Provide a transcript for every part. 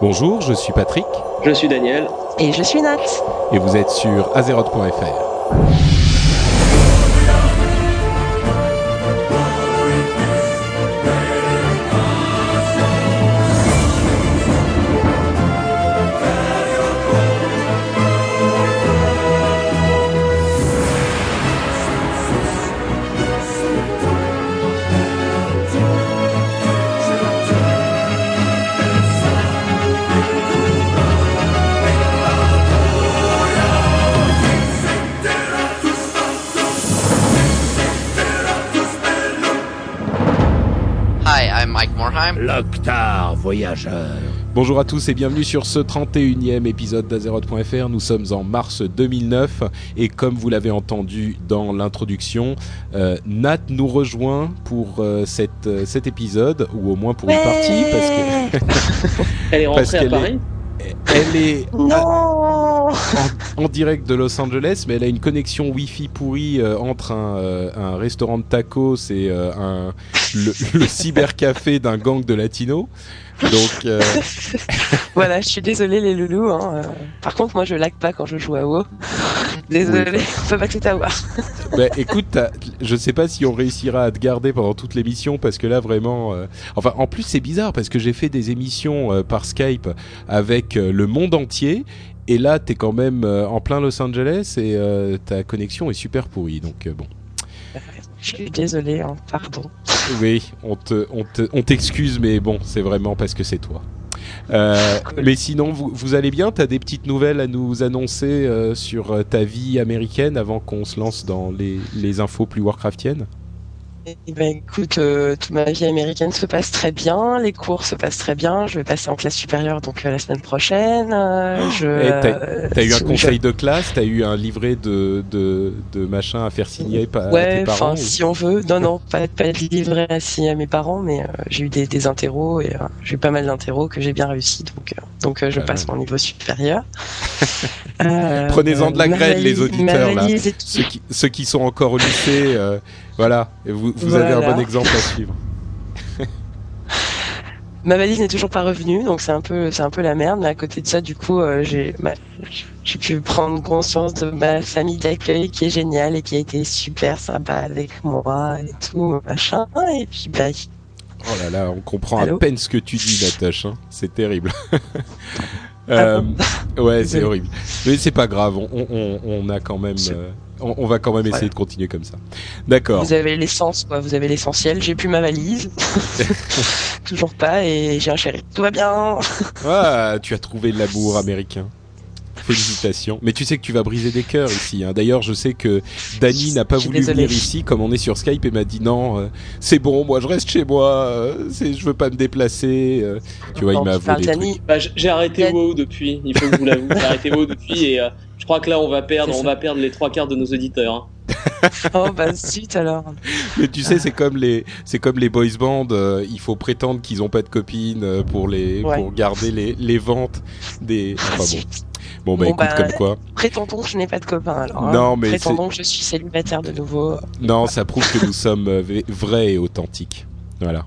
Bonjour, je suis Patrick. Je suis Daniel. Et je suis Nat. Et vous êtes sur azeroth.fr. L'Octar Voyageur. Bonjour à tous et bienvenue sur ce 31e épisode d'Azeroth.fr. Nous sommes en mars 2009 et comme vous l'avez entendu dans l'introduction, euh, Nat nous rejoint pour euh, cette, euh, cet épisode, ou au moins pour une partie, parce que... Elle est Parce rentrée à qu'elle Paris elle est Non en, en direct de Los Angeles, mais elle a une connexion Wi-Fi pourrie euh, entre un, euh, un restaurant de tacos et euh, un, le, le cybercafé d'un gang de latinos. Donc, Voilà, je suis désolée les loulous. Hein. Par contre, moi je lag pas quand je joue à WoW. Désolée, on peut pas tout avoir. bah, écoute, je sais pas si on réussira à te garder pendant toute l'émission parce que là vraiment, enfin en plus c'est bizarre parce que j'ai fait des émissions par Skype avec le monde entier et là t'es quand même euh, en plein Los Angeles et euh, ta connexion est super pourrie donc euh, bon. Je suis désolée, hein, pardon. Oui, on te, on te, on t'excuse, mais bon, c'est vraiment parce que c'est toi. Euh, Cool. Mais sinon, vous, vous allez bien? T'as des petites nouvelles à nous annoncer euh, sur ta vie américaine avant qu'on se lance dans les, les infos plus Warcraftiennes? Ben, écoute, euh, toute ma vie américaine se passe très bien, les cours se passent très bien. Je vais passer en classe supérieure donc euh, la semaine prochaine. euh, je, Eh, euh, T'as eu un je- conseil de classe T'as eu un livret de, de, de machin à faire signer pa- à Ouais, tes parents enfin, ou- si on veut. Non, non, pas, pas de livret assis à mes parents, mais euh, j'ai eu des, des interros et euh, j'ai eu pas mal d'interros que j'ai bien réussi, donc, euh, donc euh, je Ah passe mon niveau supérieur. Euh, Prenez-en de la graine, les auditeurs, là. ceux, qui, ceux qui sont encore au lycée, euh, voilà, Et vous, vous avez un bon exemple à suivre. Ma valise n'est toujours pas revenue, donc c'est un peu, c'est un peu la merde. Mais à côté de ça, du coup, euh, j'ai, pu prendre conscience de ma famille d'accueil qui est géniale et qui a été super sympa avec moi et tout machin. Et puis bah, Oh là là, on comprend à peine ce que tu dis, Natache. hein. C'est terrible. Ah Euh, bon ouais, c'est horrible. Mais c'est pas grave. On, on, on a quand même, euh, on, on va quand même essayer Voilà. de continuer comme ça. D'accord. vous avez l'essence, quoi. Vous avez l'essentiel. J'ai plus ma valise, toujours pas, et j'ai un chéri. Tout va bien. Ah, tu as trouvé l'amour américain. Félicitations. Mais tu sais que tu vas briser des cœurs ici. hein. D'ailleurs, je sais que Dany n'a pas voulu venir ici, comme on est sur Skype, et m'a dit non, euh, c'est bon, moi je reste chez moi. euh, je veux pas me déplacer. euh. tu vois, il m'a avoué trucs. Bah, J'ai arrêté Dan- WoW depuis, il faut que vous l'avouiez. J'ai arrêté WoW depuis et euh, je crois que là on va perdre, on va perdre les trois quarts de nos auditeurs. hein. Oh bah zut alors. Mais tu sais, c'est comme les, c'est comme les boys bands. euh, il faut prétendre qu'ils ont pas de copines euh, pour les, Ouais. pour garder les, les ventes des. Enfin bon. Bon bah Bon, écoute bah, comme quoi. Prétendons que je n'ai pas de copain alors. hein. Non, mais Prétendons que je suis célibataire de nouveau. Non, ça prouve que nous sommes euh, v- vrais et authentiques. Voilà.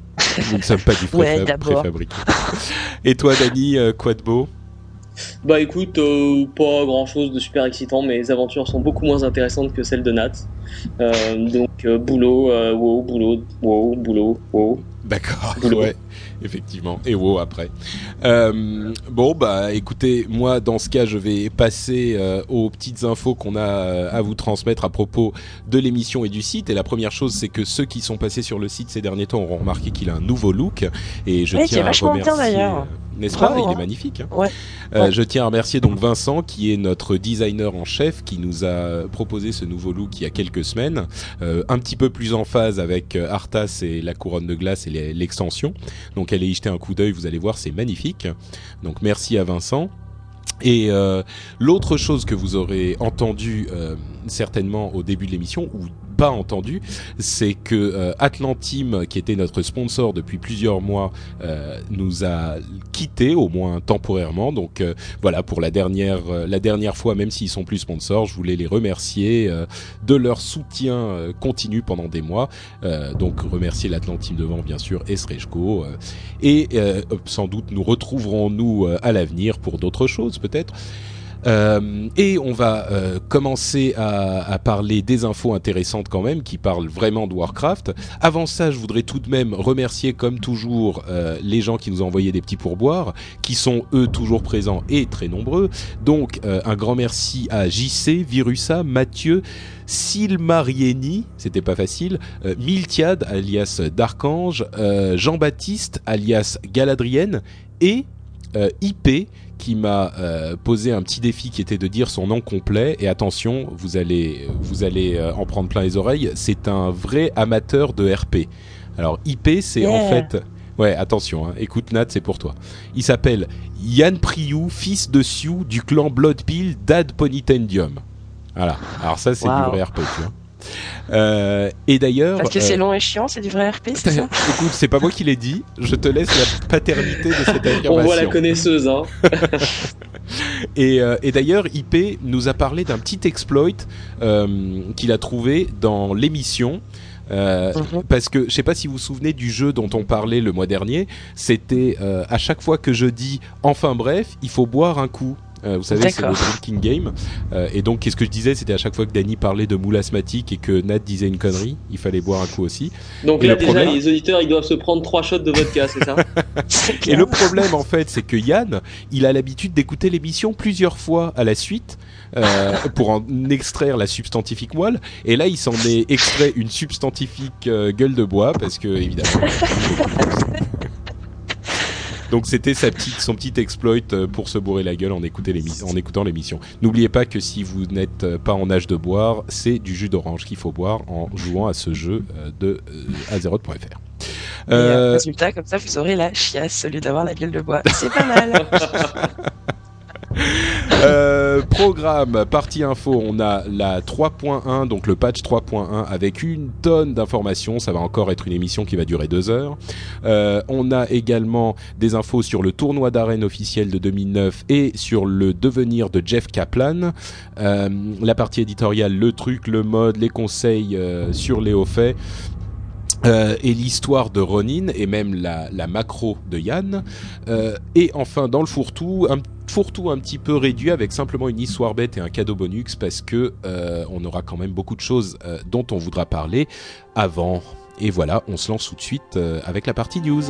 Nous ne sommes pas du Ouais, préfa- d'abord. préfabriqué. Et toi, Dany, euh, quoi de beau? Bah écoute, euh, pas grand chose de super excitant, mes aventures sont beaucoup moins intéressantes que celles de Nat. Euh, donc euh, boulot, euh, WoW, boulot, WoW, boulot, WoW. D'accord. Boulot. Ouais, effectivement. Et wow après. Euh, bon bah écoutez, moi dans ce cas, je vais passer euh, aux petites infos qu'on a euh, à vous transmettre à propos de l'émission et du site. Et la première chose, c'est que ceux qui sont passés sur le site ces derniers temps auront remarqué qu'il a un nouveau look. Et je est tiens à bien, remercier. euh, N'est-ce pas Bravo, Il est magnifique. hein. Ouais. Euh, Ouais. Je tiens à remercier donc Vincent qui est notre designer en chef qui nous a proposé ce nouveau look il y a quelques semaines, euh, un petit peu plus en phase avec euh, Arthas et la couronne de glace et l'extension. Donc allez y jeter un coup d'œil, vous allez voir, c'est magnifique. Donc merci à Vincent. Et euh, l'autre chose que vous aurez entendu euh, certainement au début de l'émission, ou pas entendu, c'est que euh, Atlantim, qui était notre sponsor depuis plusieurs mois, euh, nous a quitté au moins temporairement. Donc euh, voilà pour la dernière la dernière fois, même s'ils sont plus sponsors, je voulais les remercier de leur soutien continu pendant des mois. donc remercier l'Atlantim devant bien sûr et Srejko et sans doute nous retrouverons nous à l'avenir pour d'autres choses peut-être. Euh, et on va euh, commencer à, parler des infos intéressantes quand même, qui parlent vraiment de Warcraft. Avant ça, je voudrais tout de même remercier, comme toujours, euh, les gens qui nous ont envoyé des petits pourboires, qui sont eux toujours présents et très nombreux. Donc, un grand merci à JC, Virusa, Mathieu. Silmarieni, c'était pas facile, euh, Miltiad alias Darkange, Jean-Baptiste alias Galadrienne et IP qui m'a euh, posé un petit défi qui était de dire son nom complet. Et attention, vous allez, vous allez euh, en prendre plein les oreilles. C'est un vrai amateur de RP. Alors IP, c'est en fait. Ouais, attention, hein. écoute Nat, c'est pour toi. Il s'appelle Yann Priou, fils de Sioux du clan Bloodpill d'Ad Ponitendium. Voilà. Alors ça, c'est du vrai RP, tu vois. Euh, et d'ailleurs, parce que c'est euh, long et chiant, c'est du vrai RP, c'est ça Écoute, c'est pas moi qui l'ai dit. Je te laisse la paternité de cette affirmation. On voit la connaisseuse, hein. et, euh, et d'ailleurs, IP nous a parlé d'un petit exploit euh, qu'il a trouvé dans l'émission. Euh, mhm. Parce que je sais pas si vous vous souvenez du jeu dont on parlait le mois dernier, c'était euh, à chaque fois que je dis enfin bref, il faut boire un coup. Euh, vous savez, c'est le drinking game. Euh, et donc, qu'est-ce que je disais C'était à chaque fois que Danny parlait de moule asthmatique et que Nat disait une connerie, il fallait boire un coup aussi. Donc là, déjà, les auditeurs, ils doivent se prendre trois shots de vodka, c'est ça Et le problème, en fait, c'est que Yann, il a l'habitude d'écouter l'émission plusieurs fois à la suite. Euh, pour en extraire la substantifique moelle et là il s'en est extrait une substantifique euh, gueule de bois parce que évidemment Donc c'était sa petite, son petit exploit euh, pour se bourrer la gueule en, en écoutant l'émission. N'oubliez pas que si vous n'êtes euh, pas en âge de boire, c'est du jus d'orange qu'il faut boire en jouant à ce jeu euh, de azeroth.fr. Euh... résultat, comme ça, vous aurez la chiasse au lieu d'avoir la gueule de bois. C'est pas mal. Euh, programme, partie info, on a la 3.1, donc le patch 3.1 avec une tonne d'informations. Ça va encore être une émission qui va durer deux heures. Euh, on a également des infos sur le tournoi d'arène officiel de 2009 et sur le devenir de Jeff Kaplan. Euh, la partie éditoriale, le truc, le mode, les conseils sur les hauts faits. Euh, et l'histoire de Ronin et même la, macro de Yann. Euh, et enfin dans le fourre-tout, un fourre-tout un petit peu réduit avec simplement une histoire bête et un cadeau bonus parce que euh, on aura quand même beaucoup de choses euh, dont on voudra parler avant. Et voilà, on se lance tout de suite euh, avec la partie news.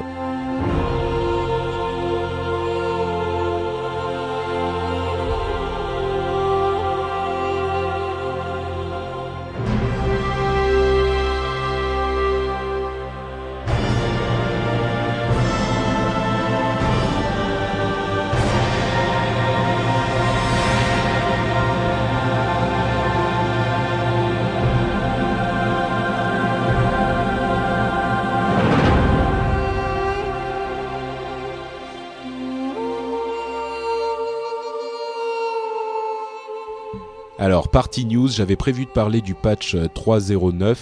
Partie news, j'avais prévu de parler du patch 3.09, euh,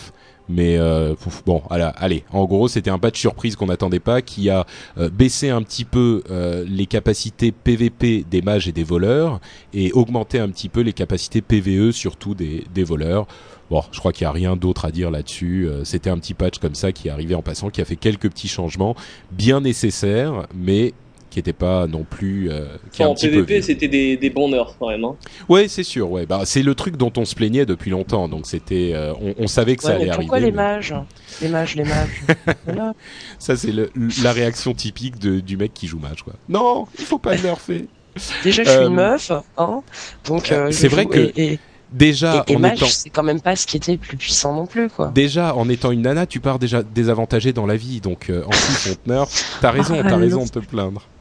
mais euh, bon, allez, en gros, c'était un patch surprise qu'on n'attendait pas, qui a euh, baissé un petit peu les capacités PVP des mages et des voleurs, et augmenté un petit peu les capacités PVE, surtout des, des voleurs. Bon, je crois qu'il n'y a rien d'autre à dire là-dessus. C'était un petit patch comme ça qui est arrivé en passant, qui a fait quelques petits changements bien nécessaires, mais qui était pas non plus. Euh, qui en PVP, c'était des, des bons nerfs quand même. Hein. Ouais, c'est sûr. Ouais, bah c'est le truc dont on se plaignait depuis longtemps. Donc c'était, euh, on, on, savait que ça allait pourquoi arriver. Pourquoi les mages? Les mages, les mages. voilà. Ça c'est la réaction typique de, du mec qui joue mage quoi. Non, il faut pas le nerfer. Déjà, je suis une euh, meuf, hein. Donc euh, c'est vrai que. Et, déjà et, et en mage, étant... c'est quand même pas ce qui était le plus puissant non plus quoi. Déjà en étant une nana, tu pars déjà désavantagée dans la vie, donc euh, en plus on te nerf. T'as raison, t'as raison de te plaindre.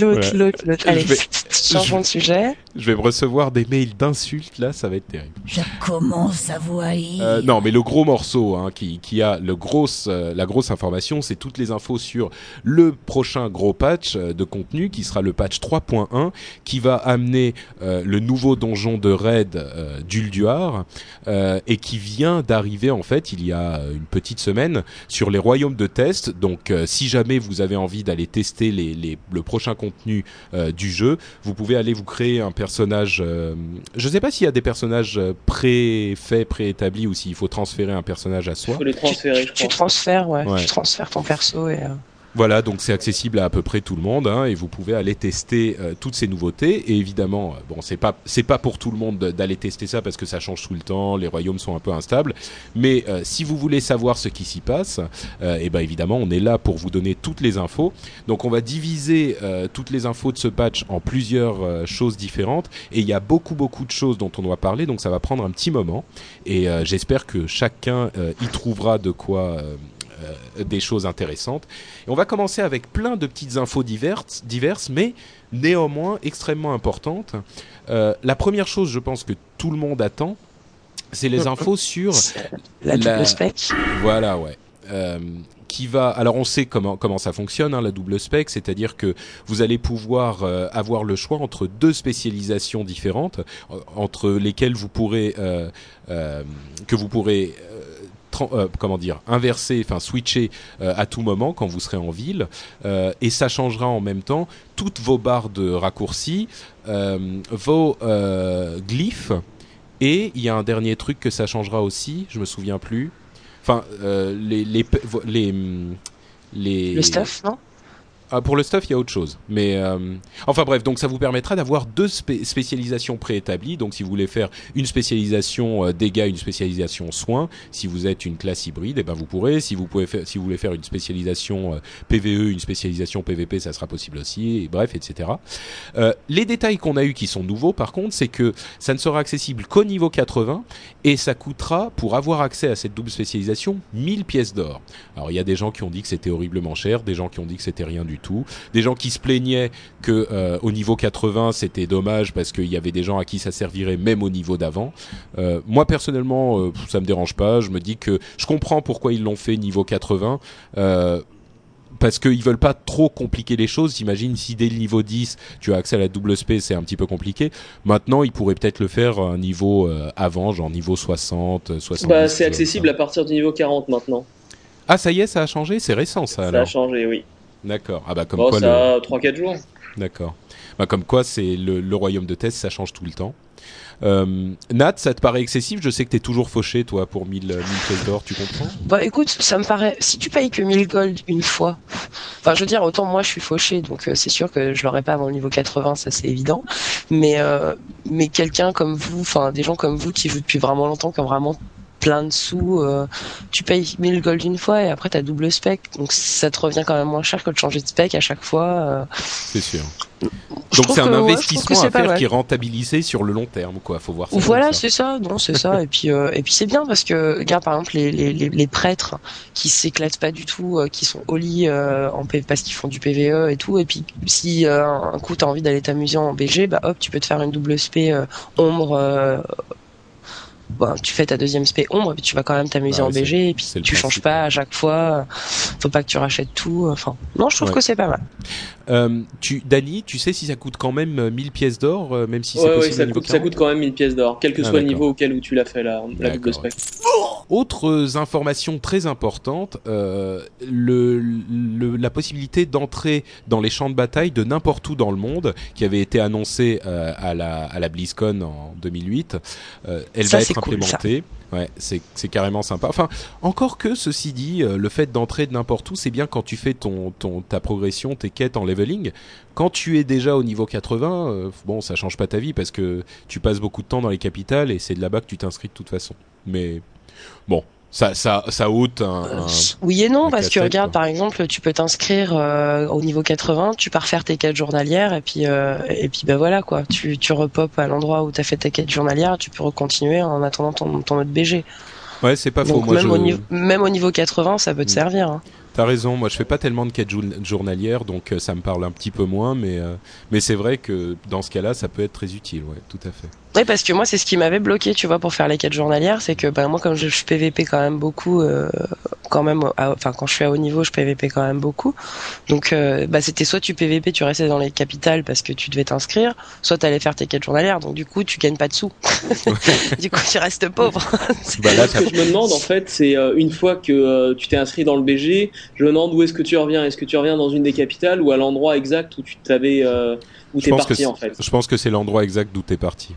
L'autre, l'autre, l'autre. Allez. Je vais, changeons de sujet. Je vais me recevoir des mails d'insultes là, ça va être terrible. Je commence à haïr. Euh, non, mais le gros morceau hein, qui, qui a le grosse, euh, la grosse information, c'est toutes les infos sur le prochain gros patch euh, de contenu qui sera le patch 3.1 qui va amener euh, le nouveau donjon de raid euh, d'Ulduar euh, et qui vient d'arriver en fait il y a une petite semaine sur les royaumes de test. Donc euh, si jamais vous avez envie d'aller tester les, les, le prochain contenu euh, du jeu, vous pouvez aller vous créer un personnage. euh, je sais pas s'il y a des personnages euh, pré-faits, préétablis ou s'il faut transférer un personnage à Il soi. faut les transférer, tu, je tu pense. transfères, ouais, Ouais. tu transfères ton perso et. Voilà, donc c'est accessible à à peu près tout le monde hein, et vous pouvez aller tester euh, toutes ces nouveautés. Et évidemment, euh, bon, c'est pas c'est pas pour tout le monde de- d'aller tester ça parce que ça change tout le temps, les royaumes sont un peu instables. Mais euh, si vous voulez savoir ce qui s'y passe, euh, et ben évidemment, on est là pour vous donner toutes les infos. Donc on va diviser euh, toutes les infos de ce patch en plusieurs euh, choses différentes et il y a beaucoup beaucoup de choses dont on doit parler. Donc ça va prendre un petit moment et j'espère que chacun y trouvera de quoi. Euh, des choses intéressantes. Et on va commencer avec plein de petites infos diverses, diverses mais néanmoins extrêmement importantes. Euh, la première chose, je pense que tout le monde attend, c'est les infos sur La La- double spec. voilà, ouais. Euh, qui va. Alors, on sait comment comment ça fonctionne, hein, la double spec, c'est-à-dire que vous allez pouvoir euh, avoir le choix entre deux spécialisations différentes, entre lesquelles vous pourrez euh, que vous pourrez euh, comment dire inverser, enfin switcher euh, à tout moment quand vous serez en ville, euh, et ça changera en même temps toutes vos barres de raccourcis, vos glyphes. Et il y a un dernier truc que ça changera aussi, je me souviens plus. Enfin, les, les, les, non? Ah, pour le stuff, il y a autre chose. Mais euh, enfin bref, donc ça vous permettra d'avoir deux spé- spécialisations préétablies. Donc si vous voulez faire une spécialisation euh, dégâts, une spécialisation soins, si vous êtes une classe hybride, eh ben vous pourrez. Si vous pouvez faire, si vous voulez faire une spécialisation euh, PVE, une spécialisation PVP, ça sera possible aussi. Et bref, etc. Les détails qu'on a eu qui sont nouveaux, par contre, c'est que ça ne sera accessible qu'au niveau 80 et ça coûtera pour avoir accès à cette double spécialisation 1000 pièces d'or. Alors il y a des gens qui ont dit que c'était horriblement cher, des gens qui ont dit que c'était rien du tout, des gens qui se plaignaient que euh, au niveau 80 c'était dommage parce qu'il y avait des gens à qui ça servirait même au niveau d'avant. Euh, moi personnellement euh, ça me dérange pas, je me dis que je comprends pourquoi ils l'ont fait niveau 80. Euh, parce qu'ils veulent pas trop compliquer les choses. J'imagine si dès le niveau 10 tu as accès à la double spé, c'est un petit peu compliqué. Maintenant, ils pourraient peut-être le faire à un niveau avant, genre niveau 60, 70. Bah, c'est accessible à partir du niveau 40 maintenant. Ah, ça y est, ça a changé C'est récent, ça, Ça a changé, oui. D'accord. Ah bah comme Bon, quoi le... ça a 3-4 jours. D'accord. Bah, comme quoi, c'est le, le royaume de test, ça change tout le temps. Euh, Nat, ça te paraît excessif? Je sais que t'es toujours fauché, toi, pour 1000 1000 pièces d'or, tu comprends? Bah écoute, ça me paraît. Si tu payes que 1000 gold une fois, enfin je veux dire, autant moi je suis fauché, donc euh, c'est sûr que je l'aurai pas avant le niveau 80, ça c'est évident. Mais euh, mais quelqu'un comme vous, enfin des gens comme vous qui jouent depuis vraiment longtemps, qui ont vraiment plein de sous, euh, tu payes 1000 gold une fois et après t'as double spec, donc ça te revient quand même moins cher que de changer de spec à chaque fois. euh. C'est sûr. Je Donc c'est un ouais, investissement à faire qui est rentabilisé sur le long terme, quoi. Faut voir ça. Voilà, c'est ça, non, c'est ça. Et puis, euh, et puis c'est bien parce que, regarde par exemple les, les, les, les prêtres qui s'éclatent pas du tout, euh, qui sont au lit euh, en P- parce qu'ils font du PVE et tout. Et puis si un coup t'as envie d'aller t'amuser en BG, bah hop, tu peux te faire une double euh, ombre. Euh, bah, tu fais ta deuxième spé ombre, et puis tu vas quand même t'amuser Bah en BG et puis tu changes pas ouais. à chaque fois. Faut pas que tu rachètes tout. Enfin, non, je trouve Ouais. que c'est pas mal. Euh, tu, Dani, tu sais si ça coûte quand même euh, 1000 pièces d'or, euh, même si c'est ouais, ouais, possible ça au niveau coûte, ça 40? coûte quand même 1000 pièces d'or, quel que Ah, soit le niveau auquel où tu l'as fait la, la double D'accord, spec. Autres informations très importantes, euh, le, le- la possibilité d'entrer dans les champs de bataille de n'importe où dans le monde, qui avait été annoncée euh, à, la, à la BlizzCon en 2008, euh, elle Ça, va être cool, implémentée. Ouais, c'est carrément sympa. Enfin, encore que ceci dit, euh, le fait d'entrer de n'importe où, c'est bien quand tu fais ton, ton ta progression, tes quêtes en leveling. Quand tu es déjà au niveau 80, euh, bon, ça change pas ta vie parce que tu passes beaucoup de temps dans les capitales et c'est de là-bas que tu t'inscris de toute façon. Mais bon, ça ça ça ôte un, un- Oui et non, parce que casse-tête, regarde, quoi. par exemple, tu peux t'inscrire euh, au niveau 80, tu pars faire tes quêtes journalières, et puis euh, et puis ben voilà quoi, tu tu repopes à l'endroit où t'as fait ta quête journalière, tu peux recontinuer en attendant ton ton autre BG. Ouais, c'est pas faux. Donc Moi, même je... au niveau même au niveau 80, ça peut te Mm. servir. hein. T'as raison, moi je fais pas tellement de quêtes journalières, donc ça me parle un petit peu moins, mais, mais c'est vrai que dans ce cas-là, ça peut être très utile, ouais, tout à fait. Oui, parce que moi, c'est ce qui m'avait bloqué, tu vois, pour faire les quêtes journalières, c'est que ben, moi, comme je, je PVP quand même beaucoup, euh, quand même, enfin, quand je suis à haut niveau, je PVP quand même beaucoup. Donc, euh, bah, c'était soit tu PVP, tu restais dans les capitales parce que tu devais t'inscrire, soit tu allais faire tes quêtes journalières. Donc, du coup, tu gagnes pas de sous. du coup, tu restes pauvre. bah là, ce que je me demande, en fait, c'est euh, une fois que tu t'es inscrit dans le BG, je me demande où est-ce que tu reviens. Est-ce que tu reviens dans une des capitales ou à l'endroit exact où tu t'avais, où t'es parti, en fait? Je pense que c'est l'endroit exact d'où t'es parti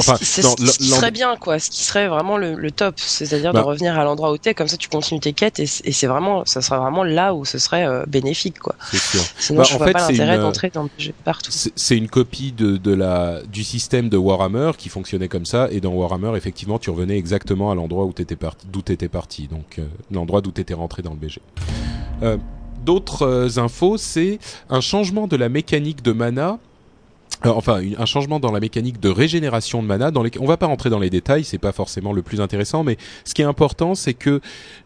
ce, qui, serait bien, quoi. Ce qui serait vraiment le, top, c'est-à-dire de bah. revenir à l'endroit où t'es, comme ça tu continues tes quêtes et, c'est vraiment, ça sera vraiment là où ce serait euh, bénéfique, quoi. Sûr. Sinon, bah, je vois pas l'intérêt d'entrer dans le partout. C'est une copie de, de, la du système de Warhammer qui fonctionnait comme ça, et dans Warhammer, effectivement, tu revenais exactement à l'endroit où t'étais parti, d'où t'étais parti, donc euh, l'endroit d'où t'étais rentré dans le BG. Euh, D'autres infos, c'est un changement de la mécanique de mana euh, enfin un changement dans la mécanique de régénération de mana. Dans les, on va pas rentrer dans les détails, c'est pas forcément le plus intéressant, mais ce qui est important, c'est que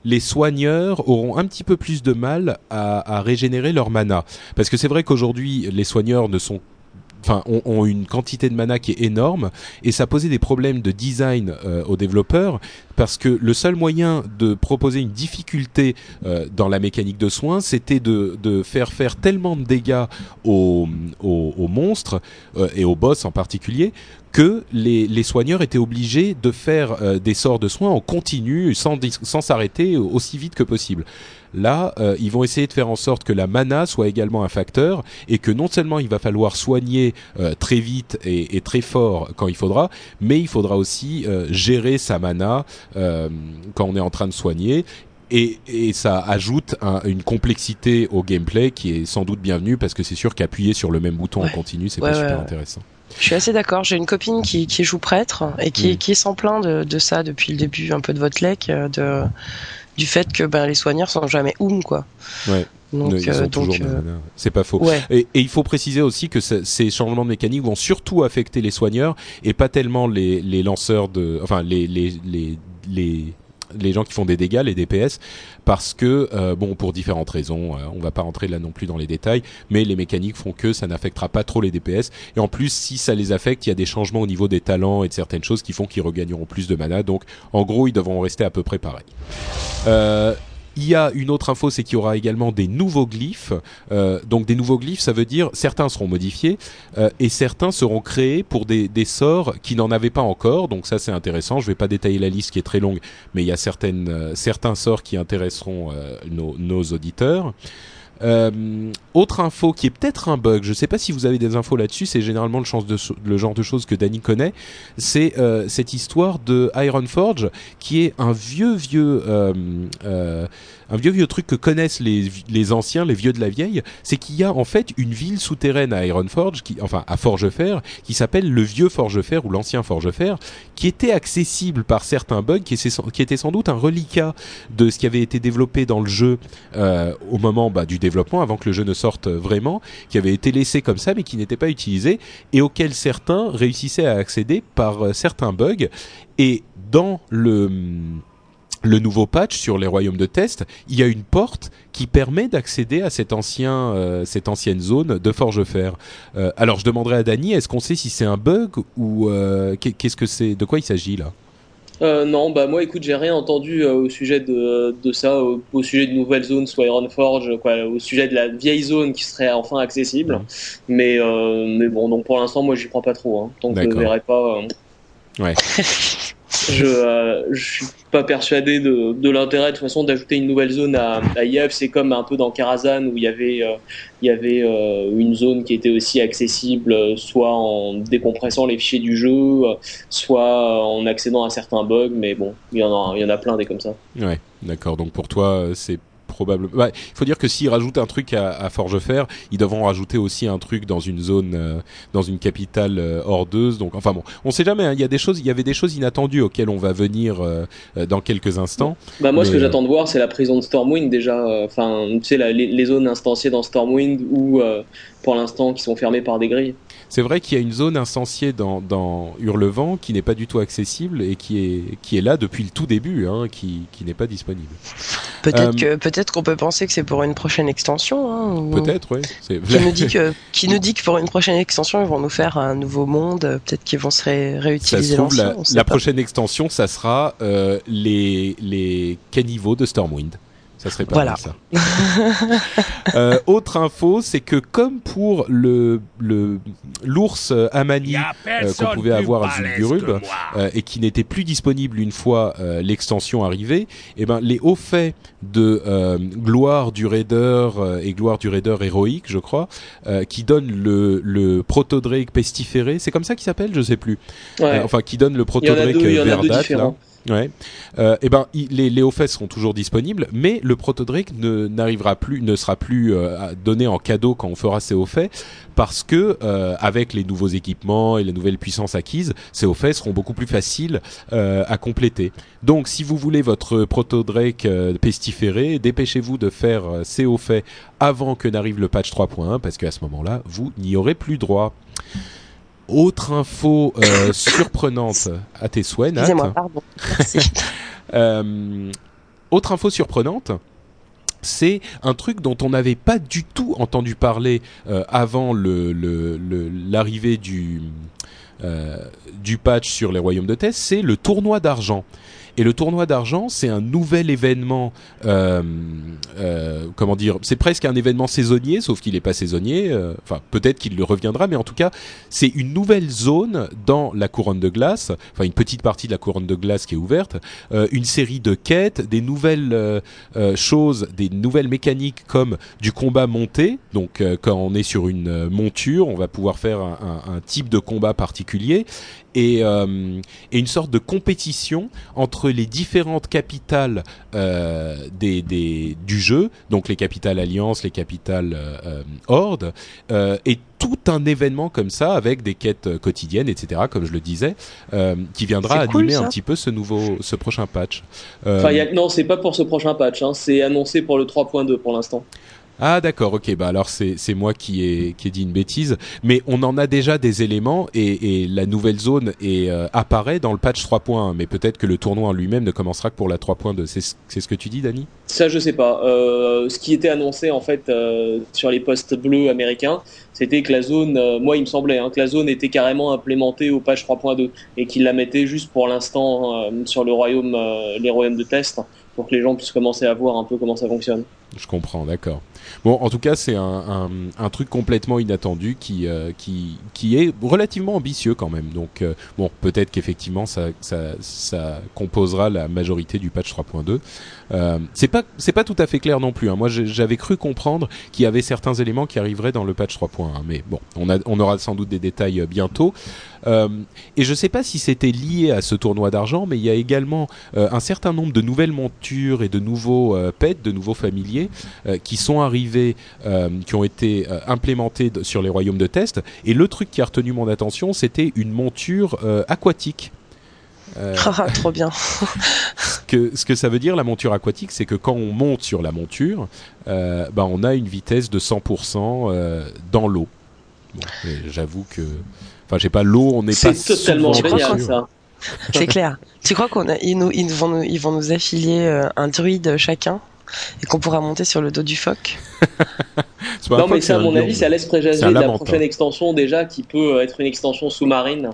les soigneurs auront un petit peu plus de mal à, à régénérer leur mana, parce que c'est vrai qu'aujourd'hui les soigneurs ne sont enfin, ont, une quantité de mana qui est énorme et ça posait des problèmes de design euh, aux développeurs parce que le seul moyen de proposer une difficulté euh, dans la mécanique de soins, c'était de, de, faire faire tellement de dégâts aux, aux, aux monstres euh, et aux boss en particulier que les, les soigneurs étaient obligés de faire des sorts de soins en continu sans s'arrêter aussi vite que possible. Là, euh, ils vont essayer de faire en sorte que la mana soit également un facteur et que non seulement il va falloir soigner euh, très vite et, et, très fort quand il faudra, mais il faudra aussi euh, gérer sa mana quand on est en train de soigner et, et, ça ajoute une complexité au gameplay qui est sans doute bienvenue parce que c'est sûr qu'appuyer sur le même bouton en continu c'est pas super intéressant. Je suis assez d'accord. J'ai une copine qui, qui joue prêtre et qui, mm. qui s'en plaint de, de, ça depuis le début un peu de votre lec, de du fait que ben, les soigneurs sont jamais oum quoi. Ouais. Donc, euh, euh, c'est pas faux. Et, il faut préciser aussi que ces changements de mécanique vont surtout affecter les soigneurs et pas tellement les, les lanceurs de, enfin les les les, les les gens qui font des dégâts, les DPS, parce que euh, bon, pour différentes raisons, euh, on va pas rentrer là non plus dans les détails, mais les mécaniques font que ça n'affectera pas trop les DPS. Et en plus, si ça les affecte, il y a des changements au niveau des talents et de certaines choses qui font qu'ils regagneront plus de mana. Donc, en gros, ils devront rester à peu près pareil. Euh, il y a une autre info, c'est qu'il y aura également des nouveaux glyphes. Euh, donc des nouveaux glyphes, ça veut dire certains seront modifiés euh, et certains seront créés pour des, sorts qui n'en avaient pas encore. Donc ça c'est intéressant. Je vais pas détailler la liste qui est très longue, mais il y a certaines, euh, certains sorts qui intéresseront nos, nos auditeurs. Euh, autre info qui est peut-être un bug, je sais pas si vous avez des infos là-dessus, c'est généralement le, genre de choses que Danny connaît, c'est euh, cette histoire de Ironforge qui est un vieux vieux euh un vieux vieux truc que connaissent les, anciens, les vieux de la vieille, c'est qu'il y a en fait une ville souterraine à Ironforge, qui, enfin à Forgefer, qui s'appelle le vieux Forgefer ou l'ancien Forgefer, qui était accessible par certains bugs, qui, était sans doute un reliquat de ce qui avait été développé dans le jeu euh, au moment bah, du développement, avant que le jeu ne sorte vraiment, qui avait été laissé comme ça mais qui n'était pas utilisé et auquel certains réussissaient à accéder par euh, certains bugs. Et dans le le nouveau patch sur les royaumes de test, il y a une porte qui permet d'accéder à cet ancien, euh, cette ancienne zone de Forgefer. Euh, alors je demanderai à Dany, est-ce qu'on sait si c'est un bug ou euh, qu'est-ce que c'est, de quoi il s'agit là? Euh, non, bah moi écoute, j'ai rien entendu au sujet de, de ça, au, sujet de nouvelles zones, soit Ironforge, quoi, au sujet de la vieille zone qui serait enfin accessible. Mmh. Mais, mais bon, donc pour l'instant, moi j'y crois pas trop. Hein, donc je verrai pas. Ouais. je, euh, suis pas persuadé de, l'intérêt de toute façon d'ajouter une nouvelle zone à, à. C'est comme un peu dans Karazhan où il y avait, euh, il y avait euh, une zone qui était aussi accessible, soit en décompressant les fichiers du jeu, soit en accédant à certains bugs. Mais bon, il y en a, il y en a plein des comme ça. Ouais, d'accord. Donc pour toi, c'est probablement. Bah, il faut dire que s'ils rajoutent un truc à, à Forgefer, ils devront rajouter aussi un truc dans une zone, euh, dans une capitale euh, hordeuse. Donc, enfin bon, on sait jamais. Hein, il y a des choses, il y avait des choses inattendues auxquelles on va venir euh, dans quelques instants. Bah moi, ce que j'attends de voir, c'est la prison de Stormwind déjà. Enfin, tu sais, les, les, zones instanciées dans Stormwind ou pour l'instant qui sont fermées par des grilles. C'est vrai qu'il y a une zone incensiée dans, dans Hurlevent qui n'est pas du tout accessible et qui est qui est là depuis le tout début, hein, qui qui n'est pas disponible. Peut-être Euh, peut-être qu'on peut penser que c'est pour une prochaine extension. Hein, ou- Peut-être, oui. Qui nous dit que qui nous dit que pour une prochaine extension ils vont nous faire un nouveau monde. Peut-être qu'ils vont se ré- Ça réutiliser se trouve, la, la prochaine extension, ça sera euh, les, les caniveaux de Stormwind. Ça serait pas Voilà. mal ça. Euh, autre info, c'est que comme pour le l'ours euh, Amani personne qu'on pouvait avoir à Zul'Gurub, euh, et qui n'était plus disponible une fois euh, l'extension arrivée, eh ben les hauts faits de euh, gloire du raider euh, et gloire du raider héroïque, je crois, euh, qui donnent le le proto Drake pestiféré, c'est comme ça qu'il s'appelle, je sais plus. Ouais. Euh, enfin qui donne le il y en a proto-Drake deux, il y en a deux Verdat, là. Ouais. Euh, et ben les, les faits seront toujours disponibles, mais le proto-Drake ne n'arrivera plus, ne sera plus euh, donné en cadeau quand on fera ces faits, parce que euh, avec les nouveaux équipements et les nouvelles puissances acquises, ces faits seront beaucoup plus faciles euh, à compléter. Donc si vous voulez votre proto-Drake euh, pestiféré, dépêchez-vous de faire euh, ces faits avant que n'arrive le patch 3.1, parce qu'à ce moment-là, vous n'y aurez plus droit. Autre info euh, surprenante à tes souhaits, Nat. Excusez-moi, pardon. Merci. Euh, autre info surprenante, c'est un truc dont on n'avait pas du tout entendu parler euh, avant le- l'arrivée du, euh, du patch sur les royaumes de test, c'est le tournoi d'argent. Et le tournoi d'argent, c'est un nouvel événement. euh, euh, comment dire C'est presque un événement saisonnier, sauf qu'il n'est pas saisonnier. euh, Enfin, peut-être qu'il le reviendra, mais en tout cas, c'est une nouvelle zone dans la couronne de glace. Enfin, une petite partie de la couronne de glace qui est ouverte. une série de quêtes, des nouvelles choses, des nouvelles mécaniques comme du combat monté. Donc, quand on est sur une monture, on va pouvoir faire un, type de combat particulier et une sorte de compétition entre les différentes capitales euh, des, des, du jeu, donc les capitales Alliance, les capitales euh, euh, Horde, euh, et tout un événement comme ça avec des quêtes quotidiennes, etc. Comme je le disais, euh, qui viendra cool, animer un petit peu ce nouveau, ce prochain patch. Euh, Enfin, il y a- non, c'est pas pour ce prochain patch. Hein. C'est annoncé pour le 3.2 pour l'instant. Ah d'accord, ok, bah alors c'est moi qui ai qui ai dit une bêtise, mais on en a déjà des éléments et, et la nouvelle zone est, euh, apparaît dans le patch 3.1, mais peut-être que le tournoi en lui-même ne commencera que pour la 3.2. C'est ce- c'est ce que tu dis, Dani? Ça, je sais pas. Euh, ce qui était annoncé en fait euh, sur les postes bleus américains, c'était que la zone, moi il me semblait, hein, que la zone était carrément implémentée au patch 3.2 et qu'ils la mettaient juste pour l'instant sur le royaume, les royaumes de test, pour que les gens puissent commencer à voir un peu comment ça fonctionne. Je comprends, d'accord. Bon, en tout cas, c'est un, un, un truc complètement inattendu qui, euh, qui, qui est relativement ambitieux quand même. Donc, euh, bon, peut-être qu'effectivement, ça, ça, ça composera la majorité du patch 3.2. Euh, c'est pas, c'est pas tout à fait clair non plus. Hein. Moi, j'avais cru comprendre qu'il y avait certains éléments qui arriveraient dans le patch 3.1, mais bon, on, a, on aura sans doute des détails euh, bientôt. Euh, et je sais pas si c'était lié à ce tournoi d'argent, mais il y a également euh, un certain nombre de nouvelles montures et de nouveaux euh, pets, de nouveaux familiers qui sont arrivés, qui ont été implémentés sur les royaumes de test. Et le truc qui a retenu mon attention, c'était une monture aquatique. Euh, Ah, trop bien. ce que, ce que ça veut dire la monture aquatique, c'est que quand on monte sur la monture, euh, bah, on a une vitesse de 100% euh, dans l'eau. Bon, j'avoue que, enfin, j'ai pas l'eau, on n'est pas C'est totalement génial, ça. C'est clair. Tu crois qu'on a, ils, nous, ils, vont nous, ils vont nous affilier euh, un druide chacun et qu'on pourra monter sur le dos du phoque? Non, mais ça, à c'est mon avis, ça laisse de la prochaine extension déjà, qui peut être une extension sous-marine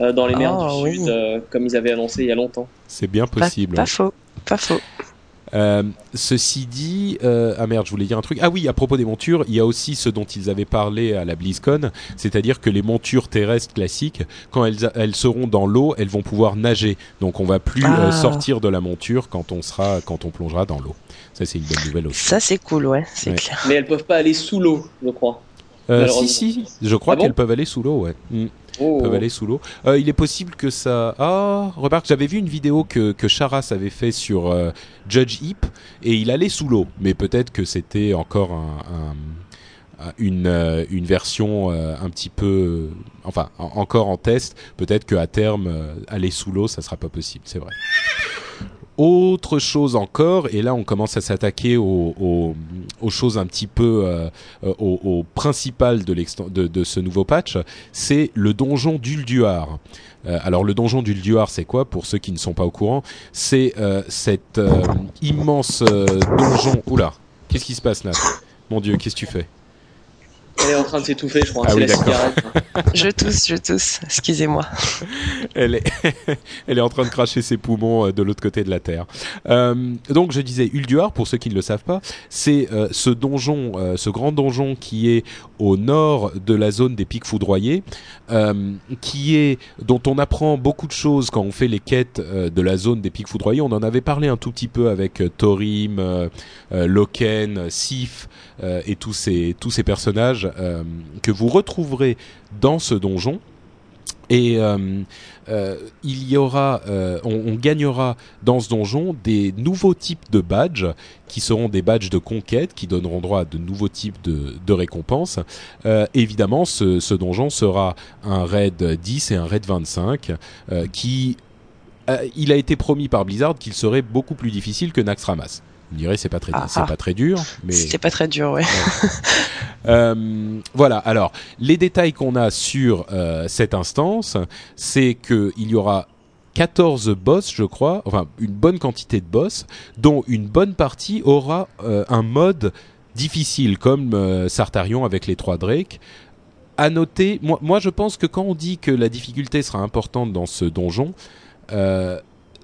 euh, dans les mers Ah, du oui. Sud, euh, comme ils avaient annoncé il y a longtemps. C'est bien pas, possible. pas faux. Pas faux. Euh, ceci dit, euh, ah merde, je voulais dire un truc. Ah oui, à propos des montures, il y a aussi ce dont ils avaient parlé à la BlizzCon, c'est-à-dire que les montures terrestres classiques, quand elles, elles seront dans l'eau, elles vont pouvoir nager. Donc on va plus Ah. euh, sortir de la monture quand on sera, quand on plongera dans l'eau. Ça c'est une bonne nouvelle aussi. Ça, c'est cool, ouais, c'est Ouais. clair. Mais elles peuvent pas aller sous l'eau, je crois. Euh, si si, je crois Ah bon qu'elles peuvent aller sous l'eau, ouais. Mm. Oh. peuvent aller sous l'eau. Euh, il est possible que ça. Ah, remarque, j'avais vu une vidéo que que Charas avait fait sur euh, Judge Heap et il allait sous l'eau, mais peut-être que c'était encore un, un- un- une euh, une version un petit peu, enfin en- encore en test. Peut-être que à terme aller sous l'eau, ça sera pas possible, c'est vrai. Autre chose encore, et là on commence à s'attaquer aux, aux, aux choses un petit peu euh, au, au principal de, de, ce nouveau patch, c'est le donjon d'Ulduar. Euh, alors le donjon d'Ulduar, c'est quoi Pour ceux qui ne sont pas au courant, c'est euh, cet euh, immense euh, donjon. Oula, qu'est-ce qui se passe là? Mon Dieu, qu'est-ce que tu fais? Elle est en train de s'étouffer, je crois. Ah oui, la cigarette. Je tousse, je tousse. Excusez-moi. elle est, elle est en train de cracher ses poumons euh, de l'autre côté de la terre. Euh, donc je disais Ulduar, pour ceux qui ne le savent pas, c'est euh, ce donjon, euh, ce grand donjon qui est au nord de la zone des pics foudroyés, euh, qui est dont on apprend beaucoup de choses quand on fait les quêtes euh, de la zone des pics foudroyés. On en avait parlé un tout petit peu avec euh, Thorim, Loken, Sif euh, et tous ces tous ces personnages euh, que vous retrouverez dans ce donjon. Et euh, euh, il y aura, euh, on, gagnera dans ce donjon des nouveaux types de badges qui seront des badges de conquête qui donneront droit à de nouveaux types de, récompenses. Euh, évidemment, ce, ce donjon sera un raid 10 et un raid 25 euh, qui, euh, il a été promis par Blizzard qu'il serait beaucoup plus difficile que Naxxramas. Vous me direz, c'est pas très, Ah, c'est ah. pas très dur, mais C'était pas très dur, ouais. euh, voilà. Alors, les détails qu'on a sur euh, cette instance, c'est que il y aura 14 boss, je crois, enfin une bonne quantité de boss, dont une bonne partie aura euh, un mode difficile, comme Sartarion avec les trois Drake. À noter, moi, moi je pense que quand on dit que la difficulté sera importante dans ce donjon,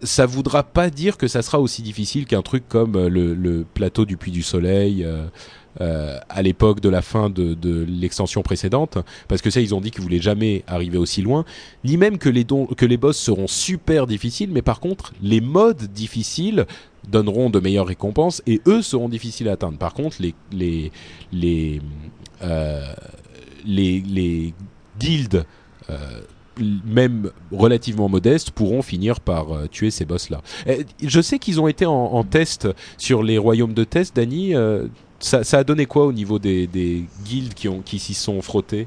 ça voudra pas dire que ça sera aussi difficile qu'un truc comme euh, le, plateau du Puy du Soleil. euh, euh, à l'époque de la fin de, l'extension précédente, parce que ça ils ont dit qu'ils voulaient jamais arriver aussi loin, ni même que les dons, que les boss seront super difficiles, mais par contre les modes difficiles donneront de meilleures récompenses et eux seront difficiles à atteindre. Par contre les les les guildes même relativement modestes pourront finir par euh, tuer ces boss là. Je sais qu'ils ont été en, test sur les royaumes de test, Dany. euh, ça, a donné quoi au niveau des, des guildes qui, s'y sont frottés?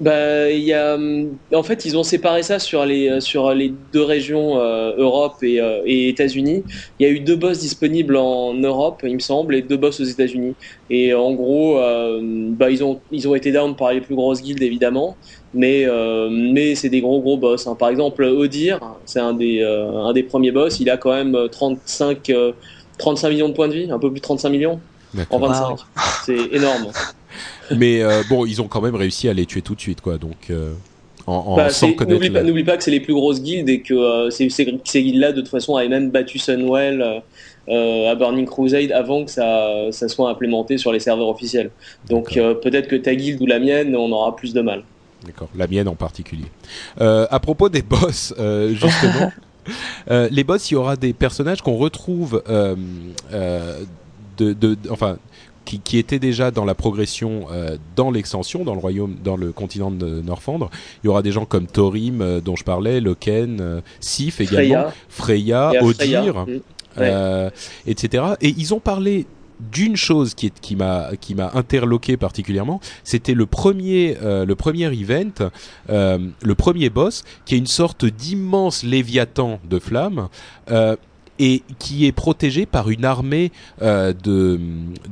Bah, hum, en fait, ils ont séparé ça sur les, euh, deux régions, euh, Europe et, euh, États-Unis. Il y a eu deux boss disponibles en Europe, il me semble, et deux boss aux États-Unis. Et en gros, euh, bah, ils ont, ils ont été down par les plus grosses guildes, évidemment. Mais, euh, mais c'est des gros, gros boss. hein. Par exemple, Odir, c'est un des, euh, un des premiers boss. Il a quand même 35, euh, 35 millions de points de vie, un peu plus de 35 millions en D'accord. 25. Wow. C'est énorme. Mais euh, bon, ils ont quand même réussi à les tuer tout de suite, quoi. Donc, euh, en, en Bah. N'oublie la- pas, pas que c'est les plus grosses guildes et que euh, ces, ces, ces guildes-là, de toute façon, avaient même battu Sunwell euh, à Burning Crusade avant que ça, ça soit implémenté sur les serveurs officiels. Donc euh, peut-être que ta guilde ou la mienne, on aura plus de mal. D'accord, la mienne en particulier. Euh, à propos des boss, euh, justement, euh, les boss, il y aura des personnages qu'on retrouve, euh, euh, de, de, enfin, qui, qui étaient déjà dans la progression euh, dans l'extension, dans le royaume, dans le continent de Norfandre. Il y aura des gens comme Thorim, euh, dont je parlais, Loken, euh, Sif également, Freya, Freya, Odir. Freya. Mm. etc. Et ils ont parlé d'une chose qui, qui m'a qui m'a interloqué particulièrement, c'était le premier euh, le premier event, euh, le premier boss, qui est une sorte d'immense léviathan de flammes. Euh, et qui est protégé par une armée de,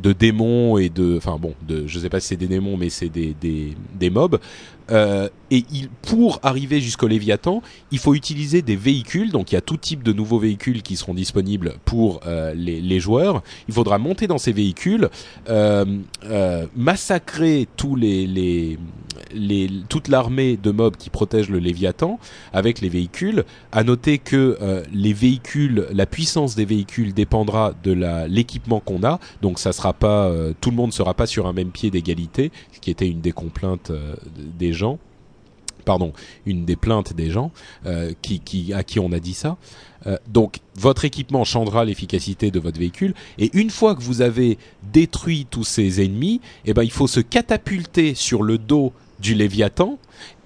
de démons et de enfin bon de je sais pas si c'est des démons mais c'est des, des mobs euh, et il, pour arriver jusqu'au Léviathan, il faut utiliser des véhicules. Donc il y a tout type de nouveaux véhicules qui seront disponibles pour euh, les, joueurs. Il faudra monter dans ces véhicules, euh, massacrer tous les, les, toute l'armée de mobs qui protègent le Léviathan avec les véhicules. À noter que les véhicules, la puissance des véhicules dépendra de l'équipement qu'on a. Donc ça sera pas tout le monde sera pas sur un même pied d'égalité, ce qui était une des complaintes euh, des gens pardon, une des plaintes des gens euh, qui, qui, à qui on a dit ça. Euh, donc, votre équipement changera l'efficacité de votre véhicule. Et une fois que vous avez détruit tous ces ennemis, eh ben, il faut se catapulter sur le dos du Léviathan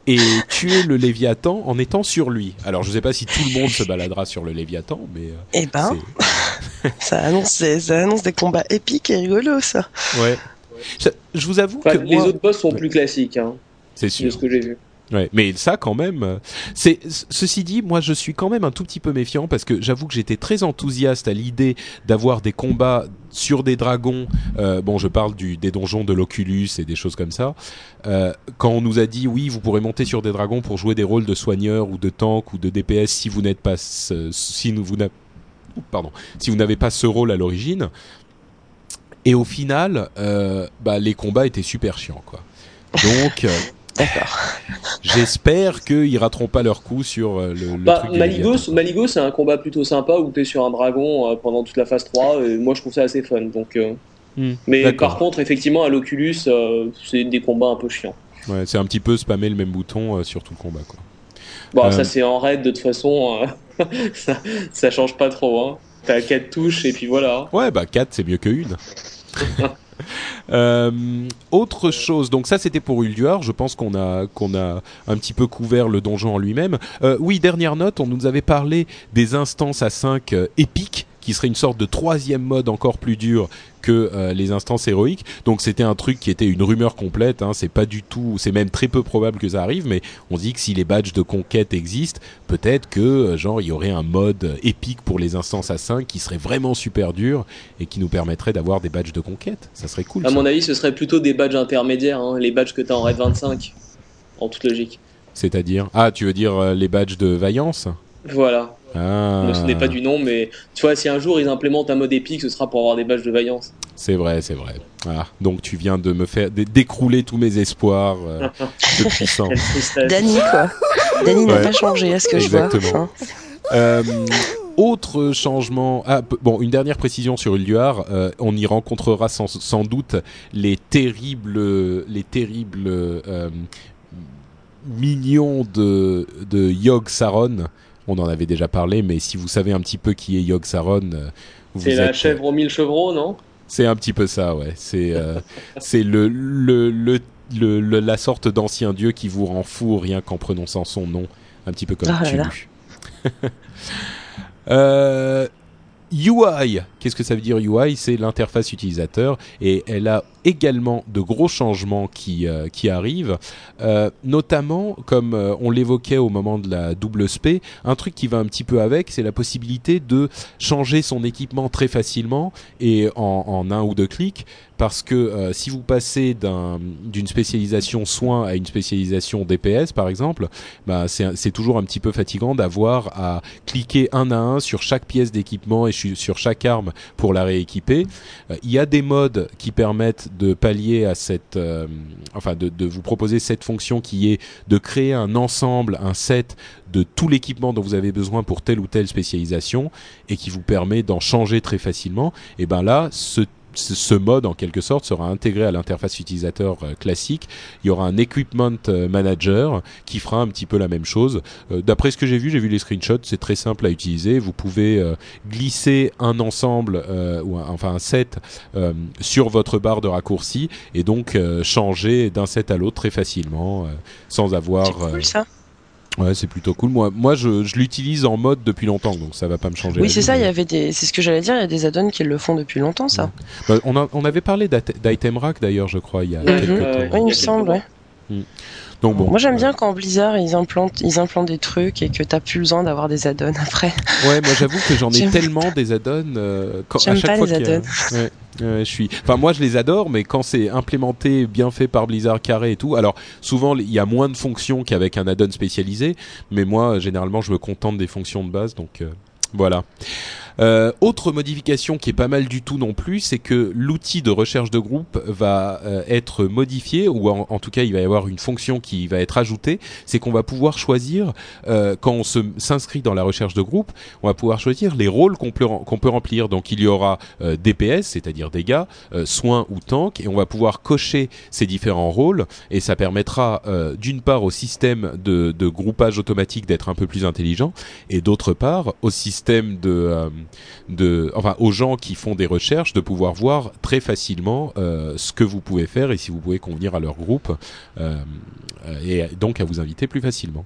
et tuer le Léviathan en étant sur lui. Alors, je ne sais pas si tout le monde se baladera sur le Léviathan, mais euh, Eh ben, ça annonce, des, ça annonce des combats épiques et rigolos, ça. ouais. Je, je vous avoue Enfin, que les moi, autres boss sont Ouais. plus classiques, hein, c'est de sûr. ce que j'ai vu. Ouais, mais ça quand même, euh, c'est ceci dit, moi je suis quand même un tout petit peu méfiant parce que j'avoue que j'étais très enthousiaste à l'idée d'avoir des combats sur des dragons. Euh, bon, je parle du, des donjons de l'Oculus et des choses comme ça. Euh, quand on nous a dit oui, vous pourrez monter sur des dragons pour jouer des rôles de soigneur ou de tank ou de DPS si vous n'êtes pas si vous n'avez pardon si vous n'avez pas ce rôle à l'origine. Et au final, euh, bah, les combats étaient super chiants quoi. Donc D'accord. J'espère qu'ils rateront pas leur coup sur euh, le, le Bah, truc Maligos. Maligos, c'est un combat plutôt sympa où tu es sur un dragon euh, pendant toute la phase 3, et moi je trouve ça assez fun. Donc, euh, Hmm, Mais par contre, effectivement, à l'Oculus, euh, c'est des combats un peu chiants. Ouais, c'est un petit peu spammer le même bouton euh, sur tout le combat quoi. Bon, Euh. ça c'est en raid, de toute façon, euh, ça, ça change pas trop. Hein. T'as 4 touches et puis voilà. Ouais, bah 4 c'est mieux que une. Euh, autre chose, donc ça c'était pour Ulduar, je pense qu'on a qu'on a un petit peu couvert le donjon en lui-même. Euh, oui, dernière note, on nous avait parlé des instances à 5 euh, épiques qui serait une sorte de troisième mode encore plus dur que euh, les instances héroïques. Donc c'était un truc qui était une rumeur complète. Hein, c'est pas du tout, c'est même très peu probable que ça arrive. Mais on dit que si les badges de conquête existent, peut-être que euh, genre il y aurait un mode euh, épique pour les instances à 5 qui serait vraiment super dur et qui nous permettrait d'avoir des badges de conquête. Ça serait cool. À ça. mon avis, ce serait plutôt des badges intermédiaires, hein, les badges que t'as en raid 25, en toute logique. C'est-à-dire? Ah tu veux dire euh, les badges de vaillance? Voilà. Ah, Ne ce n'est pas du nom, mais tu vois, si un jour ils implémentent un mode épique, ce sera pour avoir des badges de vaillance. c'est vrai, c'est vrai. Ah, donc tu viens de me faire d'écrouler tous mes espoirs euh, de puissance. Danny, quoi. Danny n'a Ouais. pas changé, à ce que Exactement. je vois. Euh, autre changement. Ah, bon, une dernière précision sur Ulduar. Euh, on y rencontrera sans, sans doute les terribles, les terribles euh, mignons de, de Yogg Saron. On en avait déjà parlé, mais si vous savez un petit peu qui est Yogg Saron, euh, vous C'est la êtes- chèvre aux mille chevreaux, non? C'est un petit peu ça, ouais. C'est euh, c'est le, le, le, le- le- la sorte d'ancien dieu qui vous rend fou rien qu'en prononçant son nom, un petit peu comme Ah là là. Tulu. euh, UI, qu'est-ce que ça veut dire UI C'est l'interface utilisateur. Et elle a également de gros changements qui, euh, qui arrivent, euh, notamment comme euh, on l'évoquait au moment de la double spé, un truc qui va un petit peu avec, c'est la possibilité de changer son équipement très facilement et en, un ou deux clics, parce que si vous passez d'un- d'une spécialisation soin à une spécialisation DPS par exemple, bah, c'est toujours un petit peu fatigant d'avoir à cliquer un à un sur chaque pièce d'équipement et sur chaque arme pour la rééquiper. Euh, Il y a des modes qui permettent de pallier à cette, euh, enfin de, vous proposer cette fonction qui est de créer un ensemble, un set de tout l'équipement dont vous avez besoin pour telle ou telle spécialisation et qui vous permet d'en changer très facilement. Et ben là, ce ce mode en quelque sorte sera intégré à l'interface utilisateur euh, classique. Il y aura un equipment euh, manager qui fera un petit peu la même chose. Euh, D'après ce que j'ai vu, j'ai vu les screenshots, c'est très simple à utiliser. Vous pouvez glisser un ensemble ou un- enfin un set sur votre barre de raccourci et donc changer d'un set à l'autre très facilement sans avoir. C'est cool, ça. Ouais, c'est plutôt cool. Moi, moi, je, je l'utilise en mode depuis longtemps, donc ça va pas me changer. Oui, c'est ça, il y avait des. C'est ce que j'allais dire, il y a des add-ons qui le font depuis longtemps, ça. Bah, on, a- on avait parlé d'It- d'Item Rack d'ailleurs, je crois, il y a Mhm. quelques Ouais, temps. Oui, il me semble, ouais. Donc bon. Moi, j'aime euh, bien quand Blizzard, ils implantent, ils implantent des trucs et que t'as plus besoin d'avoir des add-ons après. Ouais, moi j'avoue que j'en ai tellement des add-ons. euh, quand- à J'aime chaque pas fois les add-ons. Ouais, je suis. Enfin, moi je les adore, mais quand c'est implémenté, bien fait par Blizzard carré et tout. Alors souvent il y a moins de fonctions qu'avec un add-on spécialisé, mais moi généralement je me contente des fonctions de base, donc euh, voilà. Euh, autre modification qui est pas mal du tout non plus, c'est que l'outil de recherche de groupe va euh, être modifié, ou en, en tout cas il va y avoir une fonction qui va être ajoutée, c'est qu'on va pouvoir choisir, euh, quand on s'inscrit dans la recherche de groupe, on va pouvoir choisir les rôles qu'on peut, qu'on peut remplir. Donc il y aura euh, DPS, c'est-à-dire dégâts, euh, soins ou tank, et on va pouvoir cocher ces différents rôles, et ça permettra euh, d'une part au système de, de groupage automatique d'être un peu plus intelligent, et d'autre part au système de, de, enfin aux gens qui font des recherches de pouvoir voir très facilement euh, ce que vous pouvez faire et si vous pouvez convenir à leur groupe, euh, et donc à vous inviter plus facilement.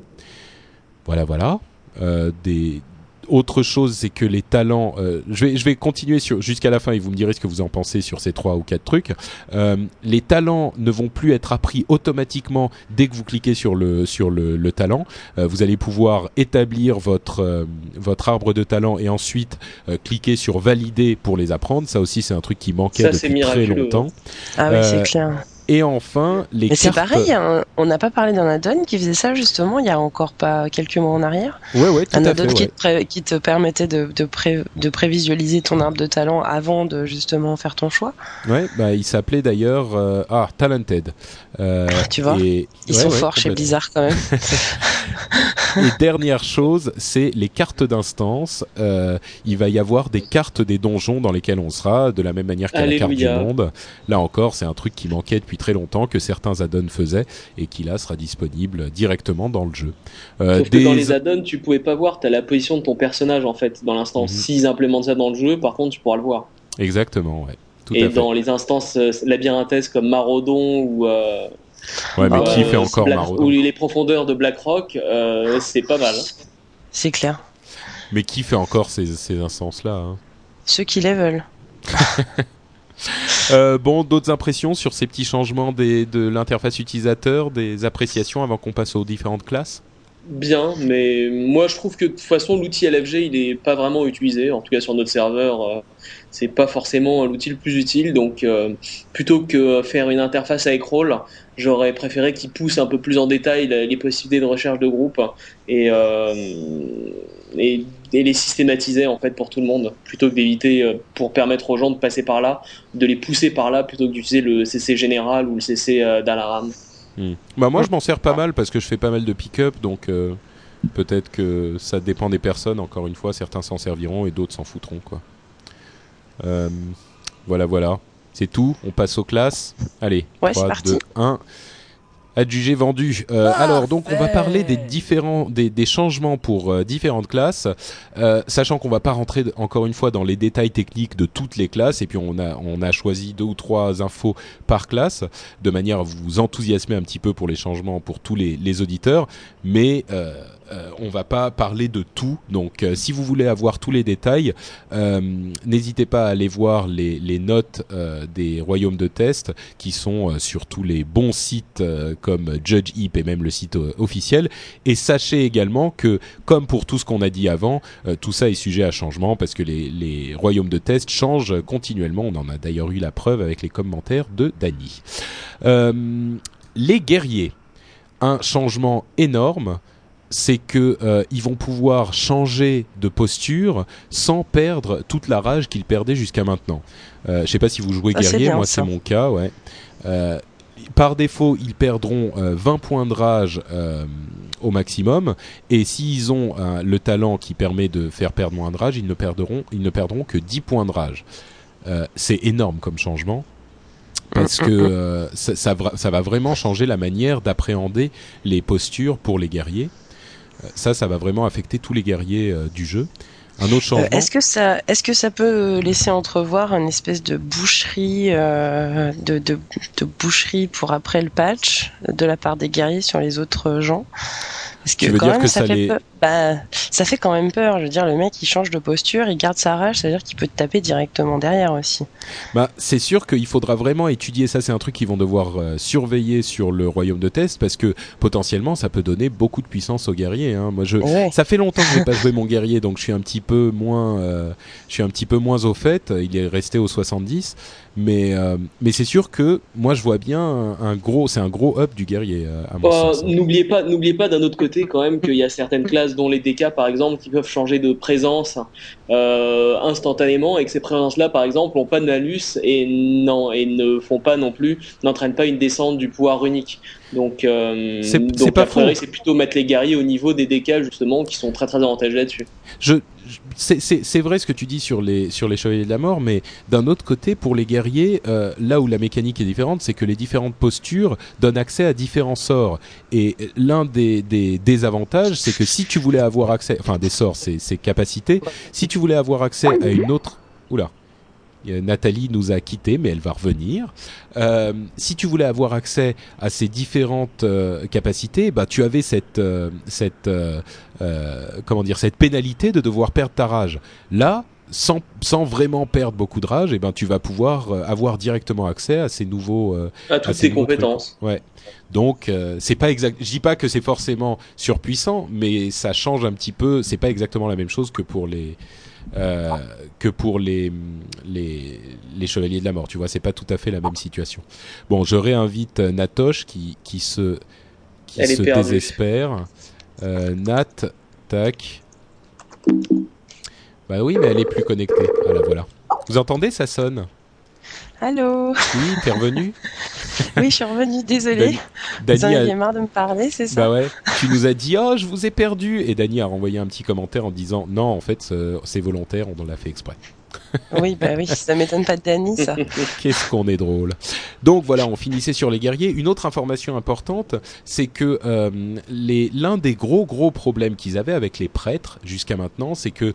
Voilà, voilà. Euh, des autre chose, c'est que les talents. euh, je vais je vais continuer sur jusqu'à la fin et vous me direz ce que vous en pensez sur ces trois ou quatre trucs. Euh, les talents ne vont plus être appris automatiquement dès que vous cliquez sur le sur le, le talent. Euh, vous allez pouvoir établir votre euh, votre arbre de talents et ensuite euh, cliquer sur valider pour les apprendre. Ça aussi, c'est un truc qui manquait Ça, depuis très longtemps. Ah oui, Euh, c'est clair. Et enfin, les Mais c'est cartes. pareil, hein, on n'a pas parlé d'un add-on qui faisait ça justement il y a encore pas quelques mois en arrière. Ouais, ouais, tout Un à add-on fait. qui, ouais. te pré- qui te permettait de, de, pré- de prévisualiser ton arbre de talent avant de justement faire ton choix. Ouais, bah, il s'appelait d'ailleurs euh, ah Talented. Euh, Tu vois, et, Ils ouais, sont ouais, forts chez. Blizzard quand même. Et dernière chose, c'est les cartes d'instance. Euh, il va y avoir des cartes des donjons dans lesquelles on sera, de la même manière qu'à la carte du monde. Là encore, c'est un truc qui manquait depuis très longtemps, que certains add-ons faisaient, et qui là sera disponible directement dans le jeu. Euh, Sauf que dans les add-ons, tu pouvais pas voir, t'as la position de ton personnage en fait dans l'instance. Mhm. S'ils implémentent ça dans le jeu, par contre, tu pourras le voir. Exactement, ouais. Tout Et à fait. dans les instances euh, labyrinthesques comme Maraudon ou, euh, Ouais, mais Euh, qui fait encore Black- Maraudon ou les profondeurs de Blackrock, euh, c'est pas mal. hein. C'est clair. Mais qui fait encore ces, ces instances-là hein? Ceux qui les veulent. Euh, bon, d'autres impressions sur ces petits changements de l'interface utilisateur, des appréciations avant qu'on passe aux différentes classes? Bien, mais moi je trouve que de toute façon l'outil LFG il est pas vraiment utilisé, en tout cas sur notre serveur, euh, c'est pas forcément l'outil le plus utile, donc euh, plutôt que faire une interface avec rôle, j'aurais préféré qu'il pousse un peu plus en détail les possibilités de recherche de groupe. Et, et, et les systématiser en fait pour tout le monde, plutôt que d'éviter euh, pour permettre aux gens de passer par là, de les pousser par là plutôt que d'utiliser le CC général ou le CC euh, d'Alaram. Hmm. Bah moi je m'en sers pas mal parce que je fais pas mal de pick-up donc euh, peut-être que ça dépend des personnes encore une fois certains s'en serviront et d'autres s'en foutront quoi. Euh, voilà voilà c'est tout on passe aux classes allez Ouais, 3 c'est parti. 2 1 adjugé vendu. Euh, alors donc on va parler des différents des, des changements pour euh, différentes classes. Euh, sachant qu'on va pas rentrer encore une fois dans les détails techniques de toutes les classes et puis on a on a choisi deux ou trois infos par classe de manière à vous enthousiasmer un petit peu pour les changements pour tous les, les auditeurs, mais euh, on va pas parler de tout. Donc, euh, si vous voulez avoir tous les détails, euh, n'hésitez pas à aller voir les, notes euh, des royaumes de test qui sont sur tous les bons sites comme Judge Heap et même le site officiel. Et sachez également que, comme pour tout ce qu'on a dit avant, tout ça est sujet à changement parce que les, les royaumes de test changent continuellement. On en a d'ailleurs eu la preuve avec les commentaires de Dany. Les guerriers, un changement énorme, c'est que euh, ils vont pouvoir changer de posture sans perdre toute la rage qu'ils perdaient jusqu'à maintenant. Euh, je sais pas si vous jouez Ah, guerrier, bien, moi c'est mon cas, ouais. Euh, par défaut, ils perdront euh, 20 points de rage euh, au maximum, et s'ils ont euh, le talent qui permet de faire perdre moins de rage, ils ne perdront, ils ne perdront que 10 points de rage. Euh, c'est énorme comme changement parce que euh, ça, ça va vraiment changer la manière d'appréhender les postures pour les guerriers. Euh, ça, ça va vraiment affecter tous les guerriers euh, du jeu. Un autre Euh, changement. est-ce que ça, est-ce que ça peut laisser entrevoir une espèce de boucherie, de, de, de boucherie pour après le patch de la part des guerriers sur les autres gens? Parce que Tu veux quand dire même, que ça, ça fait les-. Bah, ça fait quand même peur. Je veux dire, le mec il change de posture, il garde sa rage, c'est-à-dire qu'il peut te taper directement derrière aussi. Bah, c'est sûr qu'il faudra vraiment étudier ça. C'est un truc qu'ils vont devoir euh, surveiller sur le royaume de test parce que potentiellement ça peut donner beaucoup de puissance aux guerriers. Hein. Moi, je, Ouais. ça fait longtemps que j'ai pas joué mon guerrier, donc je suis un petit peu moins, euh, je suis un petit peu moins au fait. Il est resté au 70, mais euh, mais c'est sûr que moi je vois bien un, un gros, c'est un gros up du guerrier euh, à mon sens. N'oubliez pas, n'oubliez pas d'un autre côté quand même qu'il y a certaines classes, dont les DK par exemple, qui peuvent changer de présence euh, instantanément et que ces présences-là, par exemple, ont pas de malus et non et ne font pas non plus, n'entraînent pas une descente du pouvoir unique. Donc, euh, C'est- donc c'est pas faux. c'est plutôt mettre les guerriers au niveau des DK justement, qui sont très très avantagés là-dessus. Je- c'est- vrai ce que tu dis sur les sur les chevaliers de la mort, mais d'un autre côté, pour les guerriers, euh, là où la mécanique est différente, c'est que les différentes postures donnent accès à différents sorts. Et l'un des, des désavantages, c'est que si tu voulais avoir accès, enfin des sorts, c'est capacités, si tu voulais avoir accès à une autre, oula, Nathalie nous a quittés, mais elle va revenir. Euh, si tu voulais avoir accès à ces différentes euh, capacités, bah tu avais cette euh, cette euh, euh, comment dire cette pénalité de devoir perdre ta rage. Là, sans sans vraiment perdre beaucoup de rage, et ben tu vas pouvoir euh, avoir directement accès à ces nouveaux euh, À à toutes ces tes nouveaux trucs. compétences. Ouais. Donc euh, c'est pas exact. Je dis pas que c'est forcément surpuissant, mais ça change un petit peu. C'est pas exactement la même chose que pour les euh, que pour les, les les chevaliers de la mort. Tu vois, c'est pas tout à fait la même situation. Bon, je réinvite euh, Natoche qui qui se qui Elle se désespère. Euh, Nat, tac. Bah oui, mais elle est plus connectée. Ah la voilà. Vous entendez, ça sonne? Allô Oui, t'es revenu. Oui, je suis revenue, désolée. Vous en Dany a- marre de me parler, c'est ça Bah ouais, tu nous as dit oh je vous ai perdu et Dany a renvoyé un petit commentaire en disant non en fait c'est- volontaire on l'a fait exprès. Oui, bah oui, ça m'étonne pas de Dany, ça. Qu'est-ce qu'on est drôle. Donc voilà, on finissait sur les guerriers. Une autre information importante, c'est que euh, l'un des gros gros problèmes qu'ils avaient avec les prêtres jusqu'à maintenant, c'est que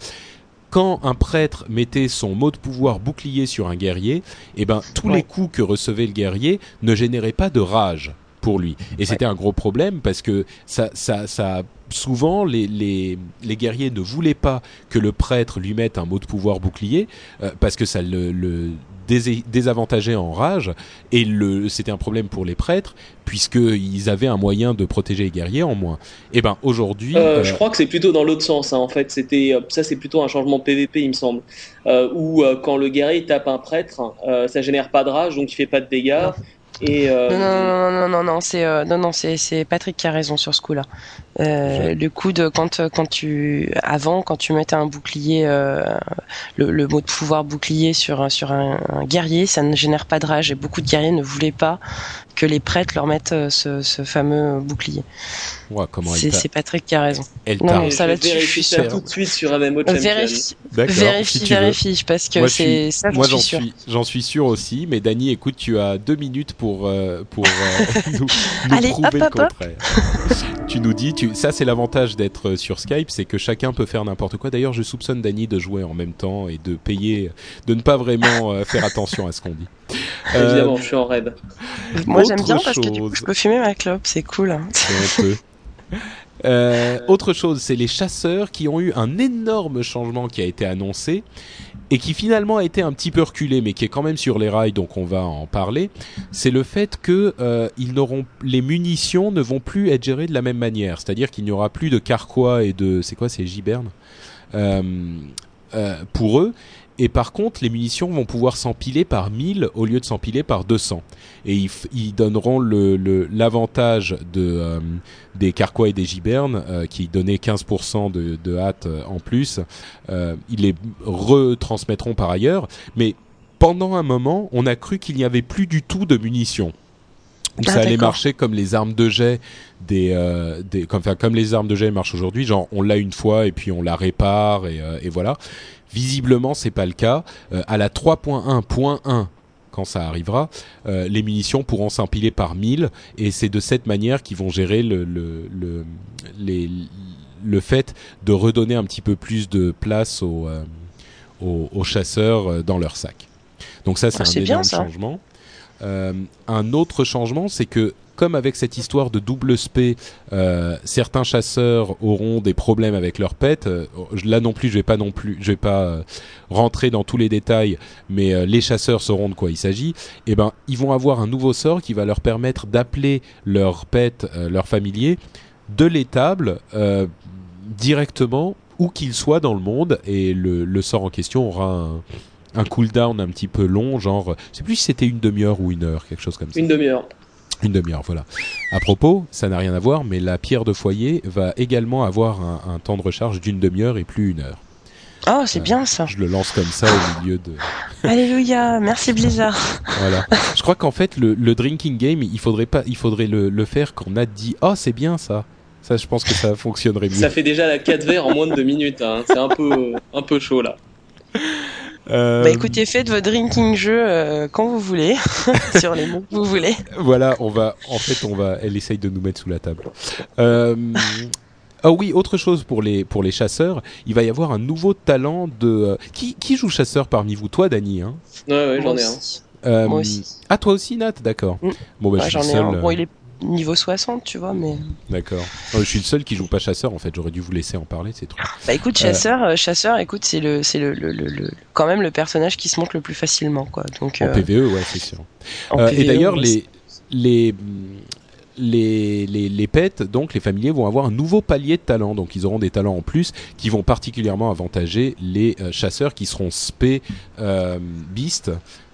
quand un prêtre mettait son mot de pouvoir bouclier sur un guerrier, eh ben tous Ouais. les coups que recevait le guerrier ne généraient pas de rage pour lui. Et c'était un gros problème parce que ça, ça, ça souvent les, les, les guerriers ne voulaient pas que le prêtre lui mette un mot de pouvoir bouclier euh, parce que ça le, le dés- désavantageait en rage et le c'était un problème pour les prêtres puisqu'ils avaient un moyen de protéger les guerriers en moins. Et ben aujourd'hui, Euh, euh, Je crois que c'est plutôt dans l'autre sens. hein, en fait, c'était euh, ça, c'est plutôt un changement PVP, il me semble, euh, où euh, quand le guerrier tape un prêtre, euh, ça génère pas de rage, donc il fait pas de dégâts. Et euh, Non, non, non, non, non, non, c'est euh, non, non, c'est c'est Patrick qui a raison sur ce coup-là. Euh, le coup de quand euh, quand tu avant quand tu mettais un bouclier, euh, le, le mot de pouvoir bouclier sur sur un, un guerrier, ça ne génère pas de rage et beaucoup de guerriers ne voulaient pas que les prêtres leur mettent euh, ce, ce fameux bouclier. comment elle C'est Patrick qui a raison. elle non, mais ça là-dessus, je suis sûr. tout de suite sur MMO. Vérifie, D'accord, vérifie, si vérifie, parce que Moi, je c'est suis- ça, Moi, suis j'en sûr. suis, j'en suis sûr aussi. Mais Dany, écoute, tu as deux minutes pour euh, pour euh, nous, nous Allez, prouver hop, le hop, hop. contraire. tu nous dis, tu, ça c'est l'avantage d'être sur Skype, c'est que chacun peut faire n'importe quoi. D'ailleurs, je soupçonne Dany de jouer en même temps et de payer, de ne pas vraiment euh, faire attention à ce qu'on dit. Euh, Évidemment, je suis en raid. Moi j'aime bien parce que du coup je peux fumer ma clope, c'est cool. hein. c'est honteux. Euh, autre chose, c'est les chasseurs qui ont eu un énorme changement qui a été annoncé et qui finalement a été un petit peu reculé, mais qui est quand même sur les rails, donc on va en parler. C'est le fait que euh, ils n'auront les munitions ne vont plus être gérées de la même manière, c'est-à-dire qu'il n'y aura plus de carquois et de c'est quoi, c'est giberne? Euh, euh, pour eux. Et par contre, les munitions vont pouvoir s'empiler par 1000 au lieu de s'empiler par 200. Et ils, ils donneront l'avantage euh, des carquois et des gibernes, euh, qui donnaient 15% de, de hâte euh, en plus. Ils les retransmettront par ailleurs. Mais pendant un moment, on a cru qu'il n'y avait plus du tout de munitions. Ah, ça allait d'accord. marcher comme les armes de jet des, euh, des comme, enfin, comme les armes de jet marchent aujourd'hui, genre on l'a une fois et puis on la répare et, euh, et voilà. Visiblement, c'est pas le cas. Euh, à la 3.1.1, quand ça arrivera, euh, les munitions pourront s'empiler par 1000 et c'est de cette manière qu'ils vont gérer le, le, le, les, le fait de redonner un petit peu plus de place aux, euh, aux, aux chasseurs euh, dans leur sac. Donc ça, c'est Ah, un bien, énorme ça. changement. Euh, un autre changement, c'est que comme avec cette histoire de double spé, euh, certains chasseurs auront des problèmes avec leurs pets. Euh, là non plus, je vais pas non plus, je vais pas rentrer dans tous les détails, mais les chasseurs sauront de quoi il s'agit. Et ben, ils vont avoir un nouveau sort qui va leur permettre d'appeler leurs pets, leurs familiers, de l'étable directement où qu'ils soient dans le monde. Et le sort en question aura un, un cooldown un petit peu long, genre, je sais plus si c'était une demi-heure ou une heure, quelque chose comme ça. Une demi-heure. Une demi-heure, voilà. À propos, ça n'a rien à voir, mais la pierre de foyer va également avoir un, un temps de recharge d'une demi-heure et plus une heure. Oh, c'est Euh, bien ça. Je le lance comme ça au milieu de. Alléluia, merci Blizzard. Voilà. Je crois qu'en fait, le, le drinking game, il faudrait pas, il faudrait le, le faire quand on a dit, oh, c'est bien ça. Ça, je pense que ça fonctionnerait mieux. Ça fait déjà la 4 verres en moins de 2 minutes. hein. C'est un peu, un peu chaud là. Euh, Bah écoutez, faites votre drinking jeu euh, quand vous voulez, sur les mots que vous voulez. Voilà, on va, en fait, on va, elle essaye de nous mettre sous la table. Euh, Ah oui, autre chose pour les pour les chasseurs, il va y avoir un nouveau talent de euh, qui qui joue chasseur parmi vous, toi, Dany hein? Ouais, ouais, j'en ai un. aussi. Euh, Moi aussi. Ah toi aussi, Nat, d'accord. Mm. Bon bah Ouais, je suis j'en le ai seul. un. Bon, il est niveau 60, tu vois, mais. D'accord. Oh, je suis le seul qui joue pas chasseur en fait. J'aurais dû vous laisser en parler, c'est tout. Bah écoute, Euh. chasseur, euh, chasseur, écoute, c'est le, c'est le, le, le, le- quand même le personnage qui se monte le plus facilement, quoi. Donc. En euh, PVE, ouais, c'est sûr. en Euh, et PVE, d'ailleurs, les, les, les, les, les pets, donc les familiers, vont avoir un nouveau palier de talents. Donc ils auront des talents en plus qui vont particulièrement avantager les euh, chasseurs qui seront spé euh, beast,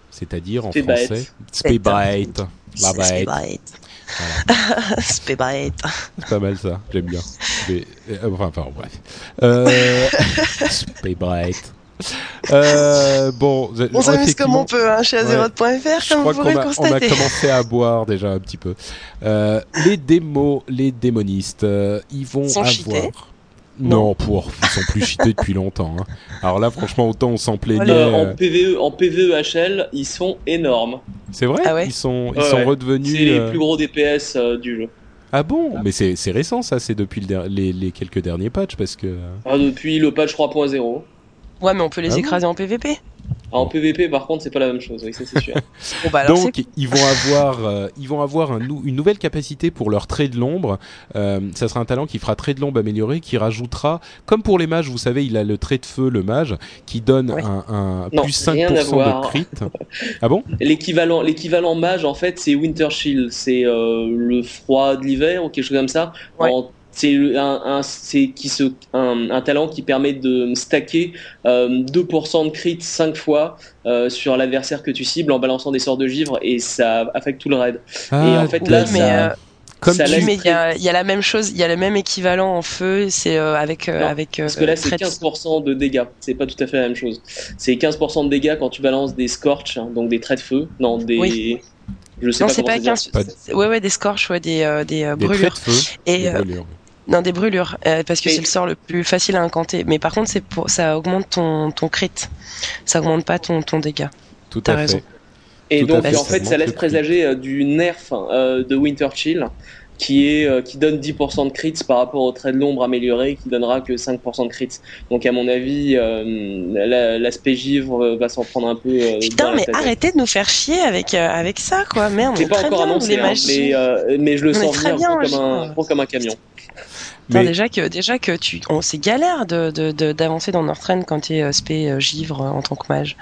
c'est-à-dire en français spé bite. La c'est Spébite. C'est pas mal ça, j'aime bien. Spé- euh, enfin, enfin, bref. Euh. Euh, bon, On s'amuse comme effectivement- on peut, hein, chez Ouais. Azeroth.fr, Je comme vous pourrez le a, on a constater. commencé à boire déjà un petit peu. Euh, les démos, les démonistes, ils vont sont avoir. cheatés Non, pour, ils sont plus cheatés depuis longtemps. hein. Alors là, franchement, autant on s'en plaignait. Euh, euh, en PVE, en PVEHL, ils sont énormes. C'est vrai? Ah ouais Ils sont, ils Ouais, sont ouais. redevenus. C'est les euh, plus gros DPS euh, du jeu. Ah bon? Mais c'est c'est récent ça, c'est depuis le der- les, les quelques derniers patchs parce que. Ah, depuis le patch 3.0. Ouais, mais on peut les Ah écraser en PVP. Ah, En PVP, par contre, c'est pas la même chose. Oui, ça c'est sûr. Bon, bah alors Donc ils vont avoir, euh, ils vont avoir un nou- une nouvelle capacité pour leur trait de l'ombre. Euh, ça sera un talent qui fera trait de l'ombre amélioré, qui rajoutera, comme pour les mages, vous savez, il a le trait de feu, le mage, qui donne Ouais. un, un Non, plus rien à 5% de crit. ah bon? L'équivalent, l'équivalent mage, en fait, c'est Winter Shield. C'est euh, le froid de l'hiver ou quelque chose comme ça. Ouais. En- c'est un, un- c'est qui se, un, un talent qui permet de stacker euh, 2% de crit 5 fois euh, sur l'adversaire que tu cibles en balançant des sorts de givre et ça affecte tout le raid. et en fait, là, mais, ça, euh, Comme ça tu- mais il y a, il y a la même chose, il y a le même équivalent en feu, c'est euh, avec euh, Non, avec. euh, Parce que là, c'est trait- 15% de dégâts. C'est pas tout à fait la même chose. C'est 15% de dégâts quand tu balances des scorch, hein, donc des traits de feu. Non, des. Oui. Je sais Non, pas c'est pas ça 15. se Pas- c'est- Ouais, ouais, des scorches, ouais, des euh, des euh, des brûlures. traits de feu, Et des euh, brûlures. Non, des brûlures, euh, parce que c'est le sort le plus facile à incanter. Mais par contre, c'est pour ça augmente ton ton crit, ça augmente pas ton ton dégât. Tout t'as à raison. fait. Et Tout donc, fait, en fait, ça laisse présager euh, du nerf euh, de Winter Chill, qui est euh, qui donne 10% de crits par rapport au trait de l'ombre amélioré, qui donnera que 5% de crits. Donc, à mon avis, euh, la- l'aspect givre euh, va s'en prendre un peu. euh, Putain, mais arrêtez de nous faire chier avec euh, avec ça, quoi. Merde, on est pas très encore bien, annoncé, les hein, mais, euh, mais je le On est sens très venir bien, gros comme, un, gros comme un camion. Mais- déjà que déjà que tu, on c'est galère de d'avancer dans Northrend quand t'es euh, spé euh, givre en tant que mage.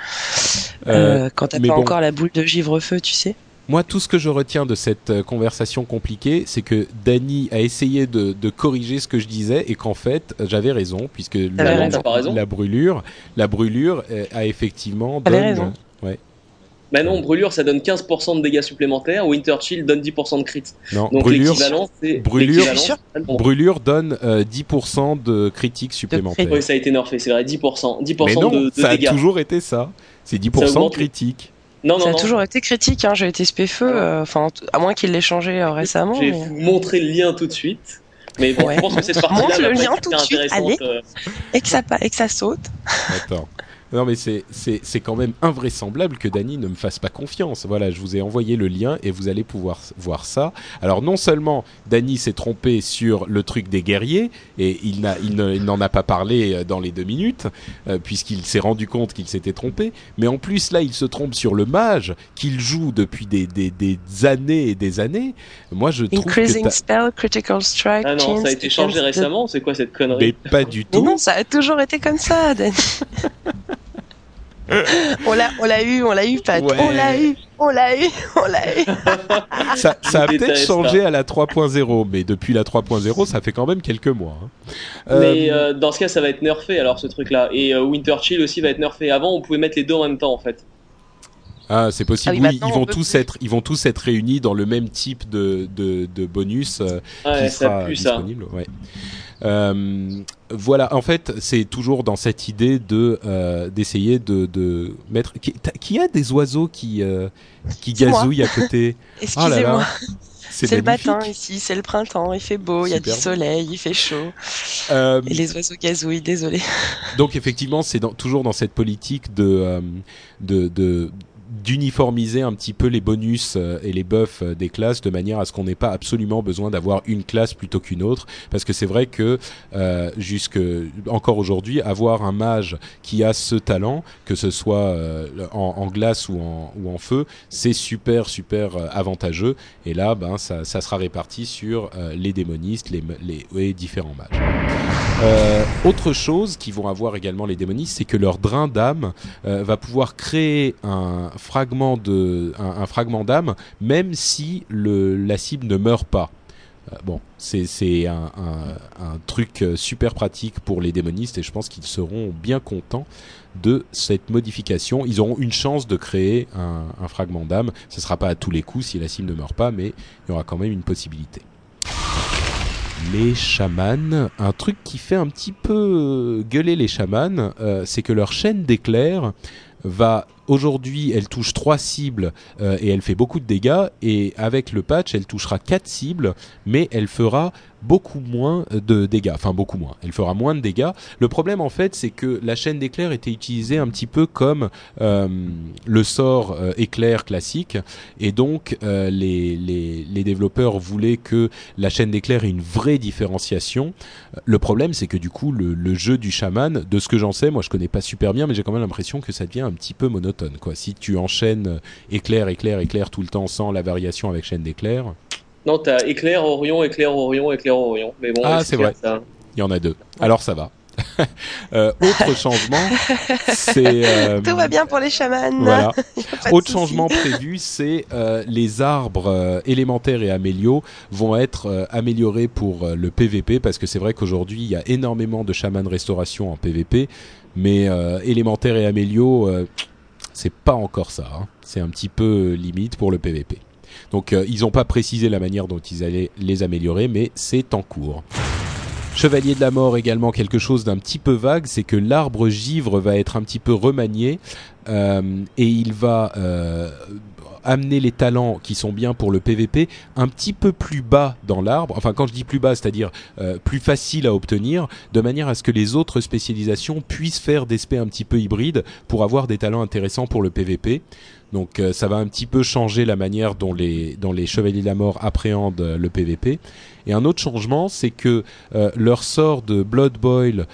Euh, Euh, quand t'as pas bon. encore la boule de givre feu, tu sais. Moi, tout ce que je retiens de cette euh, conversation compliquée, c'est que Dany a essayé de, de corriger ce que je disais et qu'en fait, j'avais raison puisque la, raison. Pas raison. la brûlure, la brûlure euh, a effectivement donne- raison. Bah non, brûlure, ça donne 15% de dégâts supplémentaires. Winter Chill donne 10% de crits. Non, Donc brûlure, l'équivalent, c'est. brûlure- brûlure donne euh, 10% de critiques supplémentaires. Oui, ça a été nerfé, c'est vrai, 10%. 10% Mais non, de, de ça a dégâts. toujours été ça. C'est 10% de augmente. critiques. Non, non, ça a non. toujours été critique, hein. J'ai été spé feu, Ah. euh, enfin à moins qu'il l'ait changé euh, récemment. J'ai mais- vous montré le lien tout de suite. Mais bon, Ouais. je pense que cette partie-là Montre le lien tout de suite, intéressante, euh. Et que ça et que ça saute. Attends. Non mais c'est c'est c'est quand même invraisemblable que Dany ne me fasse pas confiance. Voilà, je vous ai envoyé le lien et vous allez pouvoir voir ça. Alors non seulement Dany s'est trompé sur le truc des guerriers et il n'en a pas parlé euh, dans les deux minutes euh, puisqu'il s'est rendu compte qu'il s'était trompé, mais en plus là il se trompe sur le mage qu'il joue depuis des, des des années et des années. Moi je trouve que Increasing t'as- spell, critical strike. Ah non, ça a été changé récemment, c'est quoi cette connerie? Mais pas du Mais tout. non, ça a toujours été comme ça, Danny. on l'a, on l'a eu, on l'a eu, Pat. Ouais. On l'a eu, on l'a eu, on l'a eu. Ça, ça a peut-être changé à la 3.0, mais depuis la 3.0, ça fait quand même quelques mois. hein. Mais Euh, euh, dans ce cas, ça va être nerfé alors ce truc-là. Et euh, Winter Chill aussi va être nerfé. Avant, on pouvait mettre les deux en même temps en fait. Ah, c'est possible. Ah oui, ils on vont tous plus. être, ils vont tous être réunis dans le même type de de, de bonus euh, Ouais, qui ça sera pue ça. disponible. Ouais. Euh, voilà, en fait, c'est toujours dans cette idée de euh, d'essayer de, de mettre. Qui, a des oiseaux qui euh, qui gazouillent à côté Oh Excusez-moi. là, c'est le matin ici, c'est le printemps, il fait beau, il y a du soleil, il fait chaud. Euh, Et les oiseaux gazouillent, désolé. Donc effectivement, c'est dans- toujours dans cette politique de, euh, de, de d'uniformiser un petit peu les bonus euh, et les buffs euh, des classes de manière à ce qu'on n'ait pas absolument besoin d'avoir une classe plutôt qu'une autre. Parce que c'est vrai que euh, jusque encore aujourd'hui avoir un mage qui a ce talent que ce soit euh, en, glace ou en, feu c'est super super avantageux. Et là ben ça, sera réparti sur les démonistes les, les, les différents mages. Autre chose qu'ils vont avoir également les démonistes, c'est que leur drain d'âme va pouvoir créer un fragment fragment d'âme, même si le, la cible ne meurt pas. Euh, bon, c'est un, truc euh, super pratique pour les démonistes et je pense qu'ils seront bien contents de cette modification. Ils auront une chance de créer un, fragment d'âme. Ce sera pas à tous les coups si la cible ne meurt pas, mais il y aura quand même une possibilité les chamans. Un truc qui fait un petit peu gueuler les chamans, euh, c'est que leur chaîne d'éclairs va aujourd'hui, elle touche trois cibles euh, et elle fait beaucoup de dégâts. Et avec le patch, elle touchera quatre cibles, mais elle fera beaucoup moins de dégâts. Enfin, beaucoup moins. Elle fera moins de dégâts. Le problème, en fait, c'est que la chaîne d'éclair était utilisée un petit peu comme euh, le sort euh, éclair classique. Et donc, euh, les, les, les développeurs voulaient que la chaîne d'éclair ait une vraie différenciation. Le problème, c'est que du coup, le, le jeu du chaman, de ce que j'en sais, moi je connais pas super bien, mais j'ai quand même l'impression que ça devient un petit peu monotone. Quoi. Si tu enchaînes éclair, éclair, éclair tout le temps sans la variation avec chaîne d'éclair. Non, t'as éclair, Orion, éclair, Orion, éclair, Orion. Mais bon, Ah, c'est vrai. Ça. Il y en a deux. Alors ça va. euh, autre changement, c'est euh, Tout va bien pour les chamans. Voilà. Autre changement prévu, c'est euh, les arbres euh, élémentaires et améliaux vont être euh, améliorés pour euh, le PVP parce que c'est vrai qu'aujourd'hui il y a énormément de chamans restauration en PVP, mais euh, élémentaires et améliaux, euh, c'est pas encore ça. hein. C'est un petit peu limite pour le PVP. Donc euh, ils n'ont pas précisé la manière dont ils allaient les améliorer, mais c'est en cours. Chevalier de la mort également quelque chose d'un petit peu vague, c'est que l'arbre givre va être un petit peu remanié euh, et il va euh, amener les talents qui sont bien pour le PVP un petit peu plus bas dans l'arbre. Enfin, quand je dis plus bas, c'est-à-dire euh, plus facile à obtenir, de manière à ce que les autres spécialisations puissent faire des spés un petit peu hybrides pour avoir des talents intéressants pour le PVP. Donc euh, ça va un petit peu changer la manière dont les, dont les Chevaliers de la Mort appréhendent euh, le PVP. Et un autre changement, c'est que euh, leur sort de Blood Boil,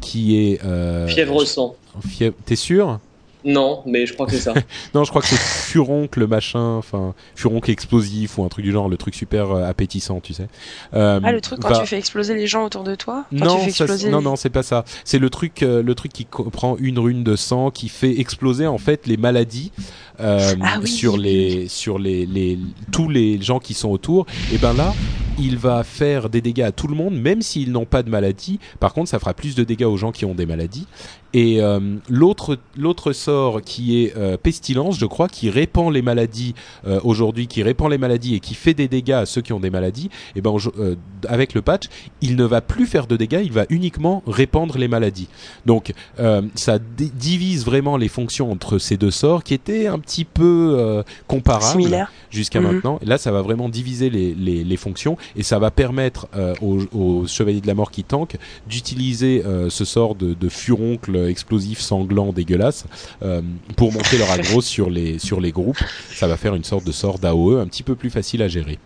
qui est... Fièvre sang. fièvre- T'es sûr? Non, mais je crois que c'est ça. Non, je crois que c'est furoncle machin, enfin furoncle explosif ou un truc du genre, le truc super euh, appétissant, tu sais. Euh, Ah, le truc quand va- tu fais exploser les gens autour de toi? Quand non, tu fais ça, exploser non, les- non, c'est pas ça. C'est le truc, euh, le truc qui prend une rune de sang, qui fait exploser en fait les maladies euh, Ah oui, sur les, sur les, les, tous les gens qui sont autour. Et ben là, il va faire des dégâts à tout le monde, même s'ils n'ont pas de maladie. Par contre, ça fera plus de dégâts aux gens qui ont des maladies. Et euh, l'autre l'autre sort qui est euh, pestilence, je crois, qui répand les maladies euh, aujourd'hui, qui répand les maladies et qui fait des dégâts à ceux qui ont des maladies. Et ben aujo- euh, avec le patch, il ne va plus faire de dégâts, il va uniquement répandre les maladies. Donc euh, ça di- divise vraiment les fonctions entre ces deux sorts qui étaient un petit peu euh, comparables Similaire. Jusqu'à Mhm. maintenant. Et là, ça va vraiment diviser les, les, les fonctions et ça va permettre euh, aux, aux chevaliers de la mort qui tankent d'utiliser euh, ce sort de, de furoncle explosif sanglant dégueulasse euh, pour monter leur aggro sur les sur les groupes. Ça va faire une sorte de sort d'AOE un petit peu plus facile à gérer.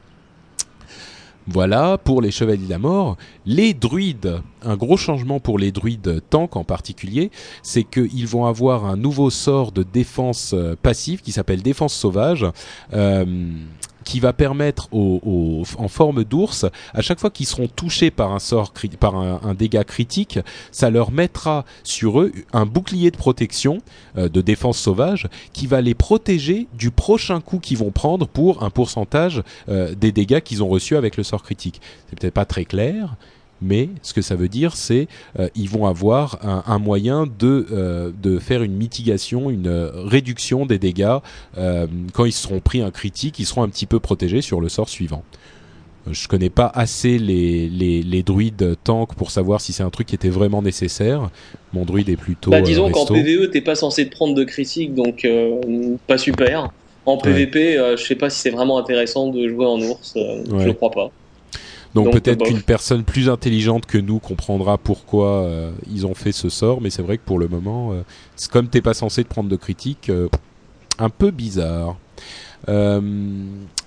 Voilà pour les chevaliers de la mort. Les druides, un gros changement pour les druides tank en particulier, c'est qu'ils vont avoir un nouveau sort de défense euh, passive qui s'appelle défense sauvage, euh, qui va permettre aux, en forme d'ours, à chaque fois qu'ils seront touchés par un dégât critique, ça leur mettra sur eux un bouclier de protection, euh, de défense sauvage, qui va les protéger du prochain coup qu'ils vont prendre pour un pourcentage euh, des dégâts qu'ils ont reçus avec le sort critique. C'est peut-être pas très clair, mais ce que ça veut dire, c'est euh, ils vont avoir un, un moyen de euh, de faire une mitigation, une euh, réduction des dégâts euh, quand ils seront pris un critique, ils seront un petit peu protégés sur le sort suivant. Je connais pas assez les, les, les druides tank pour savoir si c'est un truc qui était vraiment nécessaire. Mon druide est plutôt Bah, disons qu'en. PVE, t'es pas censé te prendre de critiques, donc pas super. En PVP, euh, je sais pas si c'est vraiment intéressant de jouer en ours, euh, je Ouais. le crois pas. Donc, Donc, peut-être bof. qu'une personne plus intelligente que nous comprendra pourquoi euh, ils ont fait ce sort, mais c'est vrai que pour le moment, euh, comme t'es pas censé te prendre de critiques, euh, un peu bizarre. Euh,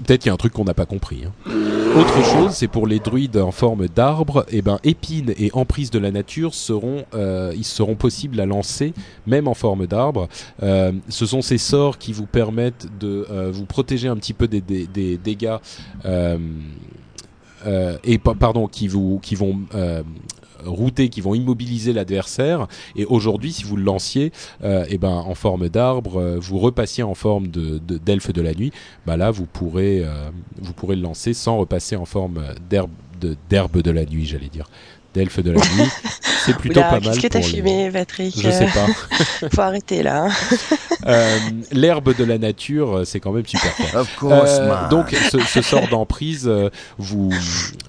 peut-être qu'il y a un truc qu'on n'a pas compris. hein. Autre chose, c'est pour les druides en forme d'arbre, et ben épines et emprise de la nature seront, euh, ils seront possibles à lancer même en forme d'arbre. Euh, ce sont ces sorts qui vous permettent de euh, vous protéger un petit peu des, des, des dégâts euh, euh, et pa- pardon qui vous qui vont euh, router, qui vont immobiliser l'adversaire. Et aujourd'hui, si vous le lanciez, euh, et ben en forme d'arbre, euh, vous repassiez en forme de de- d'elfe de, la nuit. Bah là, vous pourrez euh, vous pourrez le lancer sans repasser en forme d'herbe de la nuit, j'allais dire. D'elfe de la nuit, c'est plutôt Oula, pas mal. Qu'est-ce que t'as fumé, Patrick Je sais pas. Faut arrêter là. hein. Euh, L'herbe de la nature, euh, c'est quand même super fort. Of course, Euh, man. donc ce, ce sort d'emprise, euh, vous,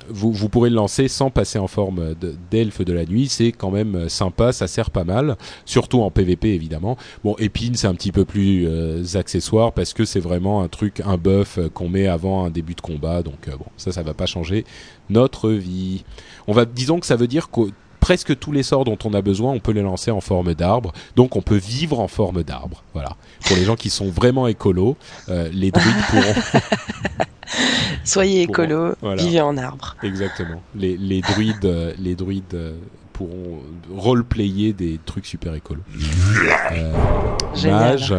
vous vous pourrez le lancer sans passer en forme de- d'elfe de la nuit. C'est quand même euh, sympa, ça sert pas mal, surtout en PVP évidemment. Bon, épine c'est un petit peu plus euh, accessoire parce que c'est vraiment un truc, un buff euh, qu'on met avant un début de combat. Donc euh, bon, ça, ça va pas changer notre vie. On va, disons que ça veut dire que presque tous les sorts dont on a besoin, on peut les lancer en forme d'arbre. Donc on peut vivre en forme d'arbre. Voilà. Pour les gens qui sont vraiment écolos, euh, les druides pourront Soyez Pour- écolo, voilà. vivez en arbre. exactement. Les, les druides, euh, les druides euh, pourront roleplayer des trucs super écolos. Génial. mage.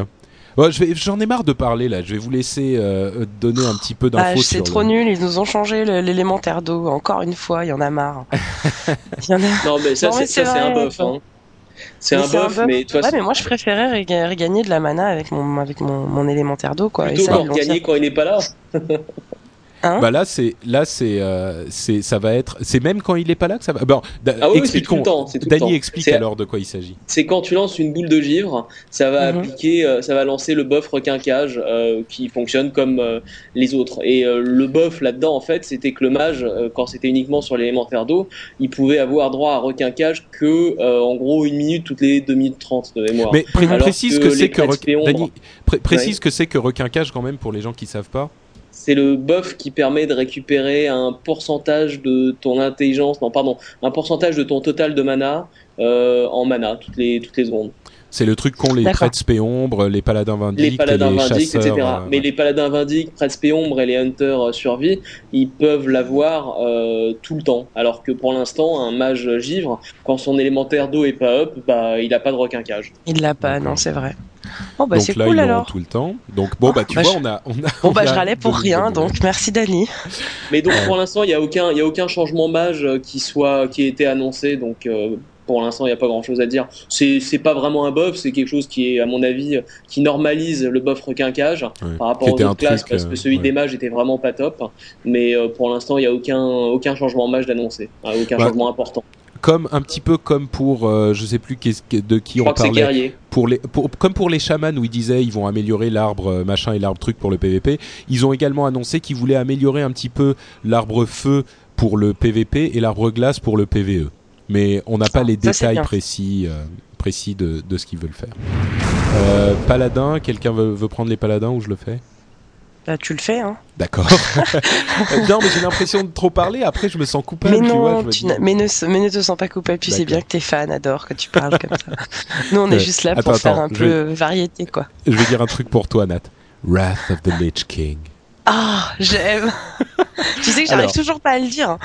Vais- j'en ai marre de parler là. Je vais vous laisser euh, donner un petit peu Ah, d'infos c'est sur trop le- nul, ils nous ont changé le- l'élémentaire d'eau. Encore une fois, il y en a marre. Il y en a... Non, mais ça, Non, mais c'est ça, c'est c'est un ça. Hein. C'est Mais un buff, mais de toute Ouais, mais moi je préférais réga- regagner de la mana avec mon, avec mon, mon élémentaire d'eau, quoi. Et plutôt ça, ils l'ont gagner quand il n'est pas là. Hein Bah là c'est là c'est euh, c'est ça va être c'est même quand il est pas là que ça va. Bon, da- Ah oui, expliquons. tout le temps, c'est tout le Dany temps. explique alors de quoi il s'agit. C'est quand tu lances une boule de givre, ça va Mhm. appliquer, euh, ça va lancer le buff requinquage euh, qui fonctionne comme euh, les autres. Et euh, le buff là-dedans, en fait, c'était que le mage, euh, quand c'était uniquement sur l'élémentaire d'eau, il pouvait avoir droit à requinquage que, euh, en gros, une minute toutes les 2 minutes 30 de mémoire. Mais Alors précise que que, c'est que Dany, pré- précise que c'est que requinquage quand même pour les gens qui savent pas. C'est le buff qui permet de récupérer un pourcentage de ton intelligence, non pardon, un pourcentage de ton total de mana euh, en mana toutes les toutes les secondes. C'est le truc qu'ont les prêtres spéombres, les paladins vindictes, les paladins les chasseurs. etc. euh, Mais les paladins vindictes, prêtres péombres et les hunters euh, survie, ils peuvent l'avoir euh, tout le temps. Alors que pour l'instant, un mage givre, quand son élémentaire d'eau est pas up, bah il a pas de requinquage. Il l'a pas, non, c'est vrai. Bon, bah donc c'est là cool ils l'ont alors. tout le temps. Donc bon bah tu Bah, vois je- on a on a. Bon, on bah a je râlais pour rien, donc merci Dani. Mais donc Ouais. pour l'instant, il y a aucun, il y a aucun changement mage qui soit, qui ait été annoncé. Donc euh, pour l'instant, il n'y a pas grand chose à dire. C'est, pas vraiment un buff, c'est quelque chose qui est, à mon avis, euh, qui normalise le buff requinquage Ouais. par rapport aux autres classes, truc, parce euh, que celui ouais. des mages était vraiment pas top. Mais euh, pour l'instant, il n'y a aucun, aucun changement mage d'annoncé, Euh, aucun Bah, changement important. Comme un petit peu comme pour euh, je sais plus de qui Je on parlait. pour les pour- comme pour les chamans où ils disaient ils vont améliorer l'arbre euh, machin et l'arbre truc pour le PVP, ils ont également annoncé qu'ils voulaient améliorer un petit peu l'arbre feu pour le PVP et l'arbre glace pour le PVE. Mais on n'a pas les ça, détails précis euh, précis de, de ce qu'ils veulent faire. Euh, paladin, quelqu'un veut, veut prendre les paladins ou je le fais? Bah tu le fais, hein. D'accord. non mais j'ai l'impression de trop parler. Après je me sens coupable. Mais tu vois, non, je tu dis- mais, ne, mais ne te sens pas coupable, tu sais bien que tes fans adorent que tu parles comme ça. Nous, on est juste là Attends, pour faire un peu variété, quoi. Je vais dire un truc pour toi Nat. Wrath of the Lich King. Ah, j'aime Tu sais que j'arrive Alors. toujours pas à le dire. hein.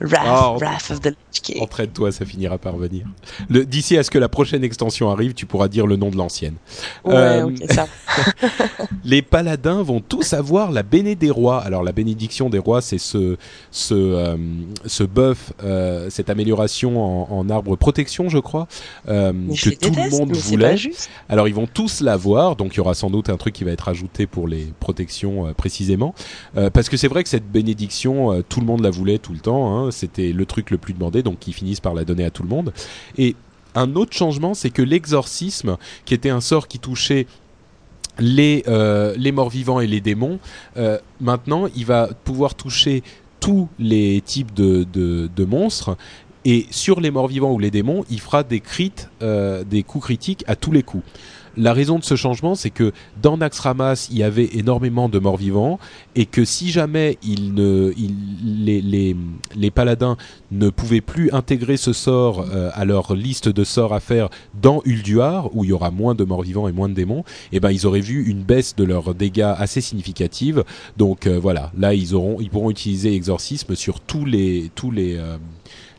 Wrath, Ah, Wrath of the Lich King. Entraîne-toi, ça finira par venir. D'ici à ce que la prochaine extension arrive, tu pourras dire le nom de l'ancienne. Ouais, Euh, ok, ça. Les paladins vont tous avoir la béné des rois. Alors la bénédiction des rois, c'est ce ce euh, ce buff, euh, cette amélioration en, en arbre protection, je crois, euh, je que tout déteste, le monde voulait. Alors ils vont tous l'avoir, donc il y aura sans doute un truc qui va être ajouté pour les protections euh, Euh, parce que c'est vrai que cette bénédiction, euh, tout le monde la voulait tout le temps, hein, c'était le truc le plus demandé, donc ils finissent par la donner à tout le monde. Et un autre changement, c'est que l'exorcisme, qui était un sort qui touchait les, euh, morts vivants et les démons, maintenant il va pouvoir toucher tous les types de, monstres Et sur les morts-vivants ou les démons, il fera des crits, des coups critiques à tous les coups. La raison de ce changement, c'est que dans Naxxramas, il y avait énormément de morts-vivants et que si jamais il ne, il- les, les, les paladins ne pouvaient plus intégrer ce sort euh, à leur liste de sorts à faire dans Ulduar, où il y aura moins de morts-vivants et moins de démons, eh ben ils auraient vu une baisse de leurs dégâts assez significative. Donc euh, voilà, là ils auront, ils pourront utiliser exorcisme sur tous les tous les euh,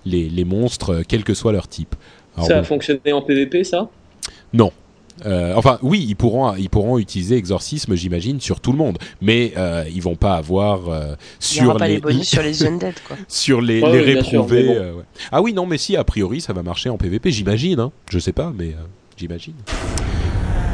les, les monstres, quel que soit leur type. Alors ça bon. a fonctionné en PvP, ça? Non. Euh, enfin, oui, ils pourront, ils pourront utiliser exorcisme, j'imagine, sur tout le monde, mais euh, ils vont pas avoir euh, Il n'y aura sur pas les, les bonus sur les undead, quoi. sur les, Ouais, les oui, bien sûr, réprouvés. bon. euh, ouais. Ah oui, non, mais si, a priori, ça va marcher en PvP, j'imagine. Hein. Je sais pas, mais euh, j'imagine.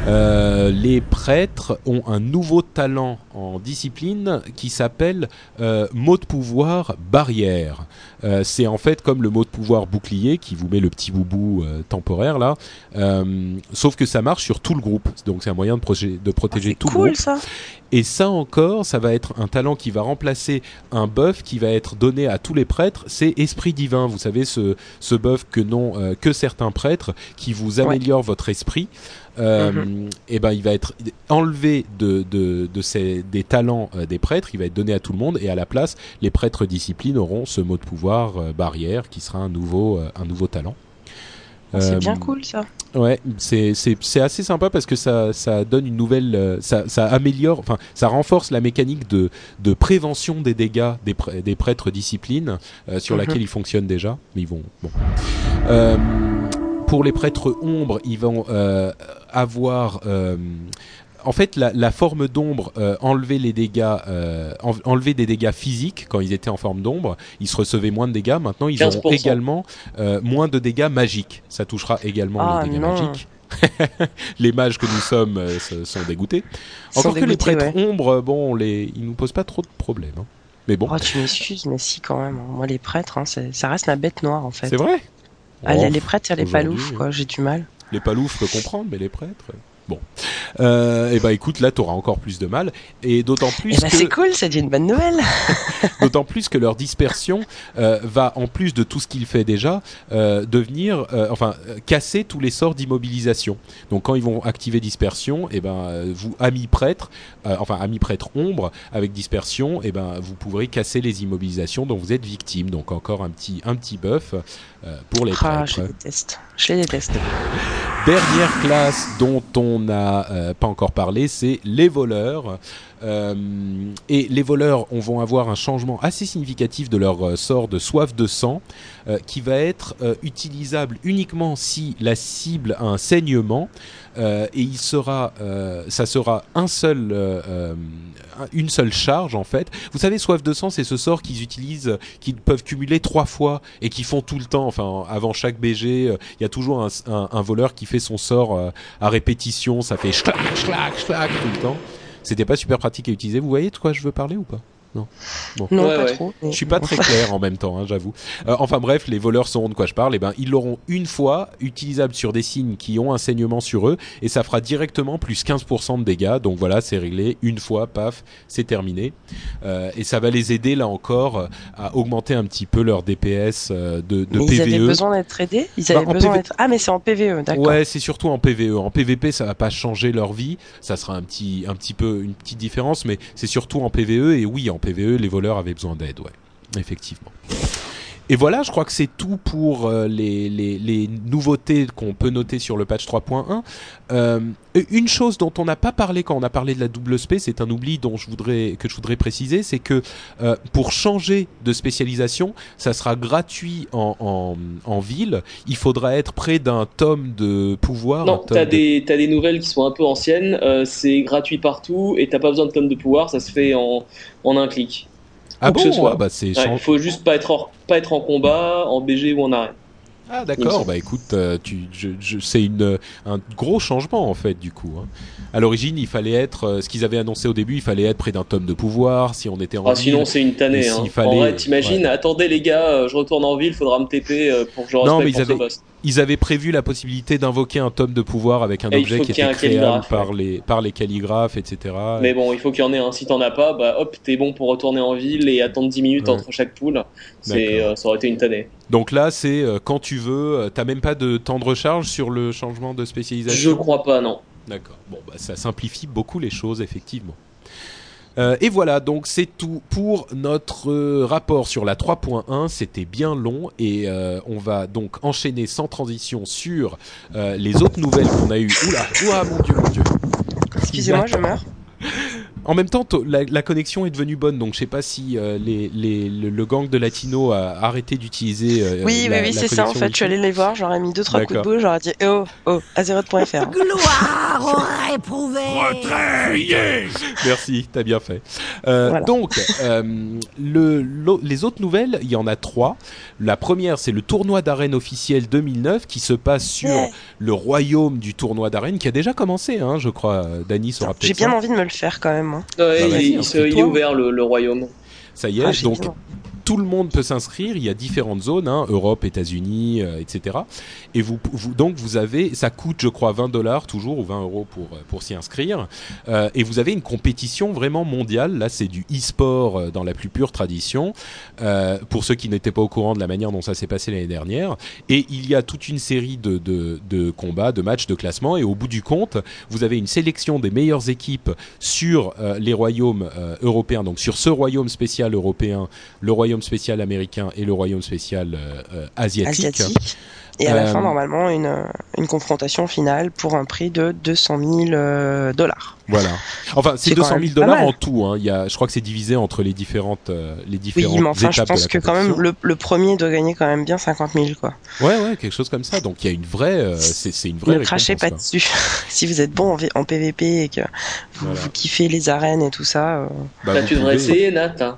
Euh, les prêtres ont un nouveau talent en discipline qui s'appelle euh, mot de pouvoir barrière. Euh, c'est en fait comme le mot de pouvoir bouclier qui vous met le petit boubou temporaire là, sauf que ça marche sur tout le groupe. Donc c'est un moyen de, Ah, protéger c'est tout le cool, groupe. ça. Et ça encore, ça va être un talent qui va remplacer un buff qui va être donné à tous les prêtres. C'est esprit divin. Vous savez ce ce buff que n'ont que certains prêtres qui vous améliore votre esprit. Euh, Et ben il va être enlevé de de, de ces des talents euh, des prêtres. Il va être donné à tout le monde et à la place, les prêtres disciplines auront ce mot de pouvoir euh, barrière qui sera un nouveau un nouveau talent. C'est Euh, bien cool, ça. Ouais, c'est c'est c'est assez sympa parce que ça ça donne une nouvelle ça ça améliore enfin ça renforce la mécanique de de prévention des dégâts des des prêtres disciplines sur Mhm. laquelle ils fonctionnent déjà mais ils vont bon. Euh, pour les prêtres ombres, ils vont euh, avoir euh, en fait, la, la forme d'ombre euh, enlever les dégâts, euh, des dégâts physiques quand ils étaient en forme d'ombre. Ils se recevaient moins de dégâts. Maintenant, ils auront 15%. également euh, moins de dégâts magiques. Ça touchera également Ah, les dégâts non. magiques. les mages que nous sommes euh, sont dégoûtés. Encore que les prêtres ouais. ombres, bon, les, ils nous posent pas trop de problèmes. hein. Mais bon, Oh, tu m'excuses, mais si, quand même. Moi, les prêtres, hein, ça reste ma bête noire, en fait. c'est vrai? Ah, les- les prêtres, c'est les aujourd'hui, paloufs, quoi. J'ai du mal. Les paloufs, je peux comprendre, mais les prêtres. Bon. Euh, et bah écoute, là, t'auras encore plus de mal. Et d'autant plus Et bah, que. c'est cool, c'est une bonne nouvelle. D'autant plus que leur dispersion euh, va, en plus de tout ce qu'il fait déjà, euh, devenir, euh, enfin, casser tous les sorts d'immobilisation. Donc, quand ils vont activer dispersion, et ben, euh, vous, amis prêtres, enfin, amis prêtres ombre, avec dispersion, et ben, vous pourrez casser les immobilisations dont vous êtes victime. Donc, encore un petit, un petit buff pour les Ah, prêtres. je les déteste. Je les déteste. Dernière classe dont on n'a euh, pas encore parlé, c'est les voleurs. Euh, et les voleurs, on vont avoir un changement assez significatif de leur euh, sort de soif de sang, euh, qui va être euh, utilisable uniquement si la cible a un saignement, euh, et il sera, ça sera un seul, un- une seule charge en fait. Vous savez, soif de sang, c'est ce sort qu'ils utilisent, qu'ils peuvent cumuler trois fois et qui font tout le temps. Enfin, avant chaque BG, il y a toujours un, voleur qui fait son sort à répétition. Ça fait schlac, schlac, schlac tout le temps. C'était pas super pratique à utiliser. Vous voyez de quoi je veux parler ou pas? Non. Non, Ouais, pas ouais. trop. mais Je suis pas bon. très clair en même temps, hein, j'avoue. Euh, enfin bref, les voleurs sauront de quoi je parle. Et ben, ils l'auront une fois, utilisable sur des signes qui ont un saignement sur eux, et ça fera directement plus 15% de dégâts. Donc voilà, c'est réglé. Une fois, paf, c'est terminé. Euh, et ça va les aider là encore à augmenter un petit peu leur DPS euh, de, de Mais ils avaient PVE. besoin d'être aidés? Ils Bah, avaient en besoin PV d'être... Ah, mais c'est en PVE, d'accord. Ouais, c'est surtout en PVE. En PVP, ça va pas changer leur vie. Ça sera un petit, un petit peu une petite différence, mais c'est surtout en PVE. Et oui, en Les voleurs avaient besoin d'aide, ouais, effectivement. Et voilà, je crois que c'est tout pour euh, les, les, les nouveautés qu'on peut noter sur le patch 3.1. Euh, une chose dont on n'a pas parlé quand on a parlé de la double spé, c'est un oubli dont je voudrais que je voudrais préciser, c'est que euh, pour changer de spécialisation, ça sera gratuit en, en, en ville. Il faudra être près d'un tome de pouvoir. Non, t'as de- des, t'as des nouvelles qui sont un peu anciennes, c'est gratuit partout et t'as pas besoin de tome de pouvoir, ça se fait en, en un clic. Ah que ce bon soit. Ah bah c'est Il chan- faut juste pas être, en, pas être en combat, en BG ou en arène. Ah il d'accord, bah écoute, euh, tu, je, je, c'est une un gros changement en fait du coup. Hein. À l'origine, il fallait être, euh, ce qu'ils avaient annoncé au début, il fallait être près d'un tome de pouvoir. Si on était en Ah, ville. sinon, c'est une tannée. Hein. fallait- En vrai, t'imagines, attendez les gars, euh, je retourne en ville, faudra me TP euh, pour que je Non, mais respecte ils ce avaient-. Ils avaient prévu la possibilité d'invoquer un tome de pouvoir avec un Et objet qui était créable par les par les calligraphes, etc. Mais bon, il faut qu'il y en ait un. Si t'en as pas, bah hop, t'es bon pour retourner en ville et attendre 10 minutes Ouais. entre chaque poule. C'est, euh, ça aurait été une tannée. Donc là, c'est euh, quand tu veux. euh, T'as même pas de temps de recharge sur le changement de Je spécialisation. crois pas, non. D'accord. Bon, bah, ça simplifie beaucoup les choses, effectivement. Euh, et voilà, donc c'est tout pour notre euh, rapport sur la 3.1. C'était bien long et euh, on va donc enchaîner sans transition sur euh, les autres nouvelles qu'on a eues. Oula, ouah, mon dieu, mon dieu. Excusez-moi, je meurs. En même temps, la, la connexion est devenue bonne, donc je sais pas si euh, les, les- le, le gang de Latino a arrêté d'utiliser. euh, Oui, la- oui, oui, c'est ça en fait. Je suis allé les voir, j'aurais mis deux trois coups de boule, j'aurais dit eh oh, oh, azeroth.fr. Gloire au réprouvé Merci, t'as bien fait. Euh, Voilà. Donc, euh, le, les autres nouvelles, il y en a trois. La première, c'est le tournoi d'arène officiel 2009 qui se passe sur Yeah. le royaume du tournoi d'arène qui a déjà commencé, hein, je crois. Dany saura peut-être J'ai bien ça. envie de me le faire quand même. Hein. Ouais, Bah, il, vas-y, il se- il est ouvert le, le royaume. Ça y est, Ah, donc. Tout le monde peut s'inscrire. Il y a différentes zones, hein, Europe, États-Unis, euh, etc. Et vous, vous, donc vous avez, ça coûte, je crois, 20 dollars toujours ou 20 euros pour euh, pour s'y inscrire. Euh, et vous avez une compétition vraiment mondiale. Là, c'est du e-sport euh, dans la plus pure tradition. Euh, pour ceux qui n'étaient pas au courant de la manière dont ça s'est passé l'année dernière. Et il y a toute une série de, de, de combats, de matchs, de classements. Et au bout du compte, vous avez une sélection des meilleures équipes sur euh, les royaumes euh, européens. Donc sur ce royaume spécial européen, le royaume spécial américain et le royaume spécial euh, euh, asiatique. Asiatique. Et à la Euh, fin, normalement, une, euh, une confrontation finale pour un prix de 200 000 euh, dollars. Voilà. Enfin, c'est C'est quand 200 000 même pas dollars en tout. Hein. Il y a, je crois que c'est divisé entre les différentes, euh, les Oui, différentes mais enfin, je étapes de pense que quand même, le, le premier doit gagner quand même bien 50 000, quoi. Ouais, ouais, quelque chose comme ça. Donc il y a une vraie, euh, c'est c'est une vraie Ne crachez pas dessus. si vous êtes bon en, V- en PVP et que vous, Voilà. vous kiffez les arènes et tout ça. euh. Bah, tu devrais essayer, Nat. hein.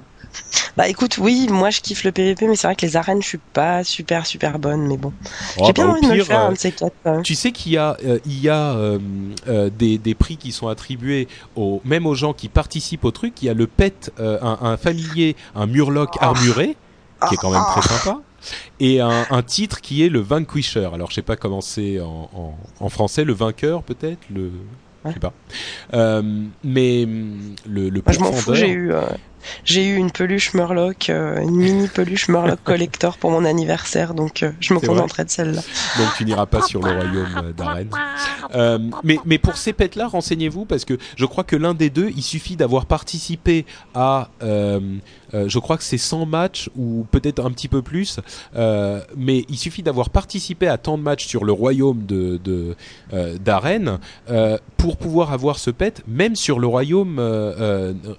Bah écoute, oui, moi je kiffe le PVP, mais c'est vrai que les arènes, je suis pas super super bonne, mais bon. Oh, J'ai bien bah, envie de me le faire, euh, un de ces quatre. Tu sais qu'il y a, euh, il y a euh, euh, des, des prix qui sont attribués aux, même aux gens qui participent au truc. Il y a le pet, un, un familier, un murloc armuré, qui est quand même très sympa, et un, un titre qui est le Vanquisher. Alors je sais pas comment c'est en, en, en français, le vainqueur peut-être, le, je sais pas. Euh, mais hum, le, le Moi, je m'en fous, j'ai eu, euh, j'ai eu une peluche Murloc, euh, une mini peluche Murloc collector pour mon anniversaire, donc euh, je me contenterai de celle-là. donc tu n'iras pas sur le royaume euh, d'Arène. Euh, mais, mais pour ces pets-là, renseignez-vous parce que je crois que l'un des deux, il suffit d'avoir participé à, je crois que c'est 100 matchs ou peut-être un petit peu plus, mais il suffit d'avoir participé à tant de matchs sur le royaume de de, euh, pour pouvoir avoir ce pet, même sur le royaume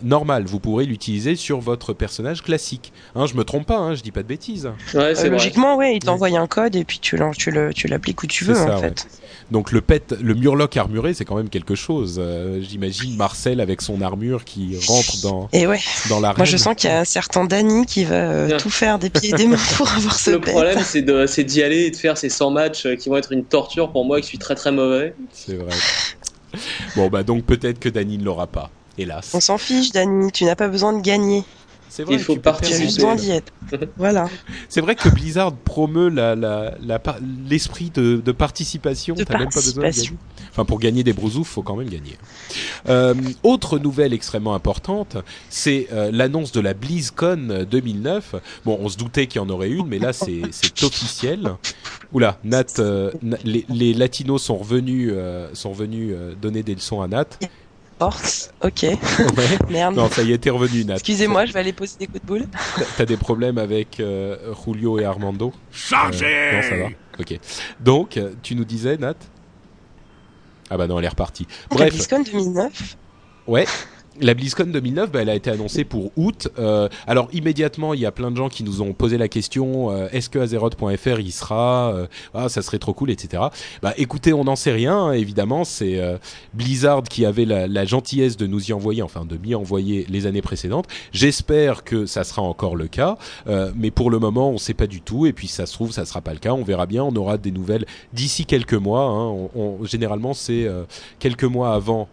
normal. Vous pourrez l'utiliser sur votre personnage classique. Hein, je me trompe pas, hein, je dis pas de bêtises. Ouais, Euh, logiquement, ouais, il t'envoie un code et puis tu l'appliques où tu veux, ça, en ouais. fait. Donc le pet, le murloc armuré, c'est quand même quelque chose. Euh, J'imagine Marcel avec son armure qui rentre dans Et ouais, dans l'arène. moi je sens qu'il y a un certain Danny qui va euh, tout faire des pieds et des mains pour avoir ce Le pet. problème, c'est d'y aller et de faire ces 100 matchs qui vont être une torture pour moi qui suis très très mauvais. C'est vrai. Bon bah donc peut-être que Dany ne l'aura pas, hélas. On s'en fiche, Danny, tu n'as pas besoin de gagner. C'est vrai. Il faut participer. juste permettre- besoin d'y être. voilà. C'est vrai que Blizzard promeut la la la par- l'esprit de, de participation. De T'as même pas besoin de participation. gagner. Enfin pour gagner des brousoufs, faut quand même gagner. Euh, autre nouvelle extrêmement importante, c'est euh, l'annonce de la BlizzCon 2009. Bon, on se doutait qu'il y en aurait une, mais là c'est c'est officiel. Oula, Nat, euh, Na- les, les latinos sont revenus euh, sont revenus euh, donner des leçons à Nat. Force, ok. Ouais. Merde. Non, ça y est, t'es revenu, Nat. Excusez-moi, je vais aller poser des coups de boule. T'as- des problèmes avec euh, Julio et Armando? Chargé Euh, Non, ça va? Ok. Donc, euh, tu nous disais, Nat? Ah bah non, elle est repartie. Donc, la Bref, BlizzCon 2009, ouais. La BlizzCon 2009, bah, elle a été annoncée pour août. Euh, alors immédiatement, il y a plein de gens qui nous ont posé la question euh, est-ce que Azeroth.fr y sera Euh, Ah, ça serait trop cool, etc. Bah, écoutez, on n'en sait rien. hein, évidemment, c'est euh, Blizzard qui avait la, la gentillesse de nous y envoyer, enfin de m'y envoyer les années précédentes. J'espère que ça sera encore le cas, euh, mais pour le moment, on ne sait pas du tout. Et puis, ça se trouve, ça sera pas le cas. On verra bien. On aura des nouvelles d'ici quelques mois. hein. On- on- généralement, c'est euh, quelques mois avant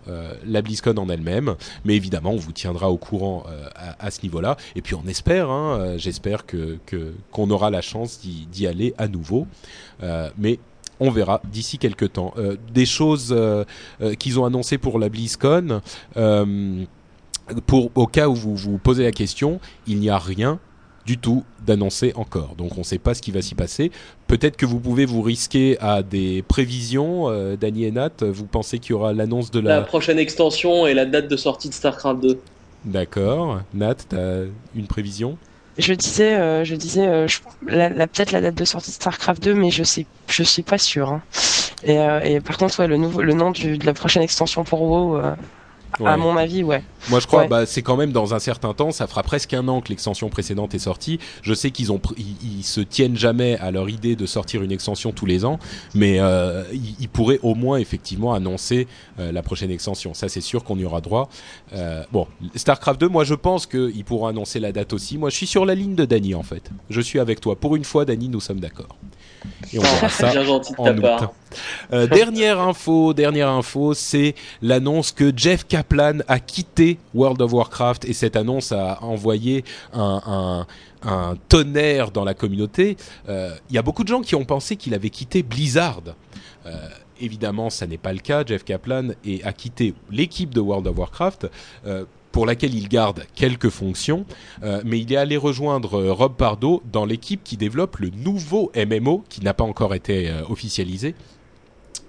la BlizzCon en elle-même. Mais évidemment, on vous tiendra au courant à, ce niveau-là. Et puis on espère, hein, j'espère que qu'on aura la chance d'y aller à nouveau. mais on verra d'ici quelques temps. des choses qu'ils ont annoncées pour la BlizzCon. pour, au cas où vous vous posez la question, il n'y a rien du tout d'annoncer encore. Donc on ne sait pas ce qui va s'y passer. Peut-être que vous pouvez vous risquer à des prévisions. Euh, Dany et Nat, vous pensez qu'il y aura l'annonce de la... La prochaine extension et la date de sortie de StarCraft 2. D'accord. Nat, tu as une prévision? Je disais, euh, je disais, euh, peut-être la date de sortie de Starcraft 2, mais je sais, je suis pas sûr. Hein. Et, par contre, ouais, le nouveau, le nom de la prochaine extension pour WoW, à mon avis, ouais. Moi, je crois, bah, c'est quand même dans un certain temps. Ça fera presque un an que l'extension précédente est sortie. Je sais qu'ils ont, ils, se tiennent jamais à leur idée de sortir une extension tous les ans, mais euh, ils, pourraient au moins effectivement annoncer euh, la prochaine extension. Ça, c'est sûr qu'on y aura droit. Euh, bon, Starcraft 2, moi, je pense qu'ils pourront annoncer la date aussi. Moi, je suis sur la ligne de Dany en fait. Je suis avec toi. Pour une fois, Dany, nous sommes d'accord. Et on verra ça en août. Euh, dernière info, dernière info, c'est l'annonce que Jeff Kaplan a quitté World of Warcraft et cette annonce a envoyé un, tonnerre dans la communauté. Euh, il y a beaucoup de gens qui ont pensé qu'il avait quitté Blizzard. Euh, évidemment, ça n'est pas le cas. Jeff Kaplan a quitté l'équipe de World of Warcraft pour laquelle il garde quelques fonctions, euh, mais il est allé rejoindre euh, Rob Pardo dans l'équipe qui développe le nouveau MMO qui n'a pas encore été euh, officialisé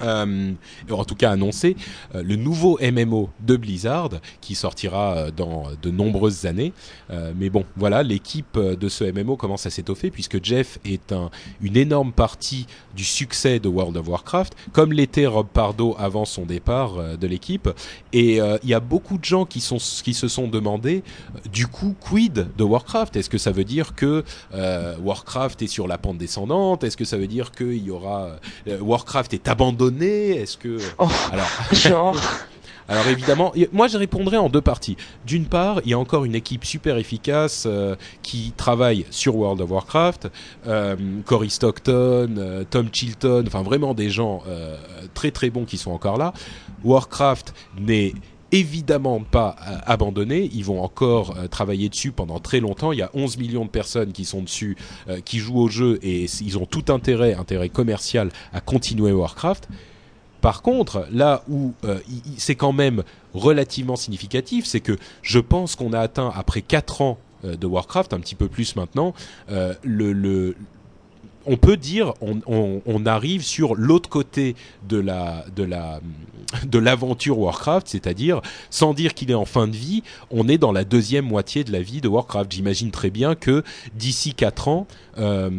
euh, en tout cas annoncé, euh, le nouveau MMO de Blizzard qui sortira euh, dans de nombreuses années. Euh, mais bon, voilà, l'équipe de ce MMO commence à s'étoffer puisque Jeff est un, une énorme partie du succès de World of Warcraft, comme l'était Rob Pardo avant son départ de l'équipe. Et il y a beaucoup de gens qui se sont demandé, du coup, quid de Warcraft? Est-ce que ça veut dire que Warcraft est sur la pente descendante? Est-ce que ça veut dire qu'il y aura Warcraft est abandonné est-ce que oh, alors Alors évidemment, moi je répondrai en deux parties. D'une part, il y a encore une équipe super efficace euh, qui travaille sur World of Warcraft, euh, Cory Stockton, euh, Tom Chilton, enfin vraiment des gens très très bons qui sont encore là. Warcraft n'est évidemment pas abandonné. Ils vont encore travailler dessus pendant très longtemps. Il y a 11 millions de personnes qui sont dessus, qui jouent au jeu et ils ont tout intérêt, intérêt commercial à continuer Warcraft. Par contre, là où euh, c'est quand même relativement significatif, c'est que je pense qu'on a atteint, après 4 ans euh, de Warcraft, un petit peu plus maintenant, euh, le, on peut dire on, on, arrive sur l'autre côté de la de la de l'aventure Warcraft, c'est-à-dire sans dire qu'il est en fin de vie, on est dans la deuxième moitié de la vie de Warcraft. J'imagine très bien que d'ici quatre ans, euh,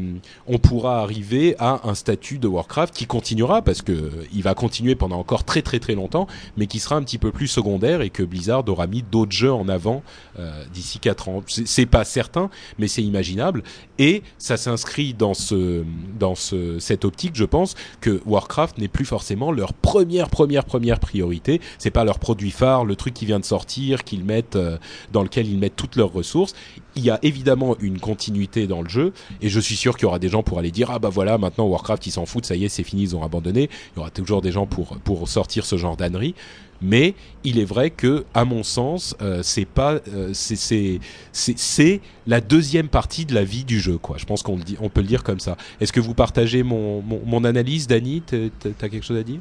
on pourra arriver à un statut de Warcraft qui continuera parce que il va continuer pendant encore très très très longtemps, mais qui sera un petit peu plus secondaire et que Blizzard aura mis d'autres jeux en avant euh, d'ici quatre ans. C'est pas certain, mais c'est imaginable et ça s'inscrit dans ce dans ce, cette optique, je pense que Warcraft n'est plus forcément leur première première première priorité. C'est pas leur produit phare, le truc qui vient de sortir, qu'ils mettent euh, dans lequel ils mettent toutes leurs ressources. Il y a évidemment une continuité dans le jeu et je suis sûr qu'il y aura des gens pour aller dire ah bah voilà maintenant Warcraft ils s'en foutent, ça y est c'est fini, ils ont abandonné. Il y aura toujours des gens pour pour sortir ce genre d'ânerie mais il est vrai que, à mon sens, euh, c'est pas, euh, c'est c'est la deuxième partie de la vie du jeu, quoi. Je pense qu'on on peut le dire comme ça. Est-ce que vous partagez mon, mon, mon analyse, Dany T'as quelque chose à dire?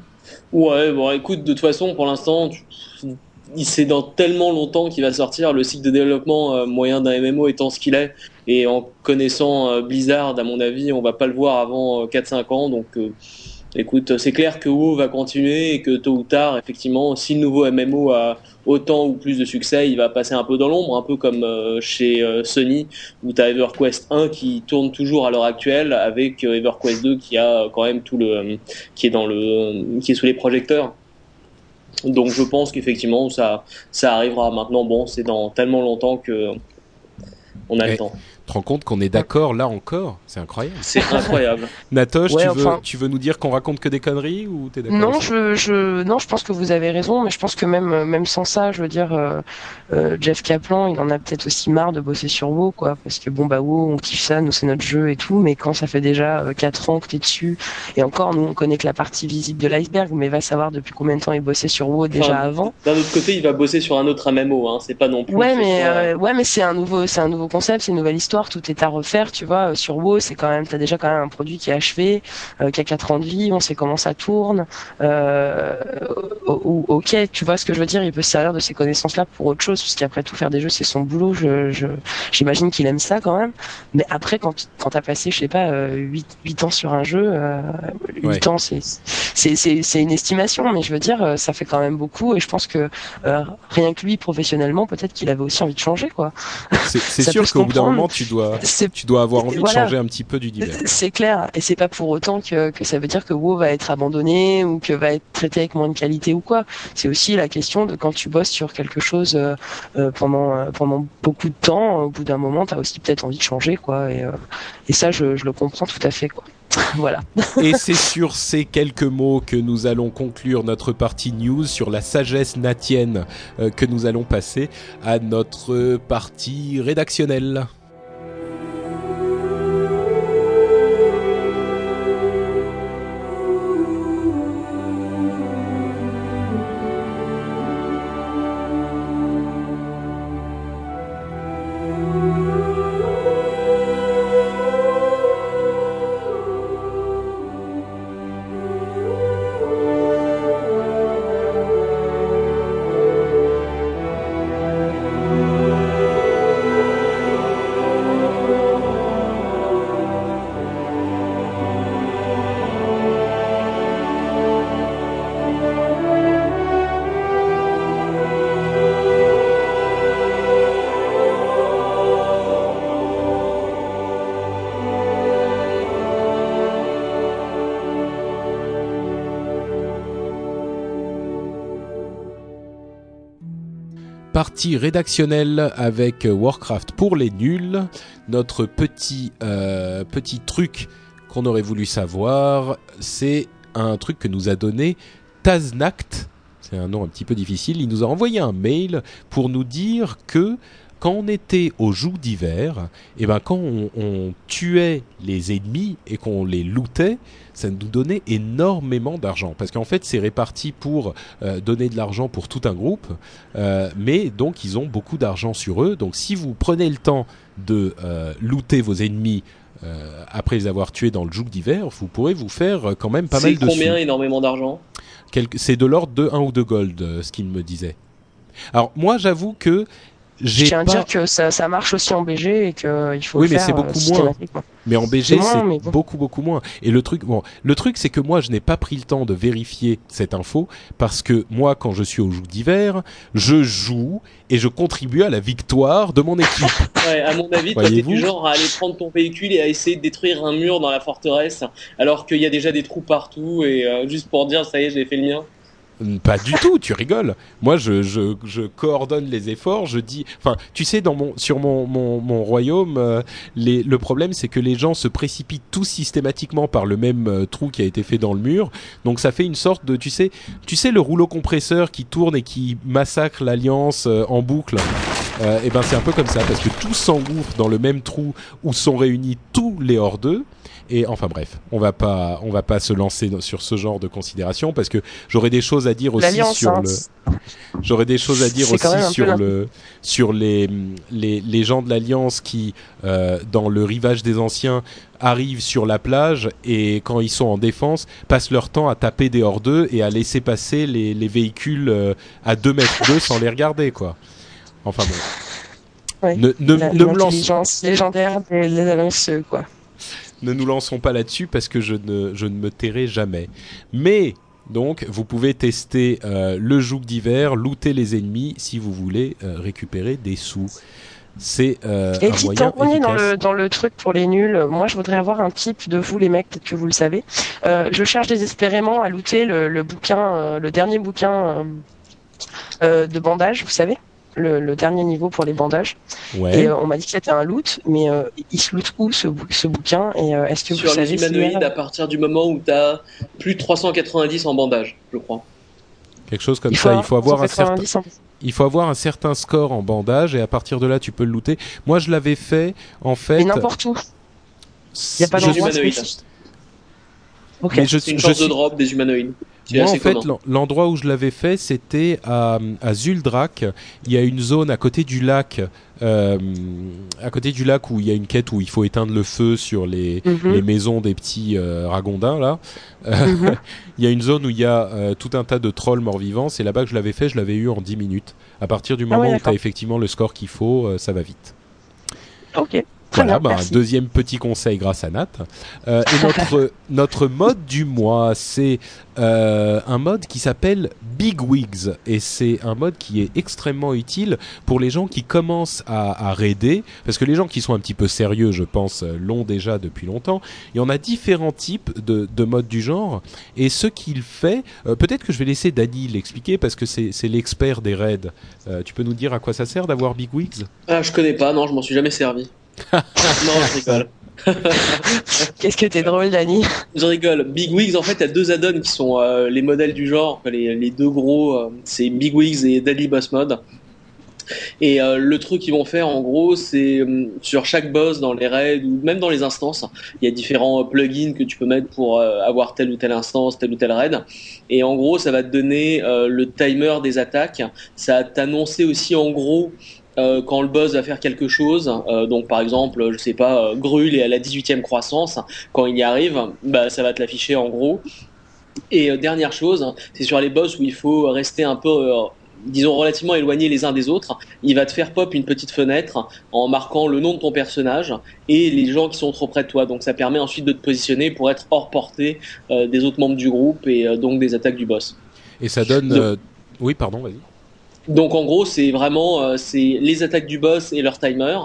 Ouais, bon, écoute, de toute façon, pour l'instant, c'est dans tellement longtemps qu'il va sortir. Le cycle de développement euh, moyen d'un MMO étant ce qu'il est, et en connaissant euh, Blizzard, à mon avis, on va pas le voir avant 4-5 ans, donc écoute, c'est clair que WoW va continuer et que tôt ou tard, effectivement, si le nouveau MMO a autant ou plus de succès, il va passer un peu dans l'ombre, un peu comme euh, chez euh, Sony, où tu as EverQuest 1 qui tourne toujours à l'heure actuelle, avec euh, EverQuest 2 qui a quand même tout le, qui est dans le, qui est sous les projecteurs. Donc je pense qu'effectivement ça, ça arrivera maintenant. Bon, c'est dans tellement longtemps que on a le temps te rends compte qu'on est d'accord là encore C'est incroyable. C'est incroyable. Natoche, Ouais, tu, veux, enfin- tu veux nous dire qu'on raconte que des conneries ou t'es d'accord Non, je, je, non, je pense que vous avez raison, mais je pense que même, même sans ça, je veux dire, euh, euh, Jeff Kaplan, il en a peut-être aussi marre de bosser sur WoW, quoi, parce que bon bah WoW, on kiffe ça, nous c'est notre jeu et tout, mais quand ça fait déjà euh, 4 ans que t'es dessus, et encore, nous on connaît que la partie visible de l'iceberg, mais va savoir depuis combien de temps il bossait sur WoW déjà Enfin, avant. D'un autre côté, il va bosser sur un autre MMO, hein. c'est pas non plus. Ouais, mais euh, ouais, mais c'est un nouveau, c'est un nouveau concept, c'est une nouvelle histoire, tout est à refaire, tu vois. euh, Sur WoW, c'est quand même, t'as déjà quand même un produit qui est achevé, euh, qui a 4 ans de vie, on sait comment ça tourne. Euh, ok, tu vois ce que je veux dire, il peut se servir de ces connaissances-là pour autre chose, parce qu'après tout faire des jeux, c'est son boulot. Je, je, j'imagine qu'il aime ça quand même. Mais après, quand, quand t'as passé, je sais pas, euh, 8, 8 ans sur un jeu, euh, 8 Ouais. ans, c'est, c'est, c'est, c'est une estimation, mais je veux dire, ça fait quand même beaucoup, et je pense que euh, rien que lui, professionnellement, peut-être qu'il avait aussi envie de changer, quoi. C'est c'est sûr qu'au bout d'un moment, tu dois, tu dois avoir envie Voilà. de changer un petit peu d'univers. c'est clair, et c'est pas pour autant que, que ça veut dire que WoW va être abandonné ou que va être traité avec moins de qualité ou quoi. C'est aussi la question de quand tu bosses sur quelque chose euh, euh, pendant euh, pendant beaucoup de temps, au bout d'un moment, t'as aussi peut-être envie de changer, quoi. Et, euh, et ça, je, je le comprends tout à fait, quoi. voilà. Et c'est sur ces quelques mots que nous allons conclure notre partie news sur la sagesse natienne euh, que nous allons passer à notre partie rédactionnelle. Partie avec Warcraft pour les nuls. Notre petit euh, petit truc qu'on aurait voulu savoir, c'est un truc que nous a donné Taznact. C'est un nom un petit peu difficile. Il nous a envoyé un mail pour nous dire que quand on était au joug d'hiver, et ben quand on, on tuait les ennemis et qu'on les lootait, ça nous donnait énormément d'argent parce qu'en fait c'est réparti pour euh, donner de l'argent pour tout un groupe, euh, mais donc ils ont beaucoup d'argent sur eux. Donc si vous prenez le temps de euh, looter vos ennemis euh, après les avoir tués dans le joug d'hiver, vous pourrez vous faire quand même pas C'est mal de combien sous. énormément d'argent? C'est de l'ordre de 1 ou 2 gold, ce qu'il me disait. Alors moi j'avoue que Je j'ai tiens à pas... dire que ça, ça marche aussi en BG et qu'il faut Oui, le mais faire c'est euh, beaucoup moins. Mais en BG, C'est bon. beaucoup beaucoup moins. Et le truc, bon, le truc, c'est que moi, je n'ai pas pris le temps de vérifier cette info parce que moi, quand je suis au joug d'hiver, je joue et je contribue à la victoire de mon équipe. Ouais, à mon avis, toi, t'es du genre à aller prendre ton véhicule et à essayer de détruire un mur dans la forteresse, alors qu'il y a déjà des trous partout, et euh, juste pour dire, ça y est, j'ai fait le mien. Pas du tout, tu rigoles. Moi, je, je, je coordonne les efforts. Je dis, enfin, tu sais, dans mon, sur mon, mon, mon royaume, euh, les, le problème, c'est que les gens se précipitent tous systématiquement par le même euh, trou qui a été fait dans le mur. Donc, ça fait une sorte de, tu sais, tu sais, le rouleau compresseur qui tourne et qui massacre l'alliance euh, en boucle. Euh, et ben, c'est un peu comme ça parce que tous s'engouffrent dans le même trou où sont réunis tous les hors d'eux. Et enfin bref, on va pas, on va pas se lancer sur ce genre de considération parce que j'aurais des choses à dire aussi sur hein, le. J'aurais des choses à dire aussi sur le sur les les, les gens de l'Alliance qui euh, dans le rivage des anciens arrivent sur la plage et quand ils sont en défense passent leur temps à taper des hors d'eux et à laisser passer les, les véhicules euh, à 2 mètres d'eux sans les regarder quoi. Enfin bon. Ouais. Ne, ne, La- ne me lance légendaire des, des quoi. Ne nous lançons pas là-dessus parce que je ne, je ne me tairai jamais. Mais donc, vous pouvez tester euh, le joug d'hiver, looter les ennemis si vous voulez euh, récupérer des sous. C'est euh, Et un qui moyen dans efficace. le, dans le truc pour les nuls, moi je voudrais avoir un type de vous les mecs, peut-être que vous le savez. Je cherche désespérément à looter le, le bouquin, le dernier bouquin de bandage, vous savez le, le dernier niveau pour les bandages. Ouais. Et euh, on m'a dit que c'était un loot, mais euh, il se loot où ce, bou- ce bouquin? Et euh, est-ce que vous Sur les humanoïdes, à partir du moment où tu as plus de 390 en bandage, je crois. Quelque chose comme il ça. Il faut avoir un certain, 190 en- il faut avoir un certain score en bandage et à partir de là, tu peux le looter. Moi, je l'avais fait en fait. Mais n'importe où. Il n'y a pas d'endroit humanoïdes. spécifique. Ok. mais je, C'est une je sorte de suis- drop des humanoïdes. Moi, en fait, l'endroit où je l'avais fait, c'était à, à Zuldrak. Il y a une zone à côté du lac, euh, à côté du lac où il y a une quête où il faut éteindre le feu sur les, Mhm. les maisons des petits euh, ragondins là. Euh, Mhm. il y a une zone où il y a euh, tout un tas de trolls morts-vivants. C'est là-bas que je l'avais fait. Je l'avais eu en 10 minutes. À partir du Ah moment ouais, où tu as effectivement le score qu'il faut, euh, ça va vite. Ok. Très Voilà, bien, bah, un deuxième petit conseil grâce à Nat. Euh, et notre, notre mode du mois, c'est euh, un mode qui s'appelle Big Wigs. Et c'est un mode qui est extrêmement utile pour les gens qui commencent à, à raider. Parce que les gens qui sont un petit peu sérieux, je pense, euh, l'ont déjà depuis longtemps. Et on a différents types de, de modes du genre. Et ce qu'il fait, euh, peut-être que je vais laisser Dany l'expliquer parce que c'est c'est l'expert des raids. Euh, tu peux nous dire à quoi ça sert d'avoir Big Wigs? Ah, je connais pas, non, je m'en suis jamais servi. non, je rigole. Qu'est-ce que t'es drôle, Dani? Je rigole. Big Wigs, en fait, il y a deux add-ons qui sont euh, les modèles du genre. Les, les deux gros, euh, c'est Big Wigs et Deadly Boss Mode. Et euh, le truc qu'ils vont faire, en gros, c'est sur chaque boss dans les raids ou même dans les instances, il y a différents plugins que tu peux mettre pour avoir telle ou telle instance, telle ou telle raid. Et en gros, ça va te donner le timer des attaques. Ça va t'annoncer aussi, en gros, euh, quand le boss va faire quelque chose, euh, donc par exemple, je sais pas, euh, Grul est à la 18e croissance, quand il y arrive, bah, ça va te l'afficher en gros. Et dernière chose, c'est sur les boss où il faut rester un peu, disons, relativement éloignés les uns des autres. Il va te faire pop une petite fenêtre en marquant le nom de ton personnage et les gens qui sont trop près de toi. Donc ça permet ensuite de te positionner pour être hors portée euh, des autres membres du groupe et euh, donc des attaques du boss. Et ça donne... Euh, Oui, pardon, vas-y. Donc en gros, c'est vraiment euh, c'est les attaques du boss et leur timer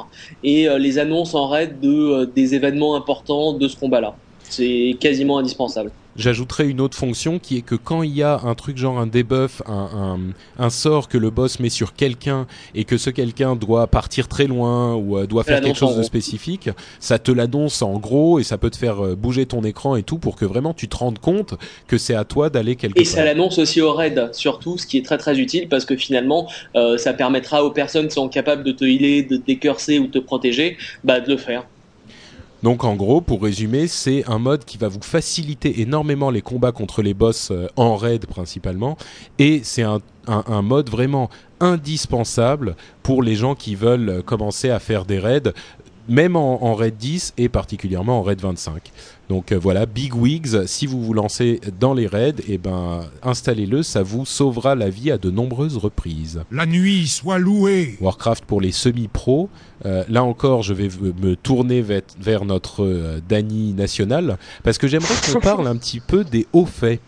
et euh, les annonces en raid de euh, des événements importants de ce combat-là. C'est quasiment indispensable. J'ajouterai une autre fonction qui est que quand il y a un truc genre un debuff, un, un, un sort que le boss met sur quelqu'un et que ce quelqu'un doit partir très loin ou euh, doit faire quelque chose de spécifique, ça te l'annonce en gros et ça peut te faire euh, bouger ton écran et tout pour que vraiment tu te rendes compte que c'est à toi d'aller quelque Et part. ça l'annonce aussi au raid, surtout, ce qui est très très utile parce que finalement, euh, ça permettra aux personnes qui sont capables de te healer, de te décurser ou de te protéger, bah, de le faire. Donc en gros, pour résumer, c'est un mode qui va vous faciliter énormément les combats contre les boss euh, en raid principalement, et c'est un, mode vraiment indispensable pour les gens qui veulent euh, commencer à faire des raids, même en raid 10 et particulièrement en raid 25. Donc euh, voilà, Big Wigs, si vous vous lancez dans les raids, et ben installez-le, ça vous sauvera la vie à de nombreuses reprises. La nuit soit louée. Warcraft pour les semi-pros. Euh, là encore, je vais me tourner vers, vers notre euh, Dany national parce que j'aimerais qu'on parle un petit peu des hauts faits.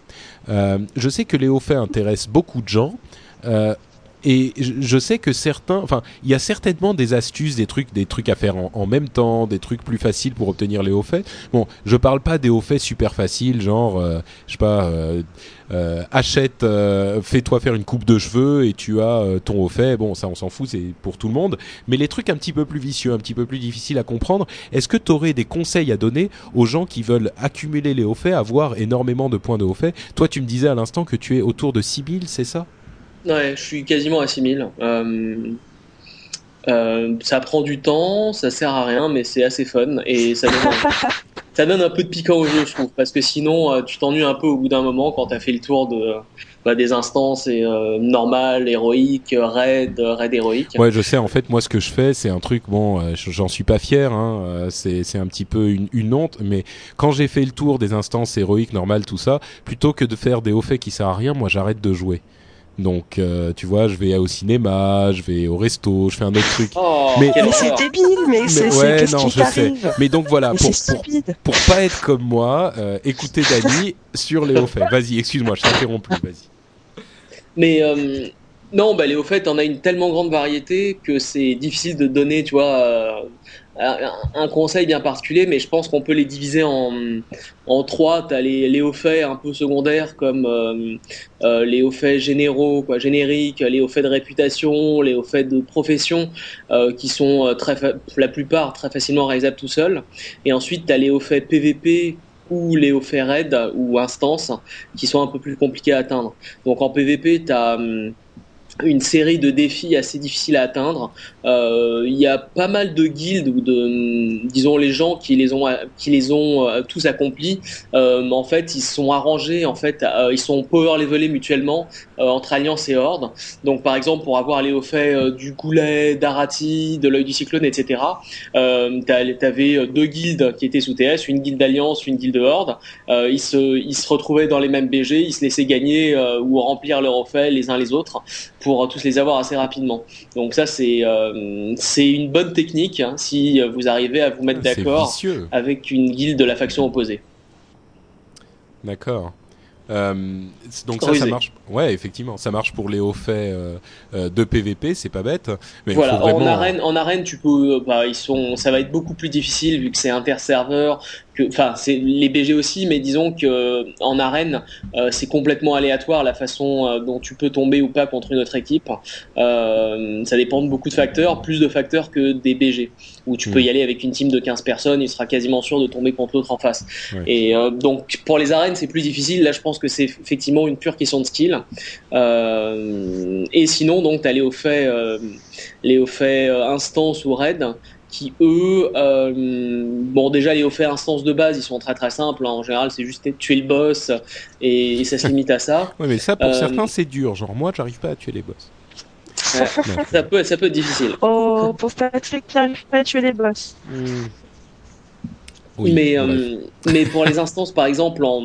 Euh, je sais que les hauts faits intéressent beaucoup de gens. Et je sais que certains, enfin, il y a certainement des astuces, des trucs, des trucs à faire en, même temps, des trucs plus faciles pour obtenir les hauts faits. Bon, je parle pas des hauts faits super faciles, genre, euh, je sais pas, euh, euh, achète, fais-toi faire une coupe de cheveux et tu as ton haut fait. Bon, ça on s'en fout, c'est pour tout le monde. Mais les trucs un petit peu plus vicieux, un petit peu plus difficiles à comprendre, est-ce que tu aurais des conseils à donner aux gens qui veulent accumuler les hauts faits, avoir énormément de points de haut fait Toi, tu me disais à l'instant que tu es autour de 6000, c'est ça? Ouais, je suis quasiment à 6000. Euh, euh, ça prend du temps, ça sert à rien, mais c'est assez fun et ça donne, ça donne un peu de piquant au jeu, je trouve, parce que sinon euh, tu t'ennuies un peu au bout d'un moment quand t'as fait le tour de bah, des instances et euh, normales, héroïques, raid, raid héroïque. Ouais, je sais. En fait, moi, ce que je fais, c'est un truc. Bon, euh, j'en suis pas fier. Hein, euh, c'est c'est un petit peu une, une honte. Mais quand j'ai fait le tour des instances héroïques, normales, tout ça, plutôt que de faire des hauts faits qui servent à rien, moi, j'arrête de jouer. Donc, euh, tu vois, je vais au cinéma, je vais au resto, je fais un autre truc. Oh, Mais- c'est débile, mais, c'est c'est- ouais, qu'est-ce non, qui je sais. t'arrive Mais donc voilà, Mais pour, pour, pas être comme moi, euh, écoutez Dany sur les hauts faits. Vas-y, excuse-moi, je t'interromps plus. Vas-y. Mais euh, non, bah, les, au fait, on a une tellement grande variété que c'est difficile de donner, tu vois, euh, un, conseil bien particulier, mais je pense qu'on peut les diviser en, en trois. Tu as les, hauts faits un peu secondaires comme euh, euh, les hauts faits généraux, quoi, génériques, les hauts faits de réputation, les hauts faits de profession, euh, qui sont très la plupart très facilement réalisables tout seuls. Et ensuite, tu as les hauts faits PVP ou les hauts faits raid ou instances qui sont un peu plus compliqués à atteindre. Donc en PVP, tu as une série de défis assez difficiles à atteindre. Euh, Il y a pas mal de guildes ou de, disons, les gens qui les ont, qui les ont euh, tous accomplis. Euh, en fait, ils sont arrangés, en fait, ils sont power levelés mutuellement entre Alliance et Horde. Donc, par exemple, pour avoir les hauts faits du Goulet, d'Arati, de l'œil du Cyclone, etc. T'avais deux guildes qui étaient sous TS, une guilde d'Alliance, une guilde de Horde. Ils se, ils se retrouvaient dans les mêmes BG, ils se laissaient gagner ou remplir leurs hauts faits les uns les autres pour tous les avoir assez rapidement. Donc ça c'est euh, c'est une bonne technique hein, si vous arrivez à vous mettre d'accord avec une guilde de la faction opposée. D'accord. Euh, donc ça, ça marche. Ouais, effectivement, ça marche pour les hauts faits euh, euh, de PVP, c'est pas bête. Mais il voilà, vraiment... en arène, en arène, tu peux, euh, bah, ils sont, ça va être beaucoup plus difficile vu que c'est interserveur, que, enfin, c'est les BG aussi, mais disons que en arène, euh, c'est complètement aléatoire la façon dont tu peux tomber ou pas contre une autre équipe. Euh, ça dépend de beaucoup de facteurs, plus de facteurs que des BG, où tu Mm. peux y aller avec une team de 15 personnes, il sera quasiment sûr de tomber contre l'autre en face. Ouais. Et donc pour les arènes, c'est plus difficile. Là, je pense que c'est effectivement une pure question de skill. Euh, et sinon, donc, t'as les hauts faits, euh, les hauts faits euh, instance ou raid, qui eux, euh, bon, déjà les hauts faits instance de base, ils sont très très simples. hein. En général, c'est juste tuer le boss et, et ça se limite à ça. Ouais, mais ça, pour Euh, certains, c'est dur. Genre, moi, j'arrive pas à tuer les boss. Ouais. Non. Ça peut, ça peut être difficile. Oh, pauvre Patrick qui n'arrive pas à tuer les boss. Oui, mais, euh, mais pour les instances, par exemple, en,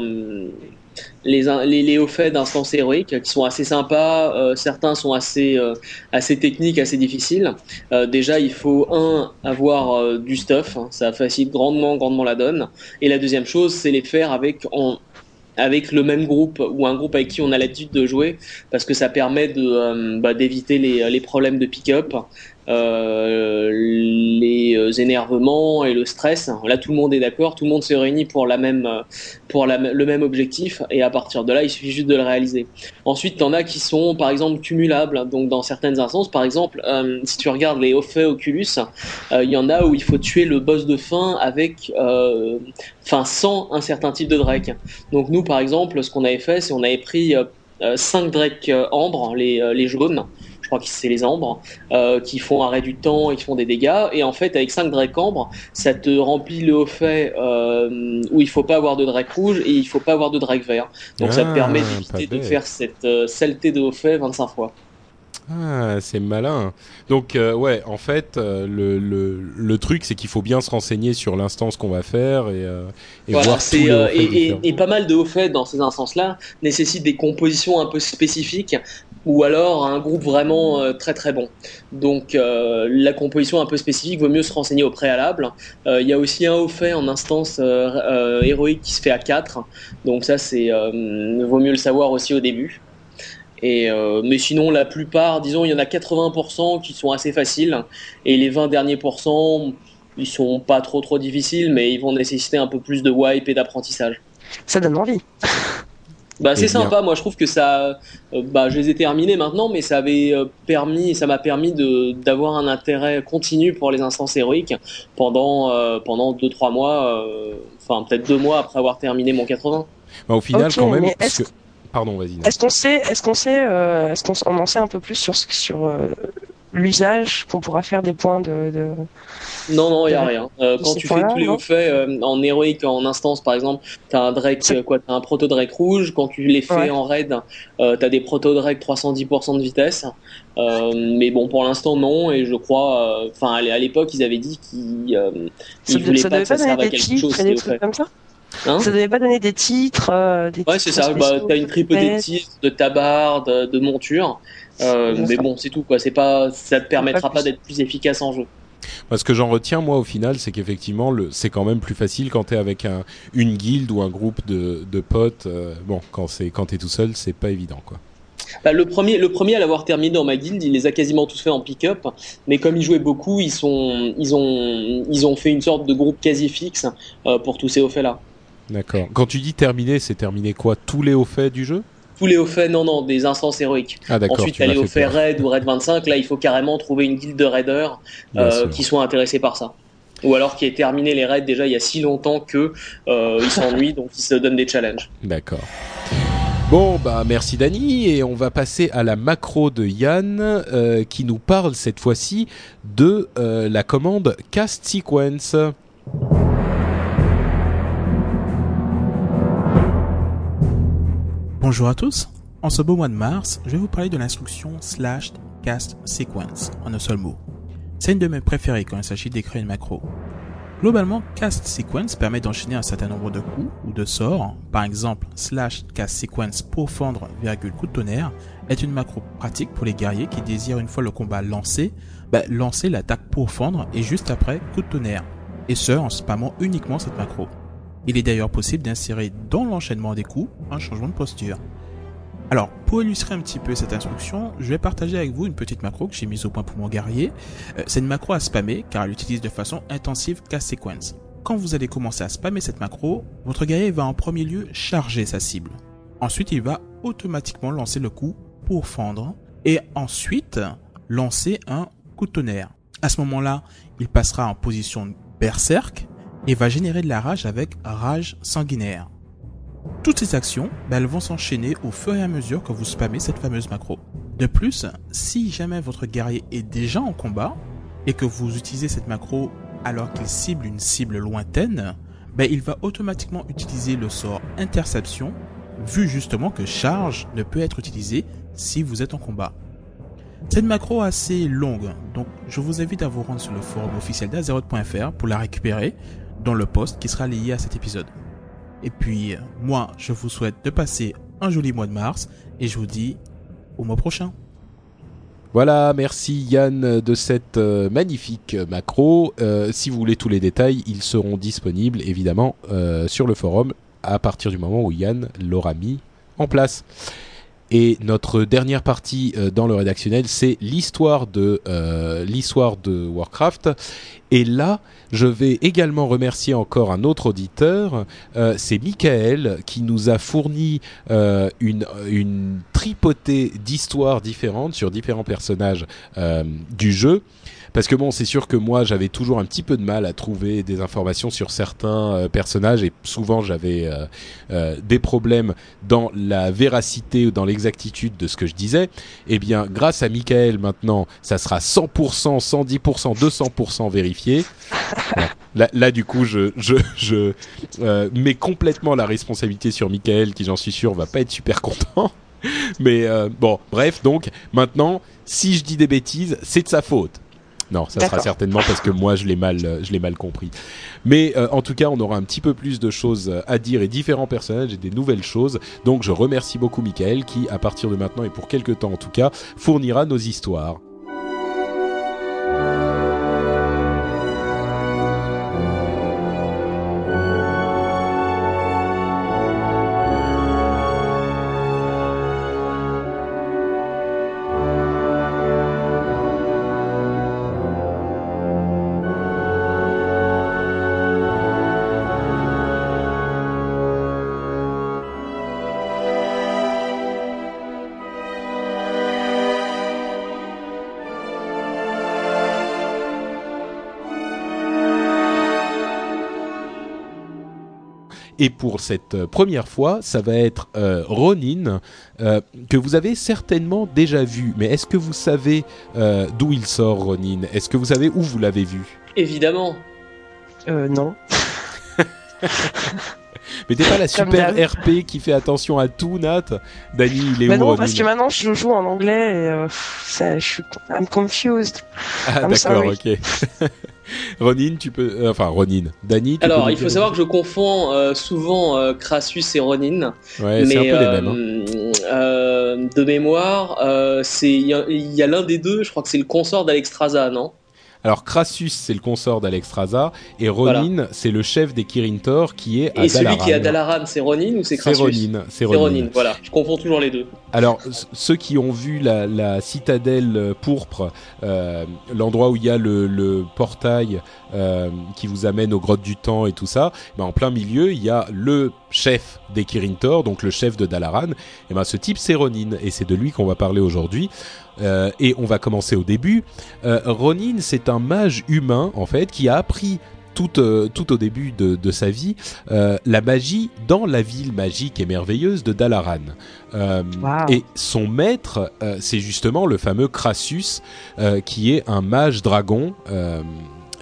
les, les, les hauts faits d'instances héroïques qui sont assez sympas, euh, certains sont assez, euh, assez techniques, assez difficiles. Euh, déjà, il faut, un, avoir du stuff, hein, ça facilite grandement, grandement la donne. Et la deuxième chose, c'est les faire avec, le même groupe ou un groupe avec qui on a l'habitude de jouer, parce que ça permet bah, d'éviter les problèmes de pick-up. Euh, les euh, énervements et le stress. Là, tout le monde est d'accord, tout le monde se réunit pour la même, euh, pour le même objectif, et à partir de là, il suffit juste de le réaliser. Ensuite, t'en as qui sont, par exemple, cumulables. Donc, dans certaines instances, par exemple, si tu regardes les Ophe Oculus, euh, il y en a où il faut tuer le boss de fin avec, enfin, sans un certain type de Drake. Donc, nous, par exemple, ce qu'on avait fait, c'est on avait pris euh, 5 Drake ambre, les, les jaunes. Je crois que c'est les ambres euh, qui font arrêt du temps et qui font des dégâts. Et en fait, avec 5 Drake ambres, ça te remplit le haut fait euh, où il faut pas avoir de Drake rouge et il faut pas avoir de Drake vert. Donc ça te Ah, permet d'éviter de faire cette euh, saleté de haut fait 25 fois. Ah, c'est malin. Donc, euh, ouais, en fait, euh, le, le, le truc, c'est qu'il faut bien se renseigner sur l'instance qu'on va faire et, euh, et Voilà, voir c'est et pas mal de hauts faits dans ces instances-là nécessitent des compositions un peu spécifiques ou alors un groupe vraiment euh, très très bon. Donc euh, la composition un peu spécifique vaut mieux se renseigner au préalable. Euh, Il y a aussi un haut fait en instance héroïque qui se fait à 4 donc ça c'est vaut mieux le savoir aussi au début. Et mais sinon la plupart, disons il y en a 80% qui sont assez faciles et les 20 derniers pourcents ils sont pas trop trop difficiles, mais ils vont nécessiter un peu plus de wipe et d'apprentissage. Ça donne envie. Bah c'est Eh bien. sympa, moi je trouve que ça, euh, bah je les ai terminés maintenant, mais ça avait euh, permis, ça m'a permis de d'avoir un intérêt continu pour les instances héroïques pendant euh, pendant deux trois mois, euh, enfin peut-être deux mois après avoir terminé mon 80. Bah, au final, quand même, parce est-ce que... Pardon, vas-y. Est-ce qu'on sait, est-ce qu'on sait, euh, est-ce qu'on en sait un peu plus sur ce- sur euh, l'usage qu'on pourra faire des points de, de... Non non, il y a De- rien. Euh, quand tu fais tous les hauts faits euh, en héroïque en instance par exemple, t'as un Drake euh, quoi, t'as un proto Drake rouge. Quand tu les fais Ouais. en raid, euh, t'as des proto Drake 310% de vitesse. Mais bon pour l'instant non et je crois, enfin à l'é- à l'époque ils avaient dit qu'ils ils voulaient ça pas que ça serve à des quelque titres chose des trucs comme ça. Hein ça devait pas donner des titres, euh, des Ouais, c'est ça. Bah, t'as une triple des des titres, de tabard, de, de monture. Euh, mais ça. bon, c'est tout quoi. C'est pas, ça te permettra pas d'être plus efficace en jeu. Parce que j'en retiens, moi, au final, c'est qu'effectivement, le... c'est quand même plus facile quand t'es avec un... une guilde ou un groupe de, de potes. euh, Bon, quand c'est quand t'es tout seul, c'est pas évident, quoi. Bah, le premier, le premier à l'avoir terminé dans ma guilde, il les a quasiment tous fait en pick-up, mais comme ils jouaient beaucoup, ils sont, ils ont, ils ont fait une sorte de groupe quasi fixe euh, pour tous ces hauts faits là. D'accord. Quand tu dis terminé, c'est terminé quoi? Tous les hauts faits du jeu? Tous les hauts faits, non, non, des instances héroïques. Ah. Ensuite, aller au fait raid ou raid 25, là, il faut carrément trouver une guilde de raiders euh, qui soient intéressés par ça. Ou alors qui aient terminé les raids déjà il y a si longtemps que euh, ils s'ennuient, donc ils se donnent des challenges. D'accord. Bon, bah merci Dany et on va passer à la macro de Yann euh, qui nous parle cette fois-ci de la commande Cast Sequence. Bonjour à tous. En ce beau mois de mars, je vais vous parler de l'instruction slash cast sequence en un seul mot. C'est une de mes préférées quand il s'agit d'écrire une macro. Globalement, cast sequence permet d'enchaîner un certain nombre de coups ou de sorts. Par exemple, slash cast sequence pour fendre, virgule coup de tonnerre est une macro pratique pour les guerriers qui désirent une fois le combat lancé, bah, lancer l'attaque pour fendre et juste après coup de tonnerre. Et ce, en spammant uniquement cette macro. Il est d'ailleurs possible d'insérer dans l'enchaînement des coups un changement de posture. Alors, pour illustrer un petit peu cette instruction, je vais partager avec vous une petite macro que j'ai mise au point pour mon guerrier. Euh, c'est une macro à spammer car elle utilise de façon intensive cast sequence. Quand vous allez commencer à spammer cette macro, votre guerrier va en premier lieu charger sa cible. Ensuite, il va automatiquement lancer le coup pour fendre et ensuite lancer un coup de tonnerre. À ce moment-là, il passera en position berserk et va générer de la rage avec rage sanguinaire. Toutes ces actions, ben, elles vont s'enchaîner au fur et à mesure que vous spammez cette fameuse macro. De plus, si jamais votre guerrier est déjà en combat et que vous utilisez cette macro alors qu'il cible une cible lointaine, ben, il va automatiquement utiliser le sort interception vu justement que charge ne peut être utilisé si vous êtes en combat. C'est une macro assez longue, donc je vous invite à vous rendre sur le forum officiel d'Azeroth.fr pour la récupérer dans le post qui sera lié à cet épisode. Et puis, euh, moi, je vous souhaite de passer un joli mois de mars et je vous dis au mois prochain. Voilà, merci Yann de cette euh, magnifique macro. Euh, si vous voulez tous les détails, ils seront disponibles évidemment sur le forum à partir du moment où Yann l'aura mis en place. Et notre dernière partie euh, dans le rédactionnel, c'est l'histoire de euh, l'histoire de Warcraft. Et là, je vais également remercier encore un autre auditeur. Euh, c'est Michael qui nous a fourni une, une tripotée d'histoires différentes sur différents personnages du jeu. Parce que bon, c'est sûr que moi, j'avais toujours un petit peu de mal à trouver des informations sur certains euh, personnages et souvent j'avais euh, euh, des problèmes dans la véracité ou dans l'exactitude de ce que je disais. Eh bien, grâce à Michael maintenant, ça sera 100%, 110%, 200% vérifié. Là, du coup, je, mets complètement la responsabilité sur Michael, qui j'en suis sûr va pas être super content. Mais bon, bref, donc maintenant, si je dis des bêtises, c'est de sa faute. Non, ça sera certainement parce que moi je l'ai mal, euh, je l'ai mal compris. Mais euh, en tout cas, on aura un petit peu plus de choses euh, à dire et différents personnages et des nouvelles choses. Donc je remercie beaucoup Michael qui, à partir de maintenant et pour quelques temps en tout cas, fournira nos histoires. Et pour cette euh, première fois, ça va être euh, Ronin, euh, que vous avez certainement déjà vu. Mais est-ce que vous savez euh, d'où il sort, Ronin? Est-ce que vous savez où vous l'avez vu? Évidemment. Euh, non. Mais t'es pas la super. RP qui fait attention à tout, Nat? Dany, il est Mais où, non, Ronin? parce que maintenant je joue en anglais et euh, ça, je suis I'm confused. Ah, I'm d'accord, sorry. ok. Ronin, tu peux... euh, enfin, Ronin. Dany, tu Alors, il faut savoir que je confonds euh, souvent euh, Crassus et Ronin. Ouais, c'est un peu les mêmes. hein. de mémoire, il y a, il y a l'un des deux, je crois que c'est le consort d'Alexstrasza, non? Alors Crassus, c'est le consort d'Alexstrasza et Ronin, c'est le chef des Kirin Tor qui est à Et celui qui est à Dalaran, c'est Ronin ou c'est C'est Crassus Ronin, c'est C'est Ronin. Ronin, voilà. Je confonds toujours les deux. Alors, ceux qui ont vu la, la citadelle euh, pourpre, euh, l'endroit où il y a le, le portail euh, qui vous amène aux grottes du temps et tout ça, ben en plein milieu, il y a le chef des Kirin Tor, donc le chef de Dalaran. Et ben ce type, c'est Ronin, et c'est de lui qu'on va parler aujourd'hui. Euh, et on va commencer au début. Euh, Ronin, c'est un mage humain, en fait, qui a appris tout, euh, tout au début de, de sa vie la magie dans la ville magique et merveilleuse de Dalaran. Wow. Et son maître, c'est justement le fameux Crassus, qui est un mage dragon.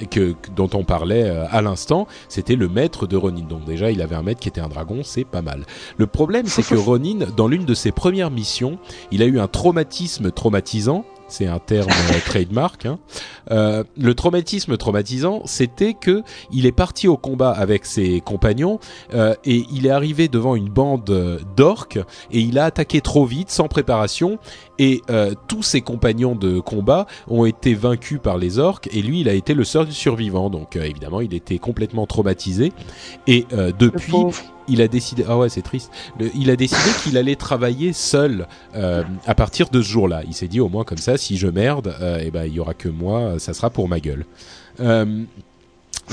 Que, que- dont on parlait euh, à l'instant, c'était le maître de Ronin. Donc déjà, il avait un maître qui était un dragon, c'est pas mal. Le problème, c'est que Ronin, dans l'une de ses premières missions, il a eu un traumatisme traumatisant. C'est un terme euh, trademark. hein. Euh, le traumatisme traumatisant, c'était que il est parti au combat avec ses compagnons euh, et il est arrivé devant une bande euh, d'orques et il a attaqué trop vite, sans préparation, et euh, tous ses compagnons de combat ont été vaincus par les orques et lui, il a été le seul survivant. Donc euh, évidemment, il était complètement traumatisé. Et euh, depuis il a décidé ah ouais c'est triste. Le- il a décidé qu'il allait travailler seul euh, à partir de ce jour-là. Il s'est dit au moins comme ça si je merde euh, et ben il y aura que moi ça sera pour ma gueule. Euh,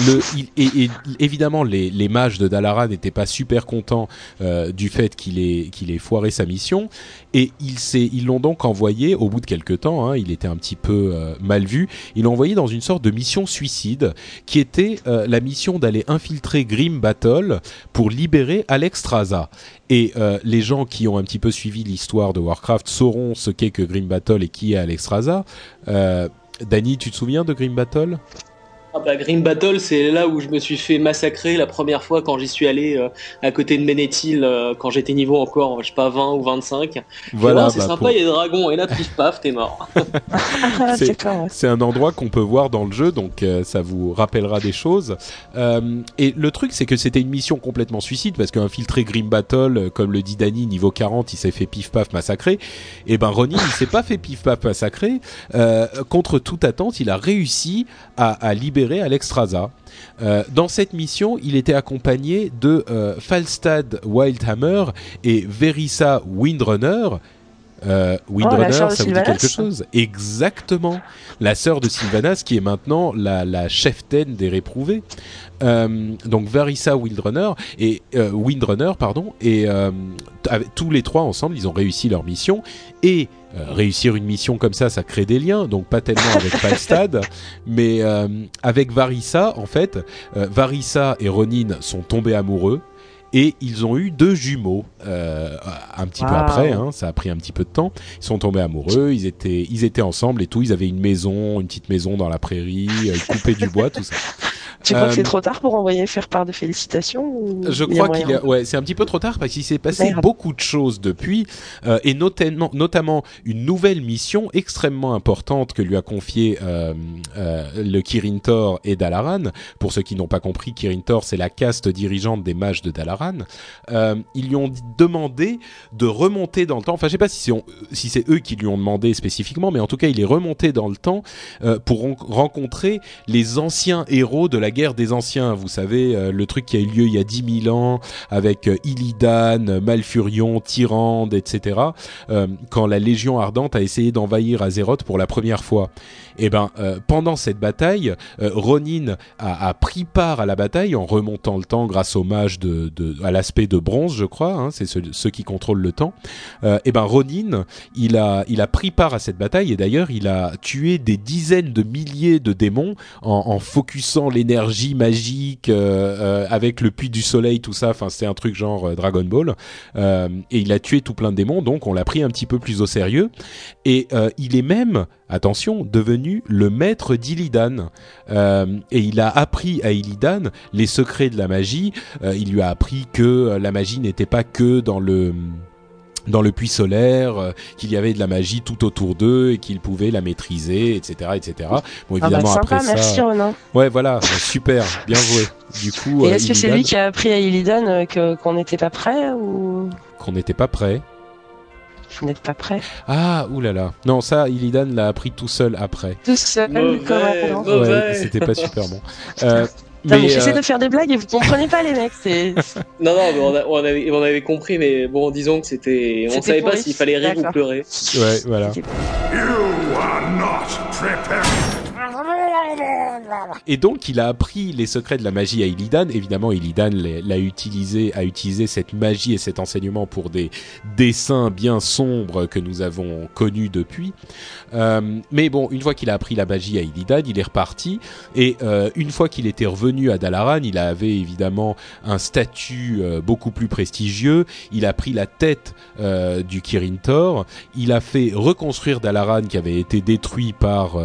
le, il, et, et évidemment, les, les mages de Dalaran n'étaient pas super contents euh, du fait qu'il ait, qu'il ait foiré sa mission, et ils l'ont donc envoyé au bout de quelques temps. hein, il était un petit peu euh, mal vu. Ils l'ont envoyé dans une sorte de mission suicide, qui était euh, la mission d'aller infiltrer Grim Battle pour libérer Alexstrasza. Et euh, les gens qui ont un petit peu suivi l'histoire de Warcraft sauront ce qu'est que Grim Battle et qui est Alexstrasza. Euh, Danny, tu te souviens de Grim Battle? Ah bah, Green Battle, c'est là où je me suis fait massacrer la première fois quand j'y suis allé euh, à côté de Ménéthil, euh, quand j'étais niveau encore, je sais pas, 20 ou 25. Voilà, Oh, c'est bah, sympa, pour- il y a des dragons, et là, pif paf, t'es mort. Ah, C'est- un endroit qu'on peut voir dans le jeu, donc euh, ça vous rappellera des choses. Euh, et le truc, c'est que c'était une mission complètement suicide, parce qu'infiltrer Grim Battle, comme le dit Danny, niveau 40, il s'est fait pif-paf massacrer. Et ben Ronin, il s'est pas fait pif-paf massacrer. Euh, contre toute attente, il a réussi à, à libérer Alexstrasza. Euh, dans cette mission, il était accompagné de euh, Falstad Wildhammer et Verissa Windrunner. Euh, Windrunner, Oh, ça vous dit quelque chose? Exactement, la sœur de Sylvanas qui est maintenant la, la cheftaine des réprouvés. Euh, donc Varissa Windrunner et euh, Windrunner, pardon, et tous les trois ensemble, ils ont réussi leur mission. Et réussir une mission comme ça, ça crée des liens, donc pas tellement avec Falstad, mais avec Varissa, en fait, Varissa et Ronin sont tombés amoureux et ils ont eu deux jumeaux euh, un petit peu après, hein, ça a pris un petit peu de temps. Ils sont tombés amoureux, ils étaient, ils étaient ensemble et tout. Ils avaient une maison, une petite maison dans la prairie, euh, ils coupaient du bois, tout ça. Tu crois Euh, que c'est trop tard pour envoyer faire part de félicitations ou Je crois qu'il a, ouais, c'est un petit peu trop tard parce qu'il s'est passé Merde. beaucoup de choses depuis, euh, et notamment, notamment une nouvelle mission extrêmement importante que lui a confiée euh, euh, le Kirin Tor et Dalaran. Pour ceux qui n'ont pas compris, Kirin Tor c'est la caste dirigeante des mages de Dalaran. Euh, ils lui ont demandé de remonter dans le temps. Enfin, je sais pas si c'est eux qui lui ont demandé spécifiquement, mais en tout cas, il est remonté dans le temps euh, pour ren- rencontrer les anciens héros de la guerre des anciens. Vous savez, euh, le truc qui a eu lieu il y a 10 000 ans avec Illidan, Malfurion, Tyrande, etc. quand la Légion Ardente a essayé d'envahir Azeroth pour la première fois. Et ben, euh, pendant cette bataille, euh, Ronin a, pris part à la bataille en remontant le temps grâce au mage de, à l'aspect de bronze, je crois. hein, c'est ceux, ceux qui contrôlent le temps. Euh, et ben, Ronin, il a, il a pris part à cette bataille et d'ailleurs, il a tué des dizaines de milliers de démons en, en focusant l'énergie magique euh, euh, avec le puits du soleil, tout ça. Enfin, c'était un truc genre Dragon Ball. Et il a tué tout plein de démons, donc on l'a pris un petit peu plus au sérieux. Et il est même, attention, devenu le maître d'Illidan. Euh, et il a appris à Illidan les secrets de la magie. Euh, il lui a appris que euh, la magie n'était pas que dans le dans le puits solaire, euh, qu'il y avait de la magie tout autour d'eux et qu'ils pouvaient la maîtriser, etc., etc. Bon, Ah bah évidemment sympa, après merci ça, Ronan. ouais, voilà, super, bien joué. Du coup, Et est-ce que c'est lui qui a appris à Illidan que qu'on n'était pas prêt ou? Qu'on n'était pas prêt. Vous n'êtes pas prêt Ah, oulala. Non, ça, Illidan l'a appris tout seul après. Tout seul, comme. Ouais, c'était pas super bon. Euh, Non, mais mais, j'essaie euh, de faire des blagues et vous comprenez pas, les mecs. C'est Non, non, mais on, a- on avait, on avait compris, mais bon, disons que c'était. On savait pas s'il fallait rire ou pleurer. ouais, voilà. You are not prepared. Et donc, il a appris les secrets de la magie à Illidan. Évidemment, Illidan l'a utilisé, a utilisé cette magie et cet enseignement pour des dessins bien sombres que nous avons connus depuis. Euh, mais bon, une fois qu'il a appris la magie à Illidan, il est reparti. Et euh, une fois qu'il était revenu à Dalaran, il avait évidemment un statut euh, beaucoup plus prestigieux. Il a pris la tête du Kirin Tor. Il a fait reconstruire Dalaran qui avait été détruit par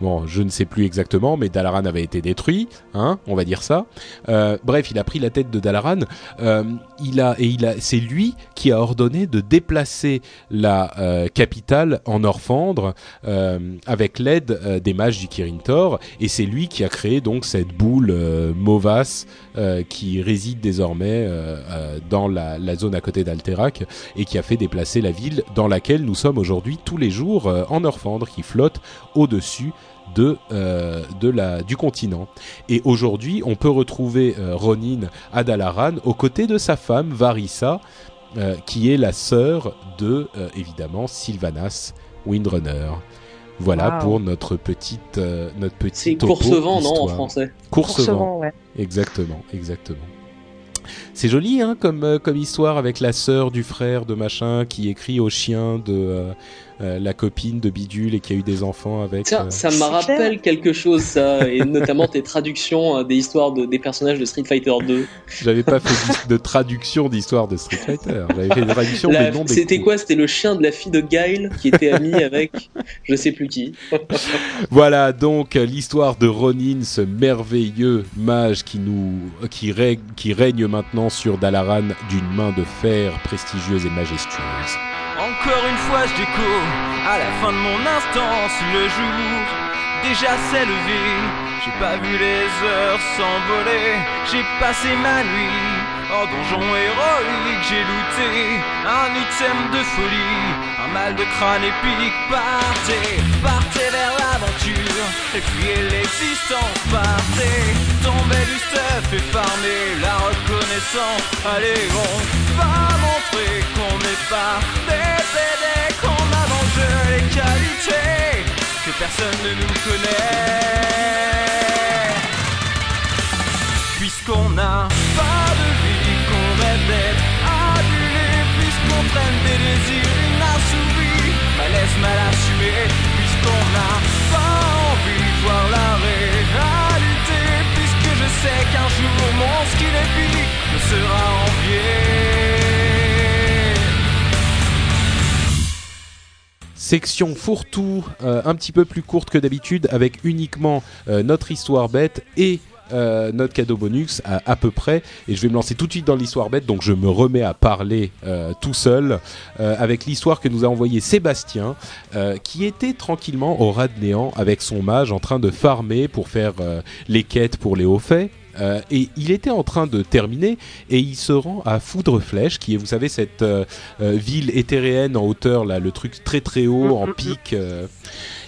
bon, je ne sais plus exactement, mais Dalaran avait été détruit, hein, on va dire ça. Euh, bref, il a pris la tête de Dalaran. Euh, il a et c'est lui qui a ordonné de déplacer la euh, capitale en Orphandre avec l'aide des mages du Kirin Tor, et c'est lui qui a créé donc cette boule euh, qui réside désormais dans la, zone à côté d'Alterac et qui a fait déplacer la ville dans laquelle nous sommes aujourd'hui tous les jours en Orphandre, qui flotte au-dessus de, euh, de la, du continent. Et aujourd'hui, on peut retrouver euh, Ronin à Dalaran aux côtés de sa femme Varissa, euh, qui est la sœur de, euh, évidemment, Sylvanas Windrunner. Voilà Wow. pour notre petite, euh, notre C'est petite topo Courcevent, non, en français. Courcevent, ouais. Exactement, exactement. C'est joli, hein, comme, euh, comme histoire avec la sœur du frère de machin qui écrit au chien de euh, la copine de Bidule et qui a eu des enfants avec. Tiens, euh, ça me rappelle quelque chose, ça, et notamment tes traductions euh, des histoires de, des personnages de Street Fighter 2. J'avais pas fait de traduction d'histoire de Street Fighter. J'avais fait des traductions La- des noms des C'était quoi? C'était le chien de la fille de Guile qui était ami avec je sais plus qui. Voilà donc l'histoire de Ronin, ce merveilleux mage qui nous qui, règne, qui règne maintenant sur Dalaran d'une main de fer prestigieuse et majestueuse. Encore une fois, je découvre à la fin de mon instance le jour déjà s'est levé. J'ai pas vu les heures s'envoler. J'ai passé ma nuit en donjon héroïque. J'ai looté un item de folie, un mal de crâne épique. Partez, partez vers l'aventure et fuyez l'existence. Partez, tombez du stuff et farmez la reconnaissance. Allez, on va montrer qu'on n'est pas des PD, qu'on a dans les qualités que personne ne nous connaît. Puisqu'on n'a pas de vie, qu'on bête, adulé, puisqu'on traîne des désirs inassouvis, malaise mal assumé, puisqu'on n'a pas envie de voir la réalité, puisque je sais qu'un jour mon skill épique me sera envié. Section fourre-tout, euh, un petit peu plus courte que d'habitude, avec uniquement euh, notre histoire bête et euh, notre cadeau bonus à, à peu près. Et je vais me lancer tout de suite dans l'histoire bête, donc je me remets à parler euh, tout seul euh, avec l'histoire que nous a envoyé Sébastien, qui était tranquillement au ras de néant avec son mage en train de farmer pour faire les quêtes pour les hauts faits. Euh, et il était en train de terminer et il se rend à Foudre-Flèche, qui est, vous savez, cette euh, euh, ville éthéréenne en hauteur, là, le truc très très haut, en pic. euh.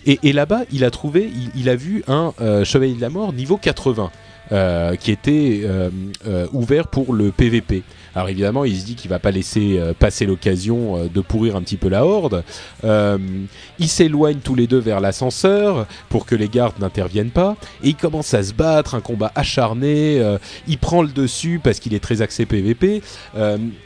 et et là-bas, il a trouvé, il, il a vu un Chevalier de la Mort niveau 80. Euh, qui était euh, euh, ouvert pour le PVP. Alors évidemment, il se dit qu'il va pas laisser passer l'occasion de pourrir un petit peu la horde. Ils s'éloignent tous les deux vers l'ascenseur pour que les gardes n'interviennent pas et ils commencent à se battre, un combat acharné. il prend le dessus parce qu'il est très axé PVP.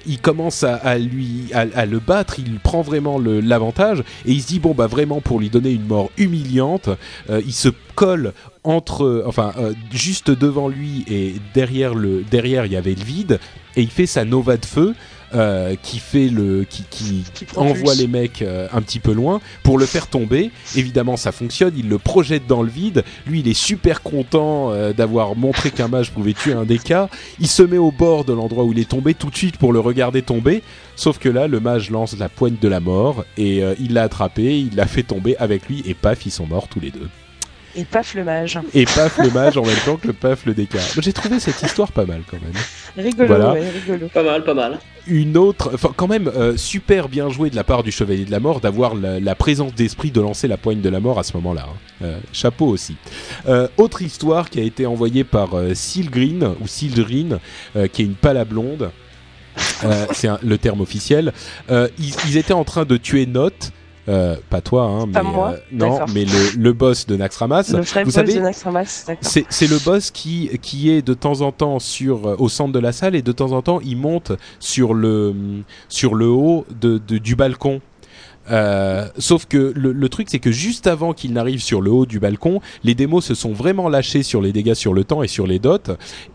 Il commence à, lui à, le battre, il prend vraiment l'avantage et il se dit bon bah vraiment pour lui donner une mort humiliante, il se colle entre enfin euh, juste devant lui et derrière le derrière il y avait le vide et il fait sa nova de feu euh, qui fait le qui, qui envoie les mecs euh, un petit peu loin pour le faire tomber. Évidemment, ça fonctionne. Il le projette dans le vide. Lui, il est super content euh, d'avoir montré qu'un mage pouvait tuer un DK. Il se met au bord de l'endroit où il est tombé tout de suite pour le regarder tomber. Sauf que là, le mage lance la poigne de la mort et euh, il l'a attrapé. Il l'a fait tomber avec lui et paf, ils sont morts tous les deux. Et paf le mage. Et paf le mage en même temps que le paf le déca. J'ai trouvé cette histoire pas mal quand même. Rigolo, Voilà. ouais, rigolo. Pas mal, pas mal. Une autre, enfin quand même euh, super bien joué de la part du Chevalier de la Mort d'avoir la, la présence d'esprit de lancer la poigne de la mort à ce moment-là. hein. Euh, chapeau aussi. Euh, autre histoire qui a été envoyée par euh, Silgreen ou Sildrine, euh, qui est une pala blonde. Euh, c'est un- le terme officiel. Euh, ils, ils étaient en train de tuer Note. Euh, pas toi, hein, mais Pas moi, euh, non, mais le, le boss de Naxxramas. Le vrai Vous boss savez, de Naxxramas, d'accord. c'est c'est le boss qui, qui est de temps en temps sur, euh, au centre de la salle et de temps en temps il monte sur le, sur le haut de, de- du balcon. Euh, sauf que le, le truc c'est que juste avant qu'il n'arrive sur le haut du balcon, les démos se sont vraiment lâchés sur les dégâts sur le temps et sur les dots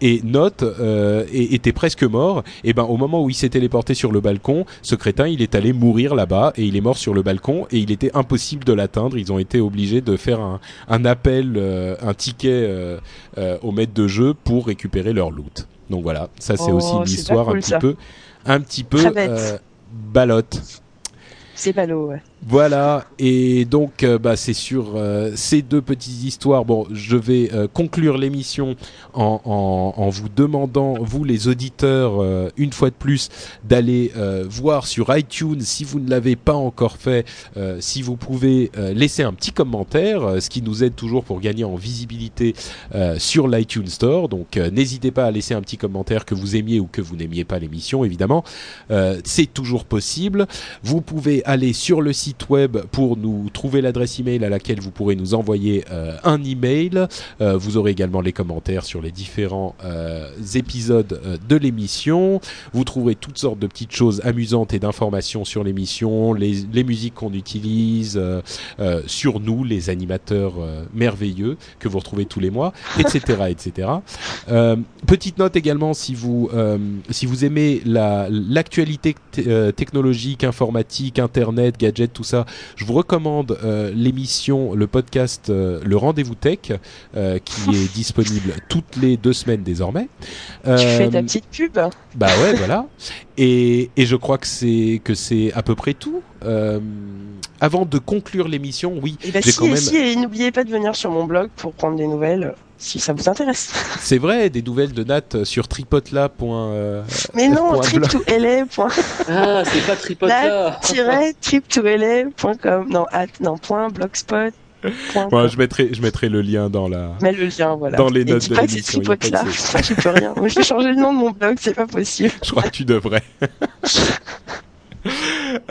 et Note euh, était presque mort. Et ben au moment où il s'est téléporté sur le balcon, ce crétin il est allé mourir là-bas et il est mort sur le balcon et il était impossible de l'atteindre. Ils ont été obligés de faire un, un appel, euh, un ticket euh, euh, au maître de jeu pour récupérer leur loot. Donc voilà, ça c'est Oh, aussi une c'est histoire pas cool, un petit ça. peu, un petit peu euh, balotte. C'est ballot, ouais. Voilà, et donc euh, bah, c'est sur euh, ces deux petites histoires. Bon, je vais euh, conclure l'émission en, en, vous demandant, vous les auditeurs, une fois de plus, d'aller voir sur iTunes si vous ne l'avez pas encore fait, si vous pouvez laisser un petit commentaire, ce qui nous aide toujours pour gagner en visibilité sur l'iTunes Store. Donc n'hésitez pas à laisser un petit commentaire que vous aimiez ou que vous n'aimiez pas l'émission, évidemment. C'est toujours possible. Vous pouvez aller sur le site web pour nous trouver l'adresse email à laquelle vous pourrez nous envoyer euh, un email. Euh, vous aurez également les commentaires sur les différents euh, épisodes euh, de l'émission. Vous trouverez toutes sortes de petites choses amusantes et d'informations sur l'émission, les, les musiques qu'on utilise, sur nous, les animateurs merveilleux que vous retrouvez tous les mois, etc., etc. Petite note également si vous si vous aimez la l'actualité technologique, informatique, internet, gadgets, tout ça, je vous recommande euh, l'émission, le podcast, euh, le rendez-vous tech, euh, qui est disponible toutes les deux semaines désormais. Tu fais ta petite pub. bah ouais, voilà. Et, et je crois que c'est que c'est à peu près tout. Avant de conclure l'émission, oui, Et bah j'ai si, quand même. si, et n'oubliez pas de venir sur mon blog pour prendre des nouvelles, si ça vous intéresse. C'est vrai, des nouvelles de Nat sur tripotla. euh, Mais non, trip to LA. point- Ah, c'est pas tripote-là. tiret trip to LA.com. Non, at, non, point blogspot. Bon, je mettrai, je mettrai le lien dans la. Mets le lien, voilà. Dans les Et notes dis de pas que c'est l'émission, y a pas de tripote là. souci. Ça, j'y peux rien. Moi, je vais changer le nom de mon blog, c'est pas possible. Je crois que tu devrais.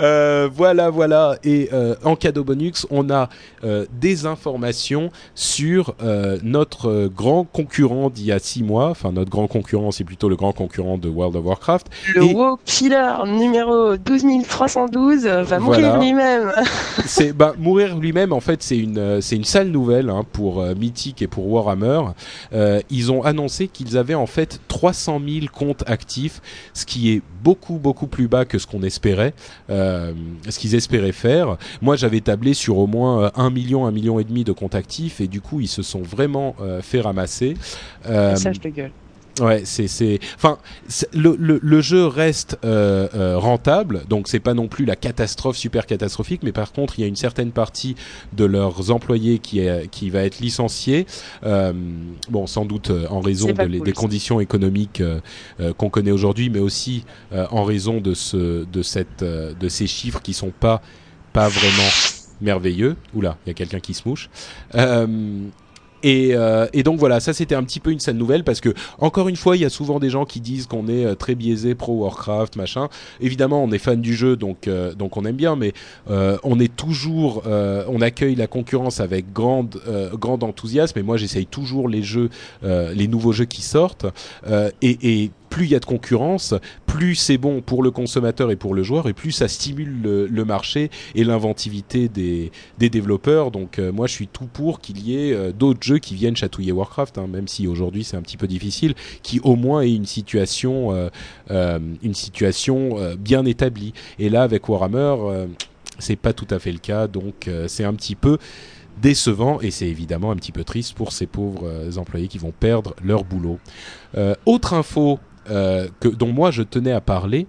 Euh, voilà, voilà. Et euh, en cadeau bonus, on a euh, des informations sur notre grand concurrent d'il y a six mois. Enfin, notre grand concurrent, c'est plutôt le grand concurrent de World of Warcraft. Le Et- WoW Killer numéro 12312 euh, va Voilà. mourir lui-même. c'est bah, mourir lui-même en fait c'est une c'est une sale nouvelle hein, pour Mythic et pour Warhammer. Ils ont annoncé qu'ils avaient en fait 300 000 comptes actifs, ce qui est beaucoup beaucoup plus bas que ce qu'on espérait, euh, ce qu'ils espéraient faire. Moi j'avais tablé sur au moins euh, 1 million, 1 million et demi de comptes actifs et du coup ils se sont vraiment euh, fait ramasser. Euh, Message de gueule. Ouais, c'est c'est enfin le, le, le jeu reste euh, euh, rentable, donc c'est pas non plus la catastrophe super catastrophique, mais par contre il y a une certaine partie de leurs employés qui est qui va être licenciée, euh, bon sans doute euh, en raison de cool, des ça. conditions économiques euh, qu'on connaît aujourd'hui, mais aussi euh, en raison de ce de cette euh, de ces chiffres qui sont pas pas vraiment merveilleux. Oula, il y a quelqu'un qui se mouche. Euh, et, donc voilà, ça c'était un petit peu une sale nouvelle parce que encore une fois, il y a souvent des gens qui disent qu'on est euh, très biaisé pro Warcraft, machin. Évidemment, on est fan du jeu, donc euh, donc on aime bien, mais on est toujours, on accueille la concurrence avec grande grand enthousiasme. Et moi, j'essaye toujours les jeux, les nouveaux jeux qui sortent. Et plus il y a de concurrence, plus c'est bon pour le consommateur et pour le joueur, et plus ça stimule le, marché et l'inventivité des, développeurs. Donc euh, moi, je suis tout pour qu'il y ait euh, d'autres jeux qui viennent chatouiller Warcraft, hein, même si aujourd'hui c'est un petit peu difficile, qui au moins ait une situation, euh, une situation bien établie. Et là, avec Warhammer, c'est pas tout à fait le cas, donc c'est un petit peu décevant et c'est évidemment un petit peu triste pour ces pauvres employés qui vont perdre leur boulot. Autre info que, dont moi je tenais à parler,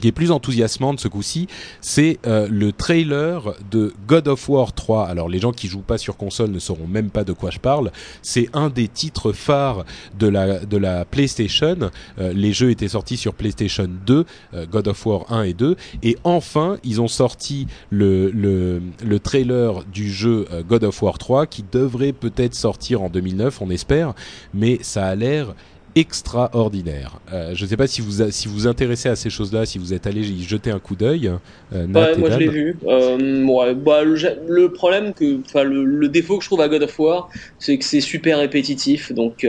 qui est plus enthousiasmant de ce coup-ci, c'est euh, le trailer de God of War 3. Alors les gens qui jouent pas sur console ne sauront même pas de quoi je parle. C'est un des titres phares de la PlayStation. Euh, les jeux étaient sortis sur PlayStation 2, euh, God of War 1 et 2, et enfin ils ont sorti le le, le trailer du jeu euh, God of War 3 qui devrait peut-être sortir en 2009, on espère, mais ça a l'air extraordinaire. Euh, je ne sais pas si vous a- si vous intéressez à ces choses-là, si vous êtes allé y jeter un coup d'œil. Euh, Ouais, moi je l'ai vu. Euh, ouais, bah, le, le problème que, enfin le, le défaut que je trouve à God of War, c'est que c'est super répétitif. Donc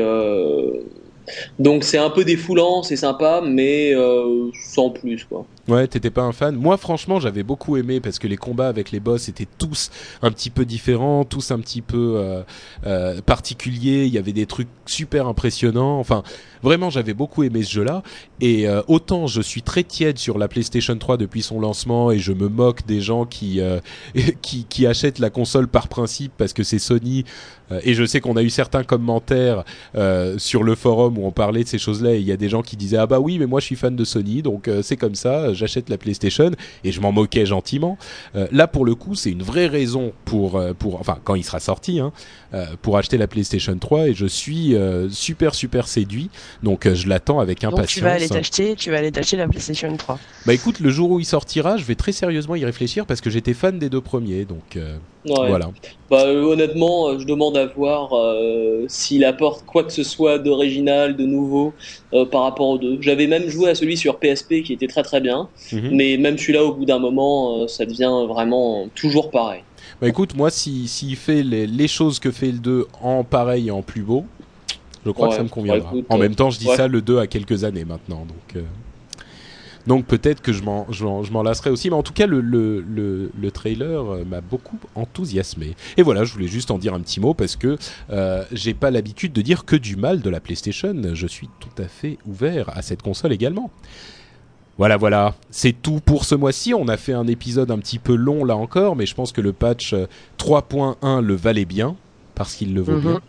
donc c'est un peu défoulant, c'est sympa, mais sans plus quoi. Ouais, t'étais pas un fan. Moi, franchement, j'avais beaucoup aimé parce que les combats avec les boss étaient tous un petit peu différents, tous un petit peu euh, euh, particuliers. Il y avait des trucs super impressionnants. Enfin, vraiment, j'avais beaucoup aimé ce jeu-là. Et euh, autant je suis très tiède sur la PlayStation 3 depuis son lancement et je me moque des gens qui euh, qui, qui achètent la console par principe parce que c'est Sony. Euh, et je sais qu'on a eu certains commentaires euh, sur le forum où on parlait de ces choses-là. Et il y a des gens qui disaient ah bah oui, mais moi je suis fan de Sony, donc euh, c'est comme ça. J'achète la PlayStation et je m'en moquais gentiment. Là pour le coup, c'est une vraie raison pour pour enfin quand il sera sorti hein, pour acheter la PlayStation 3 et je suis super super séduit. Donc euh, je l'attends avec Donc impatience. tu vas aller t'acheter, tu vas aller t'acheter la PlayStation 3. Bah écoute, le jour où il sortira, je vais très sérieusement y réfléchir parce que j'étais fan des deux premiers, donc euh, Ouais. voilà. Bah, euh, honnêtement, je demande à voir euh, s'il apporte quoi que ce soit d'original, de nouveau euh, par rapport aux deux. J'avais même joué à celui sur PSP qui était très très bien, Mhm. mais même celui-là, au bout d'un moment, euh, ça devient vraiment toujours pareil. Bah écoute, moi, si s'il fait les, les choses que fait le 2 en pareil et en plus beau, je crois Ouais, que ça me conviendra. bah écoute, en euh, même temps, je dis ouais. ça, le 2 a quelques années maintenant, donc. euh, Donc peut-être que je m'en je m'en- lasserai aussi, mais en tout cas le le le, le trailer euh, m'a beaucoup enthousiasmé. Et voilà, je voulais juste en dire un petit mot parce que euh, j'ai pas l'habitude de dire que du mal de la PlayStation. Je suis tout à fait ouvert à cette console également. Voilà, voilà, c'est tout pour ce mois-ci. On a fait un épisode un petit peu long là encore, mais je pense que le patch euh, 3.1 le valait bien parce qu'il le vaut Mhm. bien.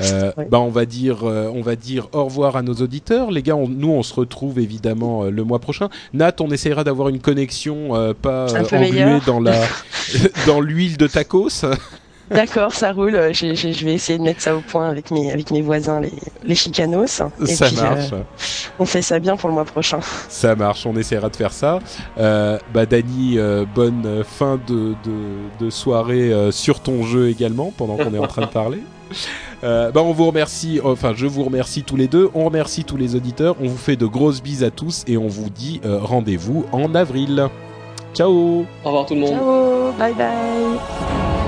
Euh. Bah on va dire, euh, on va dire au revoir à nos auditeurs, les gars. on- nous on se retrouve évidemment euh, le mois prochain. Nat, on essaiera d'avoir une connexion pas engluée dans la dans l'huile de tacos. D'accord, ça roule. Je vais essayer de mettre ça au point avec mes, avec mes voisins, les, les chicanos. Et ça puis, euh, marche. on fait ça bien pour le mois prochain. Ça marche, on essaiera de faire ça. Euh, bah euh, bonne fin de, de, de soirée sur ton jeu également, pendant qu'on est en train de parler. Euh, bah on vous remercie, enfin je vous remercie tous les deux, on remercie tous les auditeurs, on vous fait de grosses bises à tous et on vous dit euh, rendez-vous en avril. Ciao Au revoir tout le monde. Ciao, bye bye.